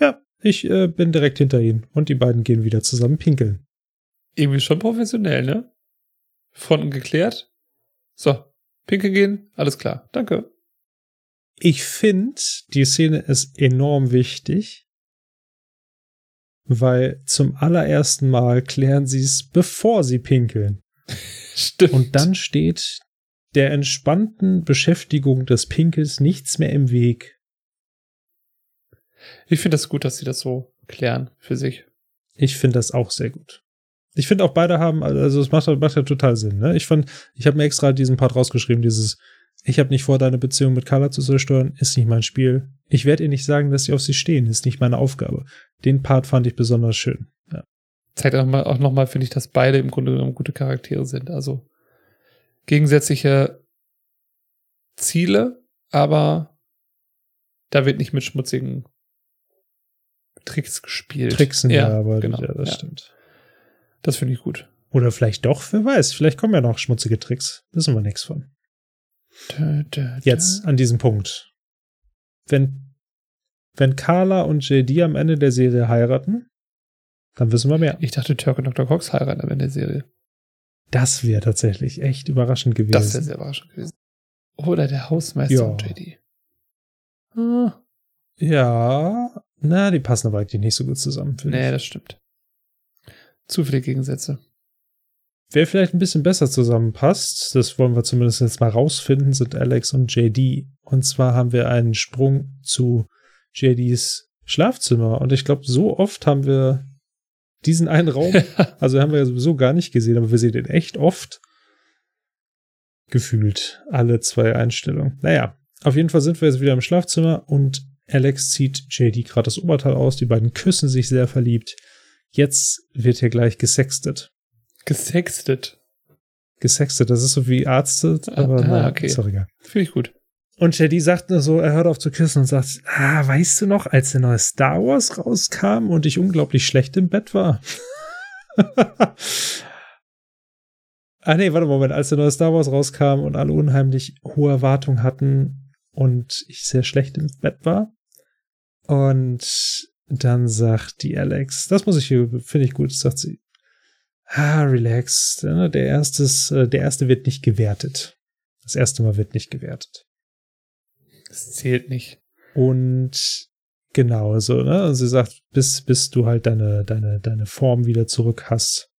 ja, ich äh, bin direkt hinter ihnen. Und die beiden gehen wieder zusammen pinkeln. Irgendwie schon professionell, ne? Fronten geklärt. So, pinkeln gehen, alles klar. Danke. Ich finde, die Szene ist enorm wichtig, weil zum allerersten Mal klären sie es, bevor sie pinkeln. Stimmt. Und dann steht der entspannten Beschäftigung des Pinkels nichts mehr im Weg. Ich finde das gut, dass sie das so klären für sich. Ich finde das auch sehr gut. Ich finde auch beide haben, also es macht, macht ja total Sinn. Ne? Ich fand, ich habe mir extra diesen Part rausgeschrieben, dieses Ich habe nicht vor, deine Beziehung mit Carla zu zerstören, ist nicht mein Spiel. Ich werde ihr nicht sagen, dass sie auf sie stehen, ist nicht meine Aufgabe. Den Part fand ich besonders schön. Ja. Zeigt auch, mal, auch nochmal, finde ich, dass beide im Grunde genommen gute Charaktere sind. Also gegensätzliche Ziele, aber da wird nicht mit schmutzigen Tricks gespielt. Tricksen, ja, Ja, aber genau, ja, das ja. stimmt. Das finde ich gut. Oder vielleicht doch, wer weiß, vielleicht kommen ja noch schmutzige Tricks. Wissen wir nichts von. Dö, dö, dö. Jetzt an diesem Punkt. Wenn, wenn Carla und JD am Ende der Serie heiraten, dann wissen wir mehr. Ich dachte, Turk und Dr. Cox heiraten am Ende der Serie. Das wäre tatsächlich echt überraschend gewesen. Das wäre sehr überraschend gewesen. Oder der Hausmeister Ja. und JD. Ah, Ja, na, die passen aber eigentlich nicht so gut zusammen. nee, ich. das stimmt. Zu viele Gegensätze. Wer vielleicht ein bisschen besser zusammenpasst, das wollen wir zumindest jetzt mal rausfinden, sind Alex und JD. Und zwar haben wir einen Sprung zu JDs Schlafzimmer. Und ich glaube, so oft haben wir diesen einen Raum, also haben wir ja sowieso gar nicht gesehen, aber wir sehen den echt oft. Gefühlt alle zwei Einstellungen. Naja, auf jeden Fall sind wir jetzt wieder im Schlafzimmer und Alex zieht JD gerade das Oberteil aus. Die beiden küssen sich sehr verliebt. Jetzt wird hier gleich gesextet. Gesextet. Gesextet, das ist so wie arztet, Ah, aber ah, naja, okay. ist egal. Finde ich gut. Und JD sagt nur so, er hört auf zu küssen und sagt, ah, weißt du noch, als der neue Star Wars rauskam und ich unglaublich schlecht im Bett war? ah nee, warte Moment, als der neue Star Wars rauskam und alle unheimlich hohe Erwartungen hatten und ich sehr schlecht im Bett war. Und dann sagt die Alex, das muss ich hier, finde ich gut, sagt sie, ah, relax, ne, der erste, ist, äh, der erste wird nicht gewertet. Das erste Mal wird nicht gewertet. Das zählt nicht. Und genau so, ne? Und sie sagt, bis, bis du halt deine, deine, deine Form wieder zurück hast.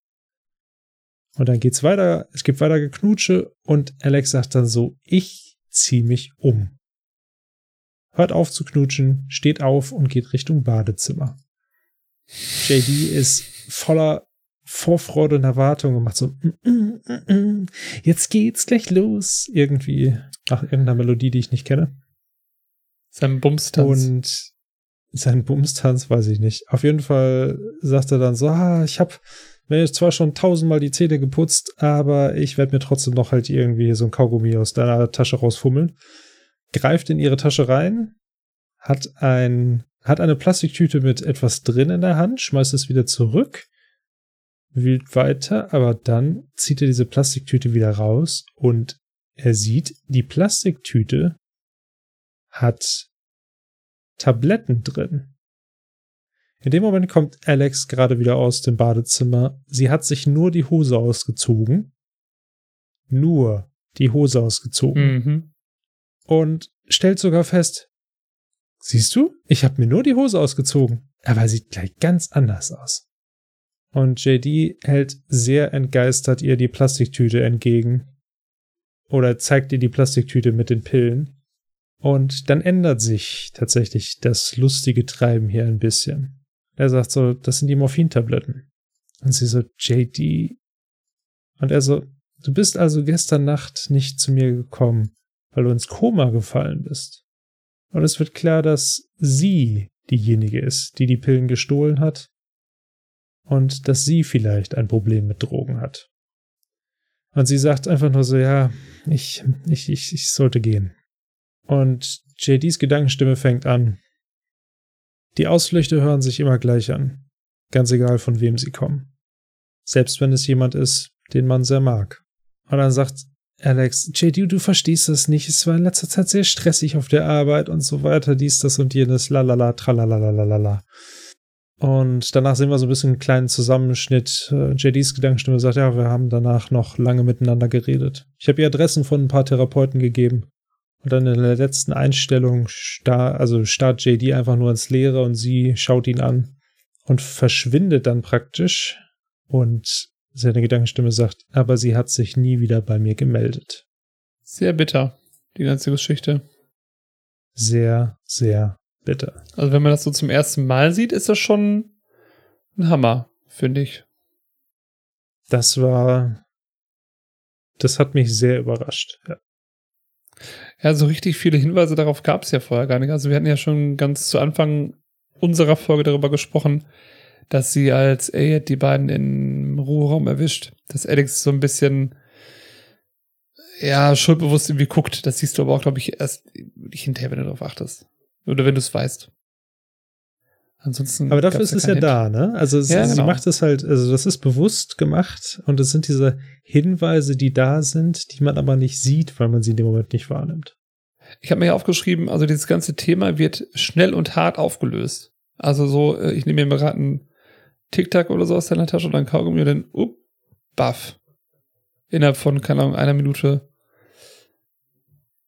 Und dann geht's weiter, es gibt weiter Geknutsche und Alex sagt dann so, ich zieh mich um. Hört auf zu knutschen, steht auf und geht Richtung Badezimmer. JD ist voller Vorfreude und Erwartung und macht so, mm, mm, mm, mm, jetzt geht's gleich los. Irgendwie nach irgendeiner Melodie, die ich nicht kenne. Sein Bumstanz. Und sein Bumstanz weiß ich nicht. Auf jeden Fall sagt er dann so, ah, ich habe mir jetzt zwar schon tausendmal die Zähne geputzt, aber ich werde mir trotzdem noch halt irgendwie so ein Kaugummi aus deiner Tasche rausfummeln. Greift in ihre Tasche rein, hat ein, hat eine Plastiktüte mit etwas drin in der Hand, schmeißt es wieder zurück, wühlt weiter, aber dann zieht er diese Plastiktüte wieder raus und er sieht, die Plastiktüte hat Tabletten drin. In dem Moment kommt Alex gerade wieder aus dem Badezimmer. Sie hat sich nur die Hose ausgezogen. Nur die Hose ausgezogen. Mhm. Und stellt sogar fest, siehst du, ich habe mir nur die Hose ausgezogen. Aber sieht gleich ganz anders aus. Und JD hält sehr entgeistert ihr die Plastiktüte entgegen. Oder zeigt ihr die Plastiktüte mit den Pillen. Und dann ändert sich tatsächlich das lustige Treiben hier ein bisschen. Er sagt so, das sind die Morphintabletten. Und sie so, JD. Und er so, du bist also gestern Nacht nicht zu mir gekommen, weil du ins Koma gefallen bist. Und es wird klar, dass sie diejenige ist, die die Pillen gestohlen hat. Und dass sie vielleicht ein Problem mit Drogen hat. Und sie sagt einfach nur so, ja, ich, ich, ich, ich sollte gehen. Und JDs Gedankenstimme fängt an. Die Ausflüchte hören sich immer gleich an. Ganz egal, von wem sie kommen. Selbst wenn es jemand ist, den man sehr mag. Und dann sagt Alex, JD, du verstehst das nicht. Es war in letzter Zeit sehr stressig auf der Arbeit und so weiter, dies, das und jenes, lalala, tralalalala. Und danach sehen wir so ein bisschen einen kleinen Zusammenschnitt. Äh, JDs Gedankenstimme sagt, ja, wir haben danach noch lange miteinander geredet. Ich habe ihr Adressen von ein paar Therapeuten gegeben. Und dann in der letzten Einstellung star also starrt JD einfach nur ins Leere und sie schaut ihn an und verschwindet dann praktisch. Und seine Gedankenstimme sagt, aber sie hat sich nie wieder bei mir gemeldet. Sehr bitter, die ganze Geschichte. Sehr, sehr bitter. Also wenn man das so zum ersten Mal sieht, ist das schon ein Hammer, finde ich. Das war, das hat mich sehr überrascht. Ja. Ja, so richtig viele Hinweise darauf gab es ja vorher gar nicht. Also wir hatten ja schon ganz zu Anfang unserer Folge darüber gesprochen, dass sie als Ayat die beiden im Ruheraum erwischt. Dass Alex so ein bisschen ja, schuldbewusst irgendwie guckt. Das siehst du aber auch, glaube ich, erst hinterher, wenn du darauf achtest. Oder wenn du es weißt. Ansonsten. Aber dafür ist es ja Hint. da, ne? Also sie, Ja, sie genau. macht es halt, also das ist bewusst gemacht und es sind diese Hinweise, die da sind, die man aber nicht sieht, weil man sie in dem Moment nicht wahrnimmt. Ich habe mir hier aufgeschrieben, also dieses ganze Thema wird schnell und hart aufgelöst. Also so, äh, ich nehme mir gerade einen Tic-Tac oder so aus deiner Tasche oder einen Kaugummi und dann, up, baff. Innerhalb von, keine Ahnung, einer Minute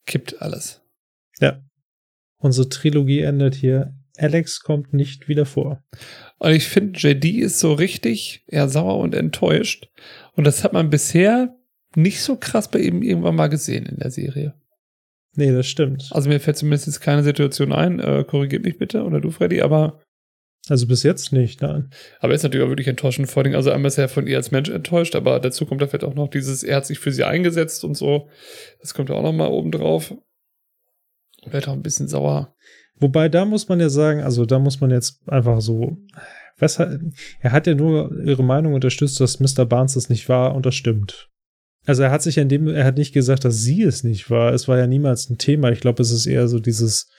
kippt alles. Unsere Trilogie endet hier. Alex kommt nicht wieder vor. Und ich finde, JD ist so richtig eher sauer und enttäuscht. Und das hat man bisher nicht so krass bei ihm irgendwann mal gesehen in der Serie. Nee, das stimmt. Also mir fällt zumindest keine Situation ein, äh, korrigiert mich bitte, oder du, Freddy, aber, Also bis jetzt nicht, nein. aber er ist natürlich auch wirklich enttäuschend. Vor allem, also einmal ist er von ihr als Mensch enttäuscht, aber dazu kommt da vielleicht auch noch dieses, er hat sich für sie eingesetzt und so. Das kommt ja auch noch mal oben drauf. Wird auch ein bisschen sauer. Wobei, da muss man ja sagen, also da muss man jetzt einfach so, weshalb, er hat ja nur ihre Meinung unterstützt, dass Mr. Barnes das nicht war und das stimmt. Also er hat sich ja in dem, er hat nicht gesagt, dass sie es nicht war. Es war ja niemals ein Thema. Ich glaube, es ist eher so dieses,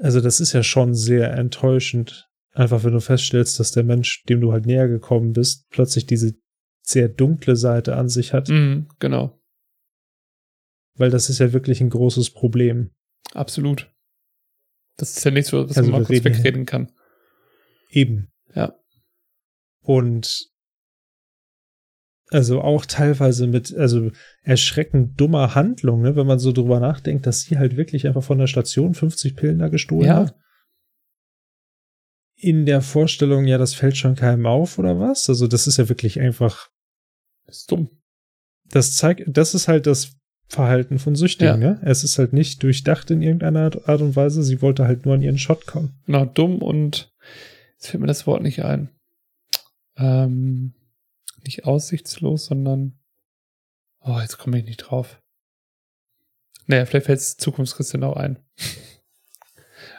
also das ist ja schon sehr enttäuschend. Einfach wenn du feststellst, dass der Mensch, dem du halt näher gekommen bist, plötzlich diese sehr dunkle Seite an sich hat. Mhm, genau. Weil das ist ja wirklich ein großes Problem. Absolut. Das ist ja nichts, was Also man mal kurz wegreden kann. Eben. Ja. Und also auch teilweise mit, also erschreckend dummer Handlung, ne, wenn man so drüber nachdenkt, dass sie halt wirklich einfach von der Station 50 Pillen da gestohlen Ja. hat. In der Vorstellung, ja, das fällt schon keinem auf oder was? Also das ist ja wirklich einfach, Das ist dumm. das zeigt, das ist halt das Verhalten von Süchtigen, ne? Es ist halt nicht durchdacht in irgendeiner Art und Weise. Sie wollte halt nur an ihren Shot kommen. Genau, dumm und jetzt fällt mir das Wort nicht ein. Ähm, nicht aussichtslos, sondern oh, jetzt komme ich nicht drauf. Naja, vielleicht fällt es zukunftsgenau ein.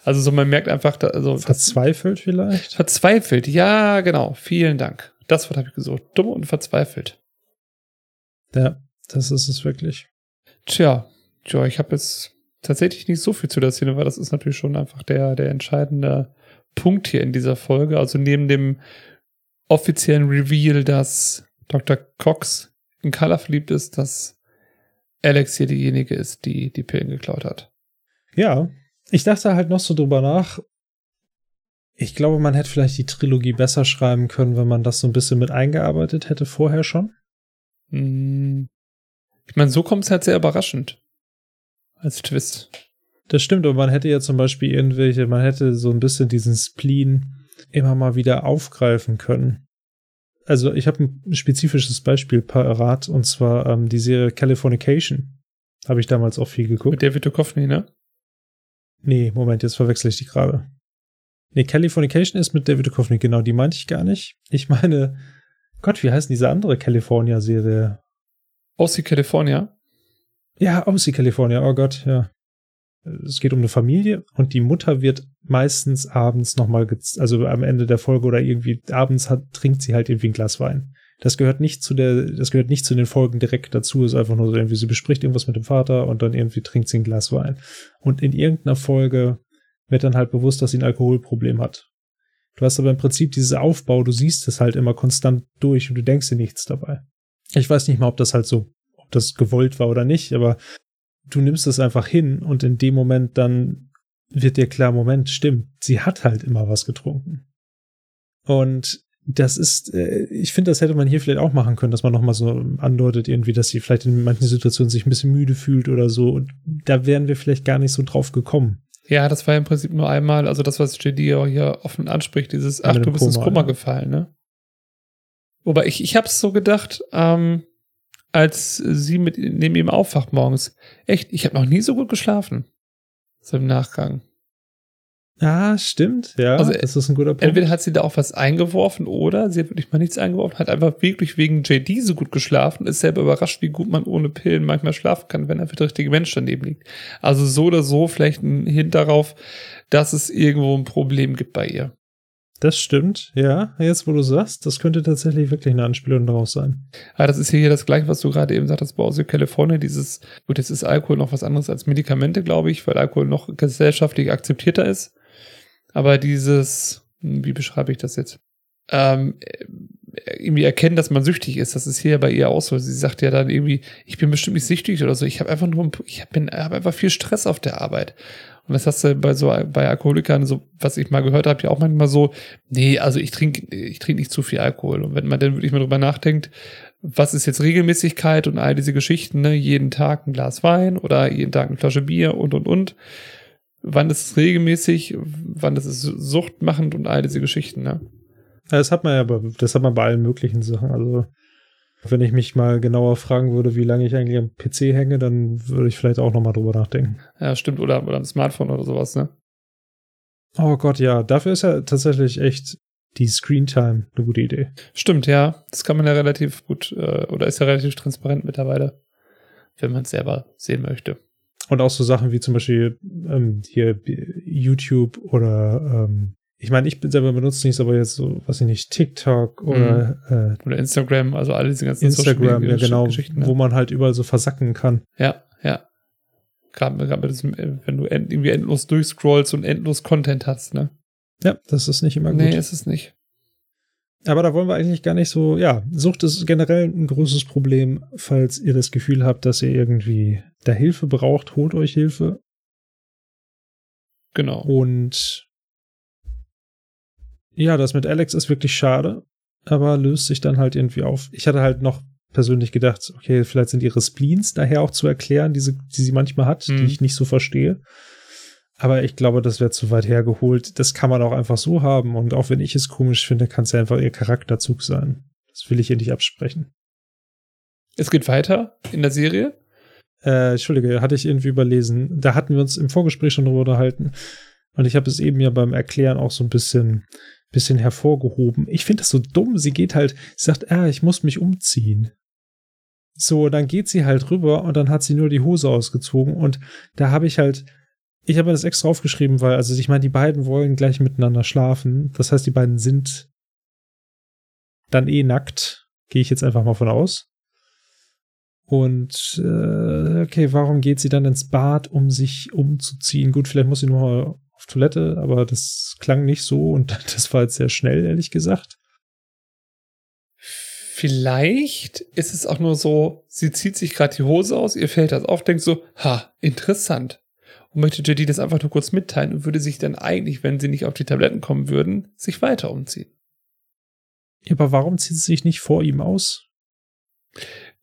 Also so, man merkt einfach, da, also Verzweifelt vielleicht? verzweifelt. Ja, genau. Vielen Dank. Das Wort habe ich gesucht. Dumm und verzweifelt. Ja, das ist es wirklich. Tja, tja, ich habe jetzt tatsächlich nicht so viel zu der Szene, weil das ist natürlich schon einfach der, der entscheidende Punkt hier in dieser Folge. Also neben dem offiziellen Reveal, dass Dr. Cox in Carla verliebt ist, dass Alex hier diejenige ist, die die Pillen geklaut hat. Ja, ich dachte halt noch so drüber nach. Ich glaube, man hätte vielleicht die Trilogie besser schreiben können, wenn man das so ein bisschen mit eingearbeitet hätte vorher schon. Hm. Ich meine, so kommt es halt sehr überraschend. Als Twist. Das stimmt, aber man hätte ja zum Beispiel irgendwelche, man hätte so ein bisschen diesen Spleen immer mal wieder aufgreifen können. Also ich habe ein spezifisches Beispiel parat und zwar ähm, die Serie Californication. Habe ich damals auch viel geguckt. Mit David Duchovny, ne? Nee, Moment, jetzt verwechsel ich die gerade. Nee, Californication ist mit David Duchovny, genau, die meinte ich gar nicht. Ich meine, Gott, wie heißt denn diese andere California-Serie? OC California. Ja, OC California, oh Gott, ja. Es geht um eine Familie und die Mutter wird meistens abends nochmal, also am Ende der Folge oder irgendwie abends hat, trinkt sie halt irgendwie ein Glas Wein. Das gehört nicht zu der, das gehört nicht zu den Folgen direkt dazu, ist einfach nur so irgendwie, sie bespricht irgendwas mit dem Vater und dann irgendwie trinkt sie ein Glas Wein. Und in irgendeiner Folge wird dann halt bewusst, dass sie ein Alkoholproblem hat. Du hast aber im Prinzip dieses Aufbau, du siehst es halt immer konstant durch und du denkst dir nichts dabei. Ich weiß nicht mal, ob das halt so, ob das gewollt war oder nicht, aber du nimmst es einfach hin und in dem Moment dann wird dir klar, Moment, stimmt, sie hat halt immer was getrunken. Und das ist, äh, ich finde, das hätte man hier vielleicht auch machen können, dass man nochmal so andeutet irgendwie, dass sie vielleicht in manchen Situationen sich ein bisschen müde fühlt oder so. Und da wären wir vielleicht gar nicht so drauf gekommen. Ja, das war ja im Prinzip nur einmal, also das, was JD auch hier offen anspricht, dieses, ach, du bist ins Koma, Koma ja. gefallen, ne? Wobei ich, ich hab's so gedacht, ähm, als sie mit neben ihm aufwacht morgens. Echt, ich habe noch nie so gut geschlafen. So im Nachgang. Ah, stimmt. Ja, Also, das ist ein guter Punkt. Entweder hat sie da auch was eingeworfen oder sie hat wirklich mal nichts eingeworfen, hat einfach wirklich wegen JD so gut geschlafen, ist selber überrascht, wie gut man ohne Pillen manchmal schlafen kann, wenn einfach der richtige Mensch daneben liegt. Also so oder so vielleicht ein Hint darauf, dass es irgendwo ein Problem gibt bei ihr. Das stimmt, ja. Jetzt, wo du sagst, das könnte tatsächlich wirklich eine Anspielung daraus sein. Aber das ist hier das gleiche, was du gerade eben sagtest bei Aussie California. Dieses, gut, jetzt ist Alkohol noch was anderes als Medikamente, glaube ich, weil Alkohol noch gesellschaftlich akzeptierter ist. Aber dieses, hm, wie beschreibe ich das jetzt? Ähm, äh, irgendwie erkennen, dass man süchtig ist. Das ist hier bei ihr auch so. Sie sagt ja dann irgendwie, ich bin bestimmt nicht süchtig oder so. Ich habe einfach nur, ich habe hab einfach viel Stress auf der Arbeit. Und das hast du bei so bei Alkoholikern, so was ich mal gehört habe, ja auch manchmal so, nee, also ich trinke ich trinke nicht zu viel Alkohol. Und wenn man dann wirklich mal drüber nachdenkt, was ist jetzt Regelmäßigkeit und all diese Geschichten, ne, jeden Tag ein Glas Wein oder jeden Tag eine Flasche Bier und und und. Wann ist es regelmäßig, wann ist es suchtmachend und all diese Geschichten, ne? Ja, Das hat man ja, bei- das hat man bei allen möglichen Sachen. Also, wenn ich mich mal genauer fragen würde, wie lange ich eigentlich am PC hänge, dann würde ich vielleicht auch nochmal drüber nachdenken. Ja, stimmt, oder, oder ein Smartphone oder sowas, ne? Oh Gott, ja, dafür ist ja tatsächlich echt die Screentime eine gute Idee. Stimmt, ja. Das kann man ja relativ gut, äh, oder ist ja relativ transparent mittlerweile, wenn man es selber sehen möchte. Und auch so Sachen wie zum Beispiel ähm, hier B- YouTube oder ähm, ich meine, ich bin selber benutze nichts, aber jetzt so, was ich nicht, TikTok oder Oder Instagram, also alle diese äh, ganzen Social Instagram, Media ja genau, Geschichten. Wo man halt überall so versacken kann. Ja, ja. Gerade gerade diesem, äh, wenn du end, irgendwie endlos durchscrollst und endlos Content hast, ne? Ja, das ist nicht immer gut. Nee, ist es nicht. Aber da wollen wir eigentlich gar nicht so, ja, Sucht ist generell ein großes Problem. Falls ihr das Gefühl habt, dass ihr irgendwie da Hilfe braucht, holt euch Hilfe. Genau. Und ja, das mit Alex ist wirklich schade, aber löst sich dann halt irgendwie auf. Ich hatte halt noch persönlich gedacht, okay, vielleicht sind ihre Spleens daher auch zu erklären, diese, die sie manchmal hat, Mhm. die ich nicht so verstehe. Aber ich glaube, das wäre zu weit hergeholt. Das kann man auch einfach so haben. Und auch wenn ich es komisch finde, kann es ja einfach ihr Charakterzug sein. Das will ich ihr nicht absprechen. Es geht weiter in der Serie. Äh, Entschuldige, hatte ich irgendwie überlesen. Da hatten wir uns im Vorgespräch schon drüber unterhalten. Und ich habe es eben ja beim Erklären auch so ein bisschen, bisschen hervorgehoben. Ich finde das so dumm. Sie geht halt, sie sagt, ah, ich muss mich umziehen. So, dann geht sie halt rüber und dann hat sie nur die Hose ausgezogen. Und da habe ich halt, ich habe das extra aufgeschrieben, weil, also ich meine, die beiden wollen gleich miteinander schlafen. Das heißt, die beiden sind dann eh nackt. Gehe ich jetzt einfach mal von aus. Und äh, okay, warum geht sie dann ins Bad, um sich umzuziehen? Gut, vielleicht muss sie nur auf Toilette, aber das klang nicht so und das war jetzt sehr schnell, ehrlich gesagt. Vielleicht ist es auch nur so, sie zieht sich gerade die Hose aus, ihr fällt das auf, denkt so, ha, interessant. Und möchte JD das einfach nur kurz mitteilen und würde sich dann eigentlich, wenn sie nicht auf die Tabletten kommen würden, sich weiter umziehen. Ja, aber warum zieht sie sich nicht vor ihm aus?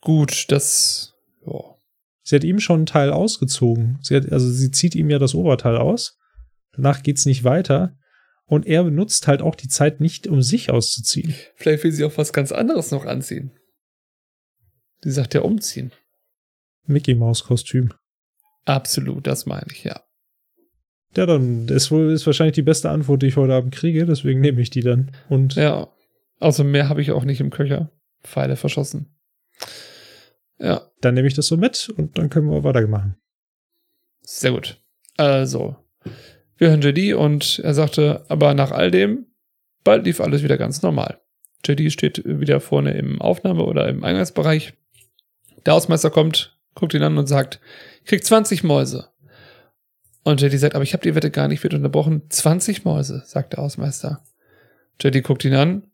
Gut, das, ja. Sie hat ihm schon einen Teil ausgezogen. Sie hat, also sie zieht ihm ja das Oberteil aus. Danach geht's nicht weiter. Und er benutzt halt auch die Zeit nicht, um sich auszuziehen. Vielleicht will sie auch was ganz anderes noch anziehen. Sie sagt ja umziehen. Mickey Maus Kostüm. Absolut, das meine ich, ja. Ja, dann ist wohl ist wahrscheinlich die beste Antwort, die ich heute Abend kriege, deswegen nehme ich die dann. Und Ja. Also mehr habe ich auch nicht im Köcher. Pfeile verschossen. Ja, dann nehme ich das so mit und dann können wir weitermachen. sehr gut. Also, wir hören JD und er sagte, aber nach all dem, bald lief alles wieder ganz normal. JD steht wieder vorne im Aufnahme- oder im Eingangsbereich. Der Hausmeister kommt, guckt ihn an und sagt, ich krieg 20 Mäuse. Und JD sagt, aber ich habe die Wette gar nicht, wird unterbrochen. 20 Mäuse, sagt der Hausmeister. JD guckt ihn an,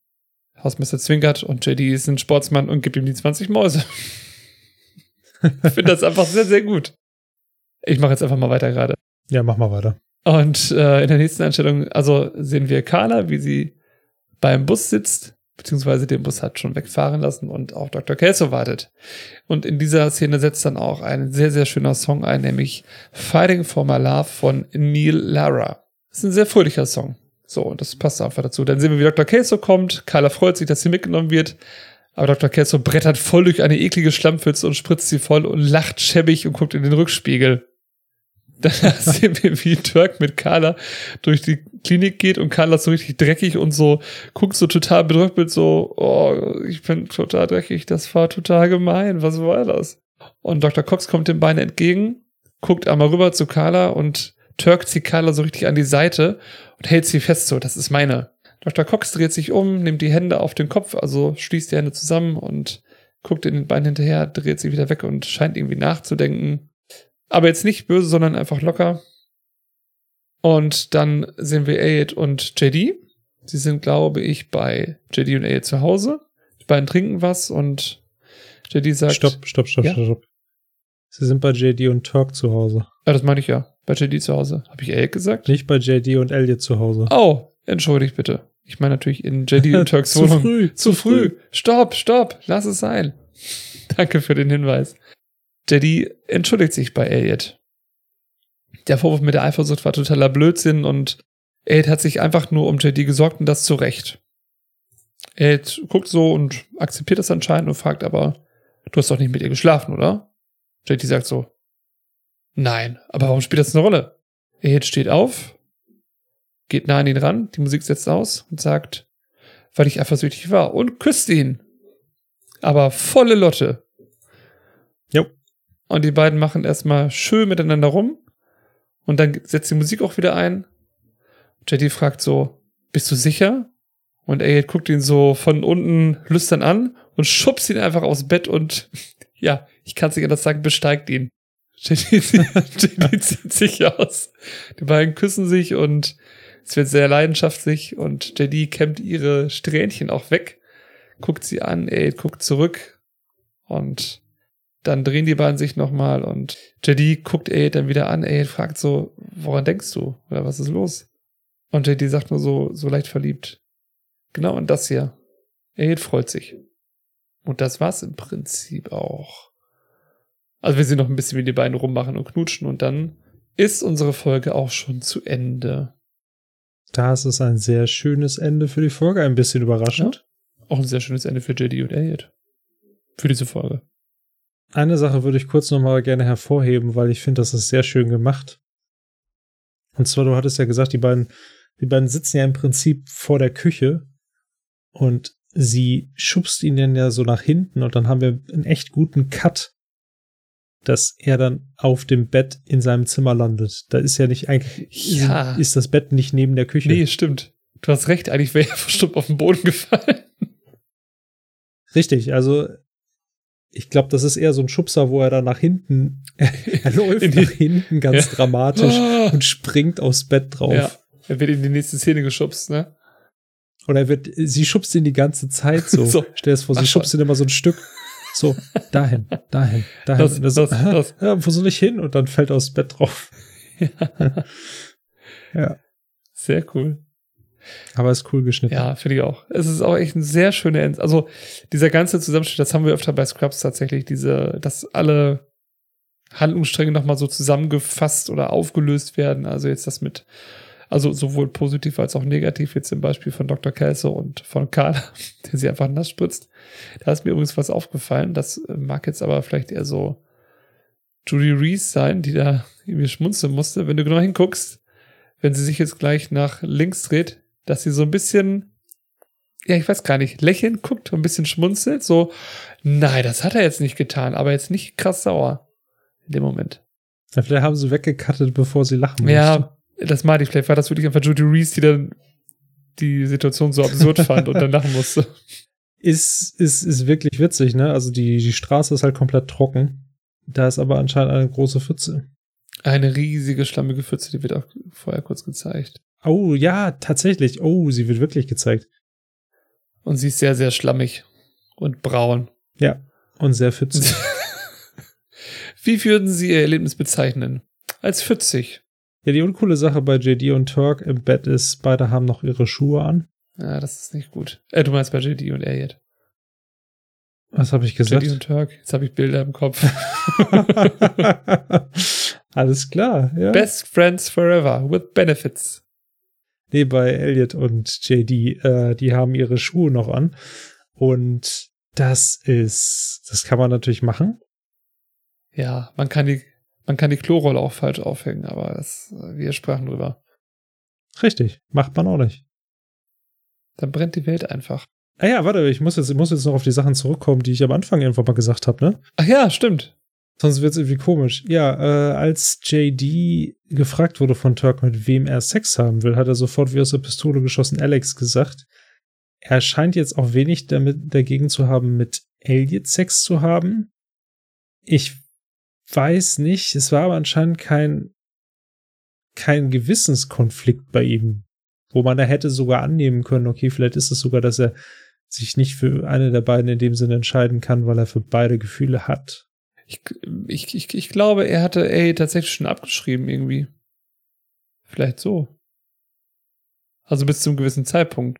Hausmeister zwinkert und JD ist ein Sportsmann und gibt ihm die 20 Mäuse. ich finde das einfach sehr, sehr gut. Ich mache jetzt einfach mal weiter gerade. Ja, mach mal weiter. Und äh, in der nächsten Einstellung, also sehen wir Carla, wie sie beim Bus sitzt, beziehungsweise den Bus hat schon wegfahren lassen und auf Dr. Kelso wartet. Und in dieser Szene setzt dann auch ein sehr, sehr schöner Song ein, nämlich Fighting for My Love von Neil Lara. Das ist ein sehr fröhlicher Song. So, und das passt einfach dazu. Dann sehen wir, wie Dr. Kelso kommt. Carla freut sich, dass sie mitgenommen wird. Aber Dr. Kelso brettert voll durch eine eklige Schlammpfütze und spritzt sie voll und lacht schäbig und guckt in den Rückspiegel. Dann sehen wir, wie Turk mit Carla durch die Klinik geht und Carla ist so richtig dreckig und so guckt so total bedrückt so, oh, ich bin total dreckig, das war total gemein, was war das? Und Dr. Cox kommt dem Bein entgegen, guckt einmal rüber zu Carla und Turk zieht Carla so richtig an die Seite und hält sie fest so, das ist meine. Dr. Cox dreht sich um, nimmt die Hände auf den Kopf, also schließt die Hände zusammen und guckt in den Bein hinterher, dreht sich wieder weg und scheint irgendwie nachzudenken. Aber jetzt nicht böse, sondern einfach locker. Und dann sehen wir Aid und JD. Sie sind, glaube ich, bei JD und Aid zu Hause. Die beiden trinken was und JD sagt. Stopp, stopp, stopp, Ja? stopp, stopp. Sie sind bei JD und Talk zu Hause. Ja, das meine ich ja. Bei JD zu Hause. Habe ich Aid gesagt? Nicht bei JD und Elliot zu Hause. Oh, entschuldigt bitte. Ich meine natürlich in JD und Turks Zu Wohnung. früh, Zu früh. Stopp, stopp. Lass es sein. Danke für den Hinweis. JD entschuldigt sich bei Elliot. Der Vorwurf mit der Eifersucht war totaler Blödsinn und Elliot hat sich einfach nur um JD gesorgt und das zu Recht. Elliot guckt so und akzeptiert das anscheinend und fragt aber, du hast doch nicht mit ihr geschlafen, oder? JD sagt so, nein, aber warum spielt das eine Rolle? Elliot steht auf, geht nah an ihn ran, die Musik setzt aus und sagt, weil ich eifersüchtig war und küsst ihn. Aber volle Lotte. Jo. Und die beiden machen erstmal schön miteinander rum und dann setzt die Musik auch wieder ein. JD fragt so, bist du sicher? Und Elliot guckt ihn so von unten lüstern an und schubst ihn einfach aufs Bett und ja, ich kann es nicht anders sagen, besteigt ihn. JD, JD zieht sich aus. Die beiden küssen sich und es wird sehr leidenschaftlich und JD kämmt ihre Strähnchen auch weg, guckt sie an, ey, guckt zurück und dann drehen die beiden sich nochmal und JD guckt ey dann wieder an, ey, fragt so, woran denkst du? Oder was ist los? Und JD sagt nur so, so leicht verliebt. Genau, und das hier. Ey, freut sich. Und das war's im Prinzip auch. Also wir sehen noch ein bisschen, wie die beiden rummachen und knutschen und dann ist unsere Folge auch schon zu Ende. Das ist ein sehr schönes Ende für die Folge, ein bisschen überraschend. Auch ein sehr schönes Ende für JD und Elliot. Für diese Folge. Eine Sache würde ich kurz nochmal gerne hervorheben, weil ich finde, das ist sehr schön gemacht. Und zwar, du hattest ja gesagt, die beiden, die beiden sitzen ja im Prinzip vor der Küche und sie schubst ihn dann ja so nach hinten und dann haben wir einen echt guten Cut, dass er dann auf dem Bett in seinem Zimmer landet. Da ist ja nicht eigentlich, Ja. ist das Bett nicht neben der Küche. Nee, stimmt. Du hast recht, eigentlich wäre er verstummt auf den Boden gefallen. Richtig, also ich glaube, das ist eher so ein Schubser, wo er dann nach hinten, er läuft nach hinten ganz Ja. dramatisch Ah. und springt aufs Bett drauf. Ja. Er wird in die nächste Szene geschubst, ne? Oder er wird, sie schubst ihn die ganze Zeit so. So. Stell dir das vor, sie Ach, schubst ihn immer so ein Stück. So, dahin, dahin, dahin. Das- er so, das- "Aha, das." Ja, wo soll ich hin? Und dann fällt er aufs Bett drauf. Ja. Sehr cool. Aber ist cool geschnitten. Ja, finde ich auch. Es ist auch echt ein sehr schöner End. Also dieser ganze Zusammenschnitt, das haben wir öfter bei Scrubs tatsächlich, diese, dass alle Handlungsstränge nochmal so zusammengefasst oder aufgelöst werden. Also jetzt das mit, also sowohl positiv als auch negativ, jetzt im Beispiel von Dr. Kelso und von Karl, der sie einfach nass spritzt. Da ist mir übrigens was aufgefallen. Das mag jetzt aber vielleicht eher so Judy Reese sein, die da irgendwie schmunzeln musste. Wenn du genau hinguckst, wenn sie sich jetzt gleich nach links dreht, dass sie so ein bisschen, ja, ich weiß gar nicht, lächelnd guckt und ein bisschen schmunzelt, so, nein, das hat er jetzt nicht getan, aber jetzt nicht krass sauer in dem Moment. Ja, vielleicht haben sie weggekattet, bevor sie lachen musste. Ja, das meinte ich, vielleicht war das wirklich einfach Judy Reese, die dann die Situation so absurd fand und dann lachen musste. Ist, ist, ist wirklich witzig, ne? Also die, die Straße ist halt komplett trocken. Da ist aber anscheinend eine große Pfütze. Eine riesige schlammige Pfütze, die wird auch vorher kurz gezeigt. Oh, ja, tatsächlich. Oh, sie wird wirklich gezeigt. Und sie ist sehr, sehr schlammig und braun. Ja. Und sehr pfützig. Wie würden Sie Ihr Erlebnis bezeichnen? Als pfützig. ja, die uncoole Sache bei JD und Turk im Bett ist, beide haben noch ihre Schuhe an. Ja, das ist nicht gut. Äh, du meinst bei JD und Elliot. Was habe ich gesagt? JD und Turk. Jetzt habe ich Bilder im Kopf. Alles klar, ja. Best Friends Forever with Benefits. Nee, bei Elliot und JD, äh, die haben ihre Schuhe noch an. Und das ist, das kann man natürlich machen. Ja, man kann die Man kann die Klorolle auch falsch aufhängen, aber das, wir sprachen drüber. Richtig, macht man auch nicht. Dann brennt die Welt einfach. Ah ja, warte, ich muss jetzt, ich muss jetzt noch auf die Sachen zurückkommen, die ich am Anfang irgendwann mal gesagt habe, ne? Ach ja, stimmt. Sonst wird es irgendwie komisch. Ja, äh, als JD gefragt wurde von Turk, mit wem er Sex haben will, hat er sofort wie aus der Pistole geschossen Alex gesagt. Er scheint jetzt auch wenig damit dagegen zu haben, mit Elliot Sex zu haben. Ich weiß nicht, es war aber anscheinend kein, kein Gewissenskonflikt bei ihm, wo man da hätte sogar annehmen können, okay, vielleicht ist es sogar, dass er sich nicht für eine der beiden in dem Sinne entscheiden kann, weil er für beide Gefühle hat. Ich, ich, ich, ich glaube, er hatte ey tatsächlich schon abgeschrieben irgendwie. Vielleicht so. Also bis zu einem gewissen Zeitpunkt.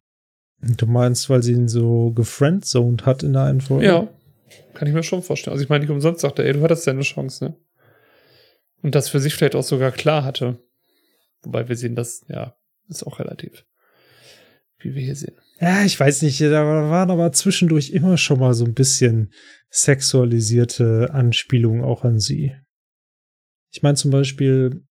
Du meinst, weil sie ihn so gefriendzoned hat in der einen Folge? Ja, kann ich mir schon vorstellen. Also ich meine, nicht umsonst sagt er, ey, du hattest deine Chance, ne? Und das für sich vielleicht auch sogar klar hatte. Wobei wir sehen, das, ja, ist auch relativ. Wie wir hier sehen. Ja, ich weiß nicht, da waren aber zwischendurch immer schon mal so ein bisschen sexualisierte Anspielungen auch an sie. Ich meine zum Beispiel,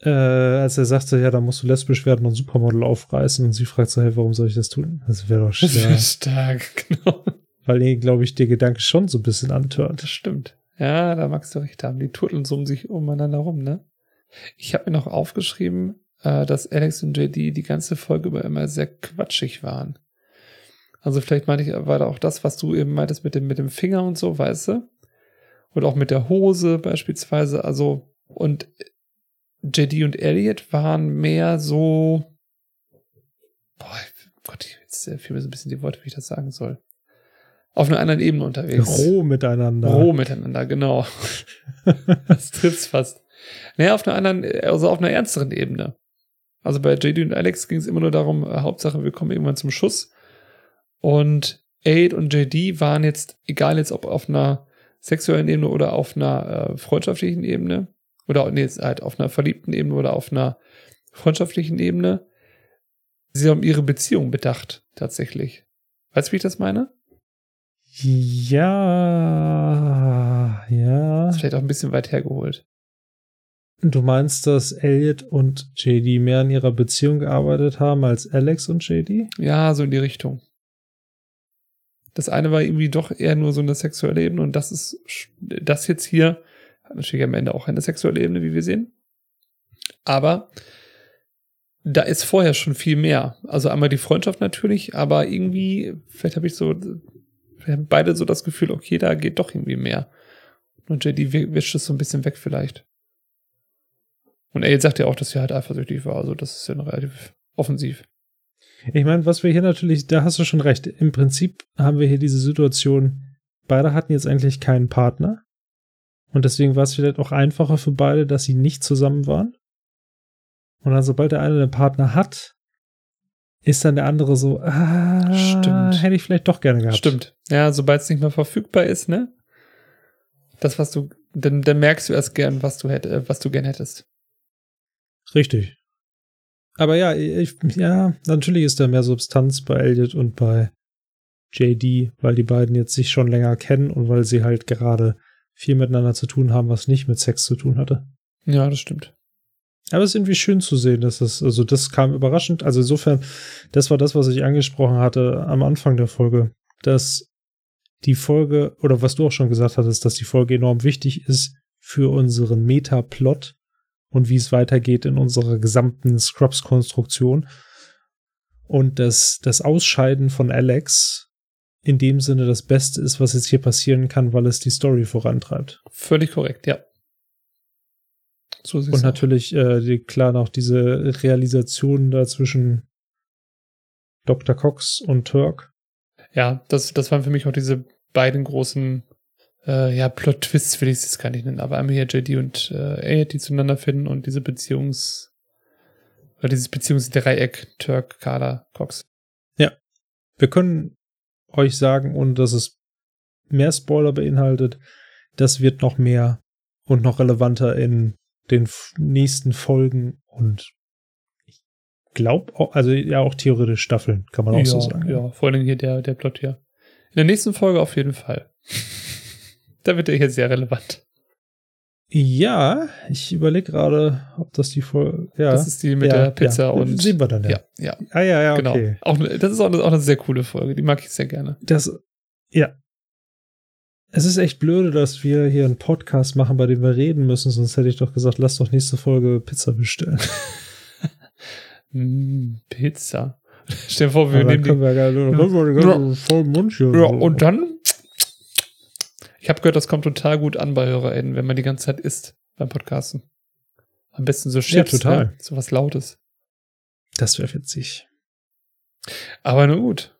äh, als er sagte, ja, da musst du lesbisch werden und Supermodel aufreißen und sie fragt so, hey, warum soll ich das tun? Das wäre doch Das schwer. wäre stark, genau. weil ihn, glaube ich, der Gedanke schon so ein bisschen antört. Das stimmt. Ja, da magst du recht haben. Die turteln so um sich umeinander rum, ne? Ich habe mir noch aufgeschrieben, äh, dass Alex und JD die ganze Folge über immer sehr quatschig waren. Also vielleicht meine ich, war da auch das, was du eben meintest mit dem, mit dem Finger und so, weißt du? Oder auch mit der Hose beispielsweise. Also, und JD und Elliot waren mehr so, boah, Gott, jetzt äh, fehlen mir so ein bisschen die Worte, wie ich das sagen soll. Auf einer anderen Ebene unterwegs. Roh miteinander. Roh miteinander, genau. das trifft's fast. Naja, auf einer anderen, also auf einer ernsteren Ebene. Also bei JD und Alex ging es immer nur darum, äh, Hauptsache, wir kommen irgendwann zum Schuss. Und Aid und JD waren jetzt, egal jetzt ob auf einer sexuellen Ebene oder auf einer äh, freundschaftlichen Ebene, oder nee, jetzt halt auf einer verliebten Ebene oder auf einer freundschaftlichen Ebene, sie haben ihre Beziehung bedacht, tatsächlich. Weißt du, wie ich das meine? Ja, ja. Das ist vielleicht auch ein bisschen weit hergeholt. Du meinst, dass Elliot und JD mehr an ihrer Beziehung gearbeitet haben als Alex und JD? Ja, so in die Richtung. Das eine war irgendwie doch eher nur so eine sexuelle Ebene und das ist, das jetzt hier hat natürlich am Ende auch eine sexuelle Ebene, wie wir sehen. Aber da ist vorher schon viel mehr. Also einmal die Freundschaft natürlich, aber irgendwie, vielleicht habe ich so, wir haben beide so das Gefühl, okay, da geht doch irgendwie mehr. Und JD wischt es so ein bisschen weg vielleicht. Und Aid sagt ja auch, dass sie halt eifersüchtig war, also das ist ja noch relativ offensiv. Ich meine, was wir hier natürlich, da hast du schon recht. Im Prinzip haben wir hier diese Situation, beide hatten jetzt eigentlich keinen Partner. Und deswegen war es vielleicht auch einfacher für beide, dass sie nicht zusammen waren. Und dann, sobald der eine einen Partner hat, ist dann der andere so, ah, Stimmt. hätte ich vielleicht doch gerne gehabt. Stimmt. Ja, sobald es nicht mehr verfügbar ist, ne? Das, was du, dann, dann merkst du erst gern, was du hätt, äh, was du gern hättest. Richtig. Aber ja, ich, ja, natürlich ist da mehr Substanz bei Elliot und bei JD, weil die beiden jetzt sich schon länger kennen und weil sie halt gerade viel miteinander zu tun haben, was nicht mit Sex zu tun hatte. Ja, das stimmt. Aber es ist irgendwie schön zu sehen, dass das, also das kam überraschend. Also insofern, das war das, was ich angesprochen hatte am Anfang der Folge, dass die Folge, oder was du auch schon gesagt hattest, dass die Folge enorm wichtig ist für unseren Metaplot und wie es weitergeht in unserer gesamten Scrubs-Konstruktion. Und dass das Ausscheiden von Alex in dem Sinne das Beste ist, was jetzt hier passieren kann, weil es die Story vorantreibt. Völlig korrekt, ja. So und natürlich, äh, die, klar, noch diese Realisation da zwischen Dr. Cox und Turk. Ja, das, das waren für mich auch diese beiden großen äh, ja, Plot-Twists will ich es jetzt gar nicht nennen, aber einmal hier JD und äh, A, die zueinander finden und diese Beziehungs- oder dieses Beziehungsdreieck Turk, Carla, Cox. Ja. Wir können euch sagen, ohne dass es mehr Spoiler beinhaltet, das wird noch mehr und noch relevanter in den nächsten Folgen und ich glaube, also ja auch theoretisch Staffeln, kann man auch ja, so sagen. Ja, vor allem hier der, der Plot hier. In der nächsten Folge auf jeden Fall. Da wird er hier sehr relevant. Ja, ich überlege gerade, ob das die Folge. Ja, Das ist die mit ja, der Pizza ja. und. Sehen wir dann, ja. ja, ja, Ah, ja, ja, genau. okay. Auch, ne- das ist auch, eine- auch eine sehr coole Folge. Die mag ich sehr gerne. Das, ja. Es ist echt blöde, dass wir hier einen Podcast machen, bei dem wir reden müssen, sonst hätte ich doch gesagt, lass doch nächste Folge Pizza bestellen. Mm, Pizza. Stell dir vor, wir Aber nehmen die. wir wir den ganzen vollen Mund hier. Ja, und dann. Ich habe gehört, das kommt total gut an bei HörerInnen, wenn man die ganze Zeit isst beim Podcasten. Am besten so Chips. total. Ne? So was Lautes. Das wäre witzig. Aber nun gut.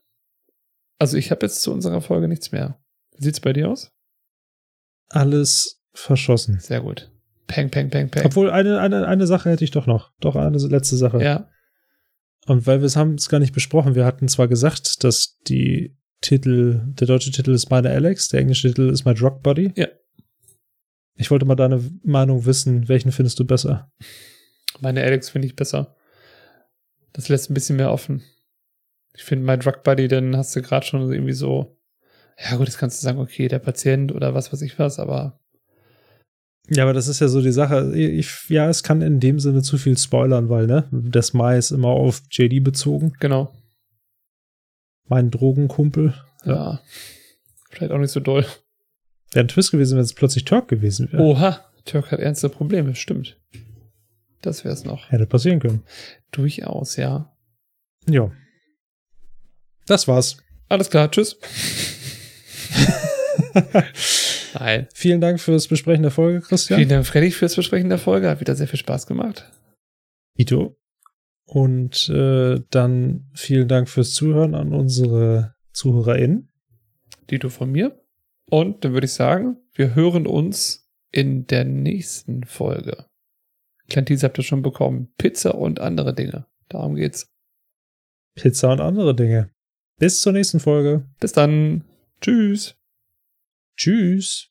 Also ich habe jetzt zu unserer Folge nichts mehr. Wie sieht's bei dir aus? Alles verschossen. Sehr gut. Peng, peng, peng, peng. Obwohl, eine, eine, eine Sache hätte ich doch noch. Doch, eine letzte Sache. ja. Und weil wir es haben es gar nicht besprochen, wir hatten zwar gesagt, dass die Titel, der deutsche Titel ist meine Alex, der englische Titel ist My Drug Buddy. Ja. Ich wollte mal deine Meinung wissen, welchen findest du besser? Meine Alex finde ich besser. Das lässt ein bisschen mehr offen. Ich finde, My Drug Buddy, dann hast du gerade schon irgendwie so, ja gut, jetzt kannst du sagen, okay, der Patient oder was weiß ich was, aber Ja, aber das ist ja so die Sache. Ich, ja, es kann in dem Sinne zu viel spoilern, weil, ne, das Mai ist immer auf JD bezogen. genau. Mein Drogenkumpel. Ja. Vielleicht auch nicht so doll. Wäre ein Twist gewesen, wenn es plötzlich Turk gewesen wäre. Oha, Türk hat ernste Probleme, stimmt. Das wär's noch. Hätte passieren können. Durchaus, ja. Ja. Das war's. Alles klar, tschüss. Nein. Vielen Dank fürs Besprechen der Folge, Christian. Vielen Dank, Freddy, fürs Besprechen der Folge. Hat wieder sehr viel Spaß gemacht. Ito. Und äh, dann vielen Dank fürs Zuhören an unsere ZuhörerInnen. Dito von mir. Und dann würde ich sagen, wir hören uns in der nächsten Folge. Kleinen Teaser habt ihr schon bekommen. Pizza und andere Dinge. Darum geht's. Pizza und andere Dinge. Bis zur nächsten Folge. Bis dann. Tschüss. Tschüss.